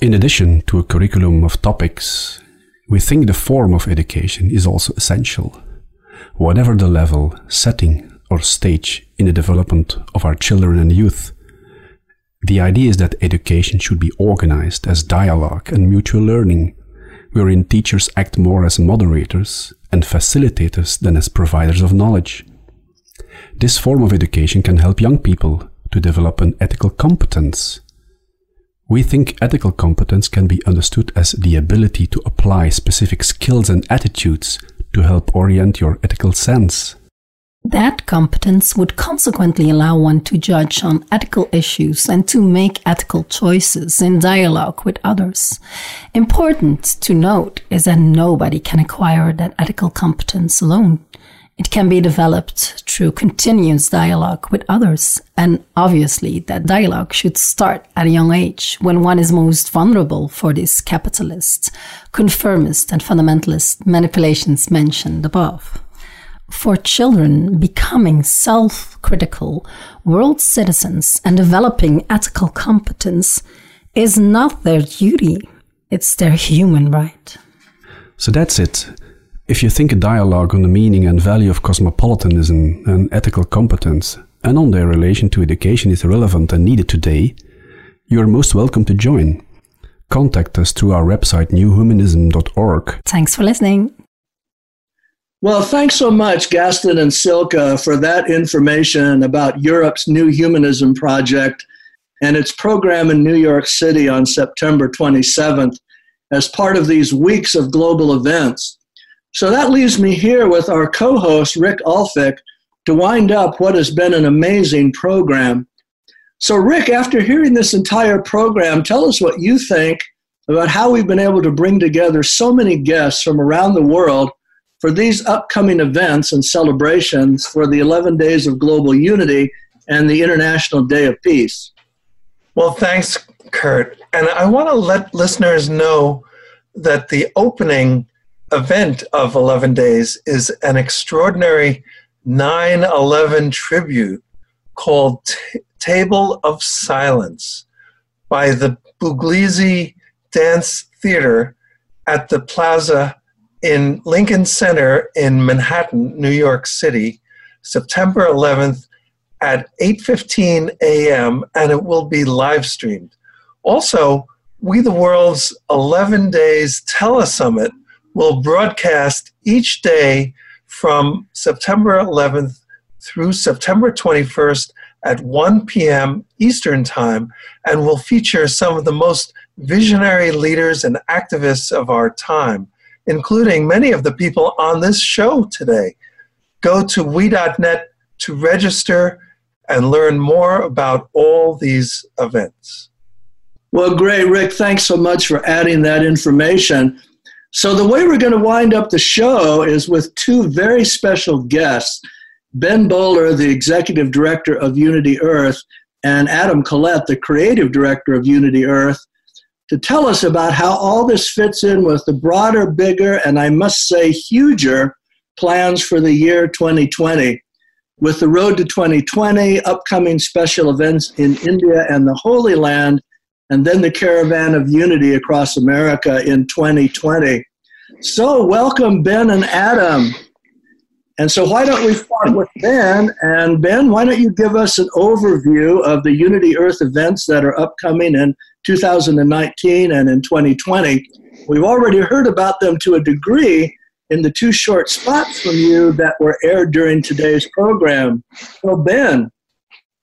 In addition to a curriculum of topics, we think the form of education is also essential. Whatever the level, setting, or stage in the development of our children and youth, the idea is that education should be organized as dialogue and mutual learning, wherein teachers act more as moderators and facilitators than as providers of knowledge. This form of education can help young people to develop an ethical competence we think ethical competence can be understood as the ability to apply specific skills and attitudes to help orient your ethical sense. That competence would consequently allow one to judge on ethical issues and to make ethical choices in dialogue with others. Important to note is that nobody can acquire that ethical competence alone. It can be developed through continuous dialogue with others. And obviously, that dialogue should start at a young age when one is most vulnerable for these capitalist, conformist, and fundamentalist manipulations mentioned above. For children, becoming self critical world citizens and developing ethical competence is not their duty, it's their human right. So that's it. If you think a dialogue on the meaning and value of cosmopolitanism and ethical competence and on their relation to education is relevant and needed today, you are most welcome to join. Contact us through our website newhumanism.org. Thanks for listening. Well, thanks so much, Gaston and Silke, for that information about Europe's New Humanism Project and its program in New York City on September 27th as part of these weeks of global events. So that leaves me here with our co host, Rick Ulfik, to wind up what has been an amazing program. So, Rick, after hearing this entire program, tell us what you think about how we've been able to bring together so many guests from around the world for these upcoming events and celebrations for the 11 Days of Global Unity and the International Day of Peace. Well, thanks, Kurt. And I want to let listeners know that the opening event of 11 days is an extraordinary 9 11 tribute called T- Table of Silence by the Buglisi Dance Theater at the Plaza in Lincoln Center in Manhattan, New York City, September 11th at 8:15 a.m. and it will be live streamed. Also, We the World's 11 Days Telesummit will broadcast each day from September 11th through September 21st at 1 p.m. Eastern Time and will feature some of the most visionary leaders and activists of our time, including many of the people on this show today. Go to we.net to register and learn more about all these events. Well, great, Rick. Thanks so much for adding that information. So, the way we're going to wind up the show is with two very special guests Ben Bowler, the executive director of Unity Earth, and Adam Collett, the creative director of Unity Earth, to tell us about how all this fits in with the broader, bigger, and I must say, huger plans for the year 2020. With the Road to 2020, upcoming special events in India and the Holy Land, and then the Caravan of Unity across America in 2020. So, welcome, Ben and Adam. And so, why don't we start with Ben? And Ben, why don't you give us an overview of the Unity Earth events that are upcoming in 2019 and in 2020? We've already heard about them to a degree in the two short spots from you that were aired during today's program. So, Ben,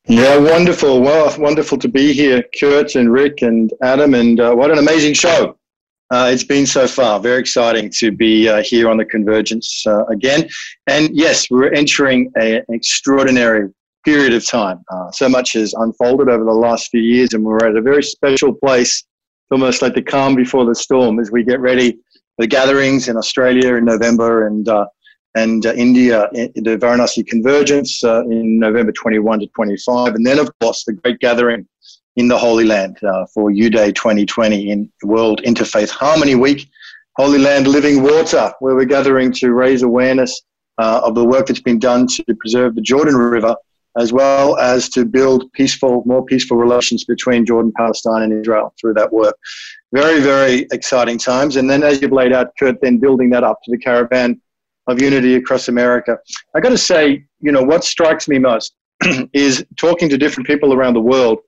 yeah, wonderful. Well, wonderful to be here, Kurt and Rick and Adam, and uh, what an amazing show. Uh, it's been so far. Very exciting to be uh, here on the Convergence uh, again. And yes, we're entering a, an extraordinary period of time. Uh, so much has unfolded over the last few years, and we're at a very special place, almost like the calm before the storm, as we get ready for the gatherings in Australia in November and uh, and uh, India, the Varanasi Convergence in November 21 to 25, and then of course the great gathering in the Holy Land uh, for U Day 2020 in World Interfaith Harmony Week. Holy Land Living Water, where we're gathering to raise awareness uh, of the work that's been done to preserve the Jordan River as well as to build peaceful, more peaceful relations between Jordan, Palestine, and Israel through that work. Very, very exciting times. And then, as you've laid out, Kurt, then building that up to the caravan of unity across America. I got to say, you know, what strikes me most is talking to different people around the world,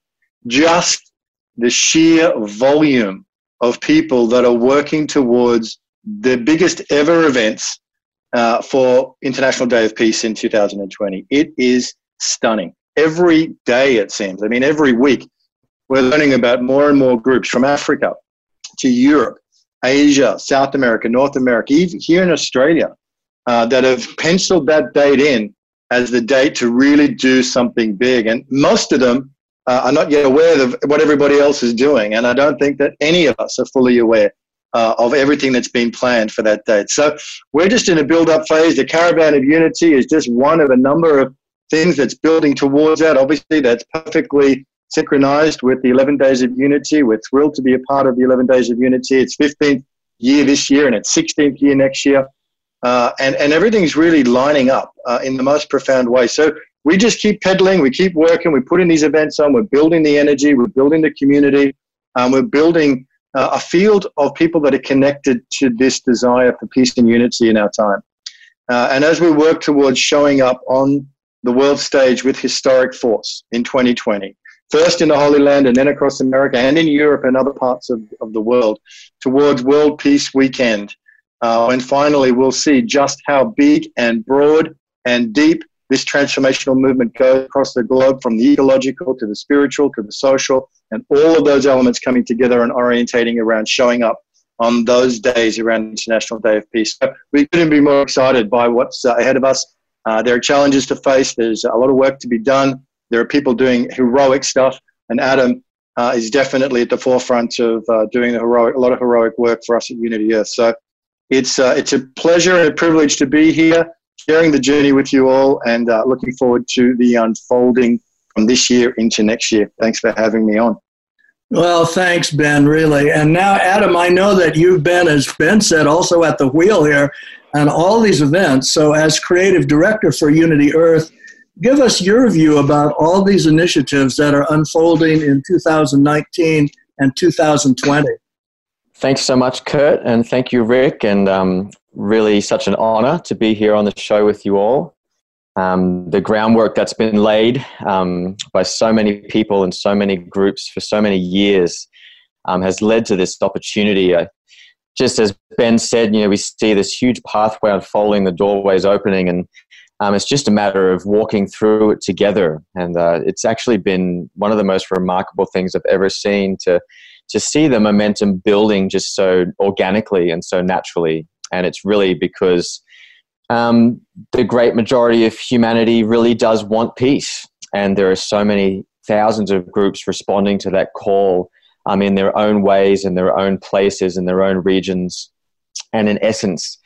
just the sheer volume of people that are working towards the biggest ever events uh, for International Day of Peace in 2020. It is stunning. Every day, it seems. I mean, every week, we're learning about more and more groups from Africa to Europe, Asia, South America, North America, even here in Australia, uh, that have penciled that date in as the date to really do something big. And most of them uh, are not yet aware of what everybody else is doing. And I don't think that any of us are fully aware uh, of everything that's been planned for that date. So we're just in a build up phase. The Caravan of Unity is just one of a number of things that's building towards that. Obviously, that's perfectly synchronized with the 11 Days of Unity. We're thrilled to be a part of the 11 Days of Unity. It's 15th year this year and it's 16th year next year. Uh, and, and everything's really lining up uh, in the most profound way. So we just keep peddling, we keep working, we're putting these events on, we're building the energy, we're building the community, um, we're building uh, a field of people that are connected to this desire for peace and unity in our time. Uh, and as we work towards showing up on the world stage with historic force in 2020, first in the Holy Land and then across America and in Europe and other parts of, of the world, towards World Peace Weekend. Uh, and finally, we'll see just how big and broad and deep this transformational movement goes across the globe from the ecological to the spiritual to the social, and all of those elements coming together and orientating around showing up on those days around International Day of Peace. So we couldn't be more excited by what's uh, ahead of us. Uh, there are challenges to face. There's a lot of work to be done. There are people doing heroic stuff, and Adam uh, is definitely at the forefront of uh, doing heroic, a lot of heroic work for us at Unity Earth. So it's uh, it's a pleasure and a privilege to be here, sharing the journey with you all, and uh, looking forward to the unfolding from this year into next year. Thanks for having me on. Well, thanks, Ben, really. And now, Adam, I know that you've been, as Ben said, also at the wheel here on all these events. So, as creative director for Unity Earth, give us your view about all these initiatives that are unfolding in 2019 and 2020. Thanks so much, Kurt, and thank you, Rick, and um, really such an honor to be here on the show with you all. Um, the groundwork that's been laid um, by so many people and so many groups for so many years um, has led to this opportunity. Just as Ben said, you know, we see this huge pathway unfolding, the doorways opening, and um, it's just a matter of walking through it together. And uh, it's actually been one of the most remarkable things I've ever seen to to see the momentum building just so organically and so naturally. And it's really because um, the great majority of humanity really does want peace. And there are so many thousands of groups responding to that call um, in their own ways, in their own places, in their own regions. And in essence,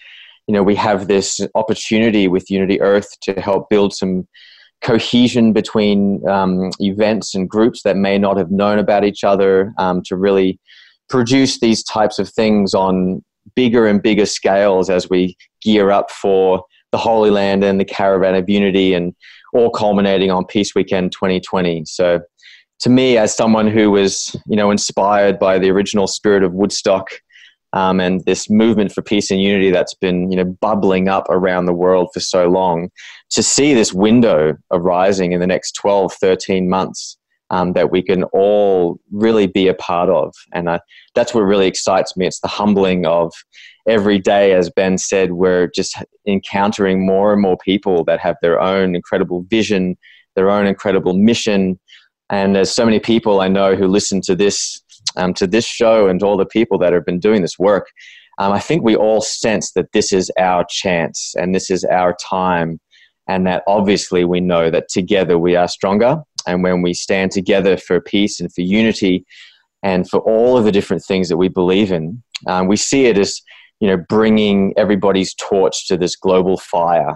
you know, we have this opportunity with Unity Earth to help build some cohesion between um, events and groups that may not have known about each other um, to really produce these types of things on bigger and bigger scales as we gear up for the Holy Land and the Caravan of Unity and all culminating on Peace Weekend 2020. So to me, as someone who was, you know, inspired by the original spirit of Woodstock um, and this movement for peace and unity that's been you know bubbling up around the world for so long to see this window arising in the next 12 13 months um, that we can all really be a part of. And uh, that's what really excites me. It's the humbling of every day as ben said we're just encountering more and more people that have their own incredible vision their own incredible mission. And there's so many people i know who listen to this um, to this show and all the people that have been doing this work, um, I think we all sense that this is our chance and this is our time and that obviously we know that together we are stronger. And when we stand together for peace and for unity and for all of the different things that we believe in, um, we see it as you know bringing everybody's torch to this global fire,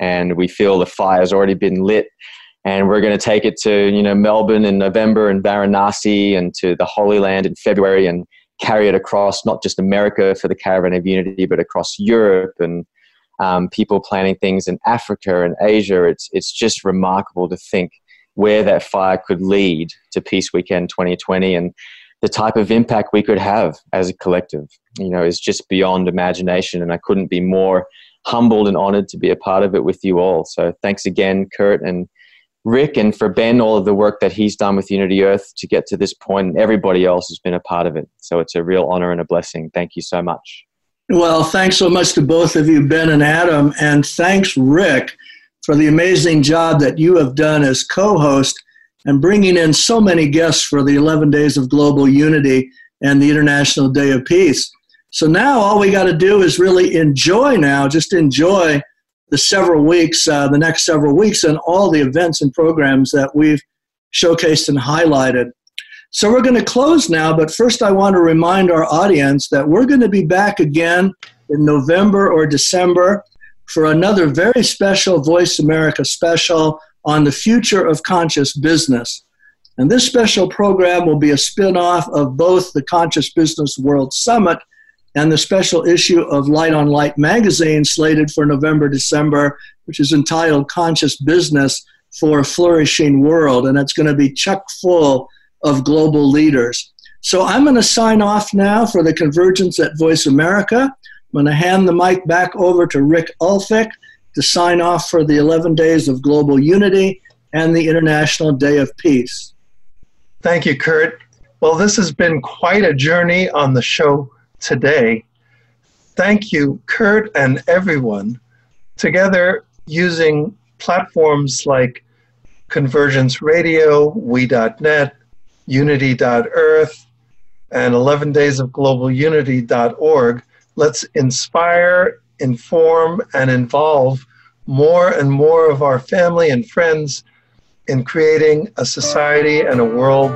and we feel the fire has already been lit. And we're going to take it to you know Melbourne in November and Varanasi and to the Holy Land in February and carry it across not just America for the Caravan of Unity, but across Europe and um, people planning things in Africa and Asia. It's it's just remarkable to think where that fire could lead to Peace Weekend 2020 and the type of impact we could have as a collective. You know, is just beyond imagination, and I couldn't be more humbled and honored to be a part of it with you all. So thanks again, Kurt and Rick, and for Ben, all of the work that he's done with Unity Earth to get to this point, and everybody else has been a part of it. So it's a real honor and a blessing. Thank you so much. Well, thanks so much to both of you, Ben and Adam, and thanks, Rick, for the amazing job that you have done as co host and bringing in so many guests for the 11 Days of Global Unity and the International Day of Peace. So now all we got to do is really enjoy now, just enjoy the several weeks, uh, the next several weeks, and all the events and programs that we've showcased and highlighted. So we're going to close now, but first I want to remind our audience that we're going to be back again in November or December for another very special Voice America special on the future of conscious business. And this special program will be a spin off of both the Conscious Business World Summit and the special issue of Light on Light magazine slated for November, December, which is entitled Conscious Business for a Flourishing World. And it's going to be chock full of global leaders. So I'm going to sign off now for the Convergence at Voice America. I'm going to hand the mic back over to Rick Ulfik to sign off for the 11 Days of Global Unity and the International Day of Peace. Thank you, Kurt. Well, this has been quite a journey on the show today. Thank you, Kurt and everyone. Together, using platforms like Convergence Radio, We.net, unity.earth, and 11 let's inspire, inform, and involve more and more of our family and friends in creating a society and a world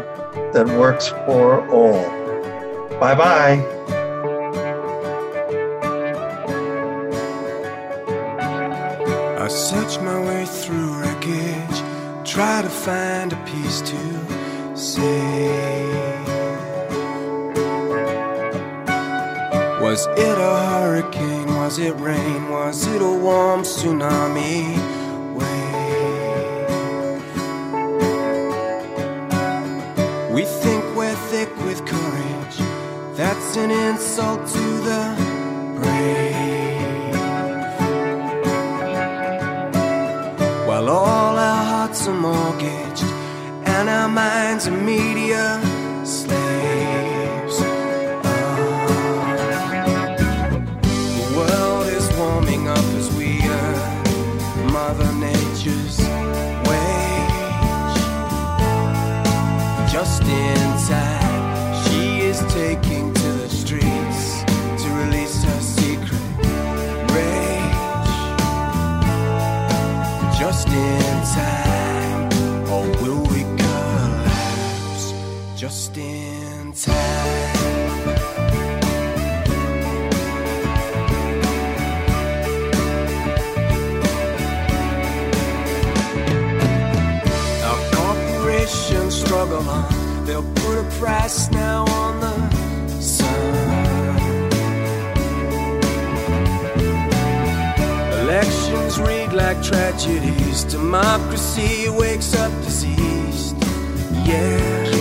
that works for all. Bye bye. I search my way through wreckage, try to find a piece to say? Was it a hurricane? Was it rain? Was it a warm tsunami wave? We think we're thick with courage. That's an insult to the brave. While all our hearts are mortgaged and our minds are media slaves. Just in time. Struggle on, they'll put a price now on the sun. Elections read like tragedies, democracy wakes up diseased. Yeah.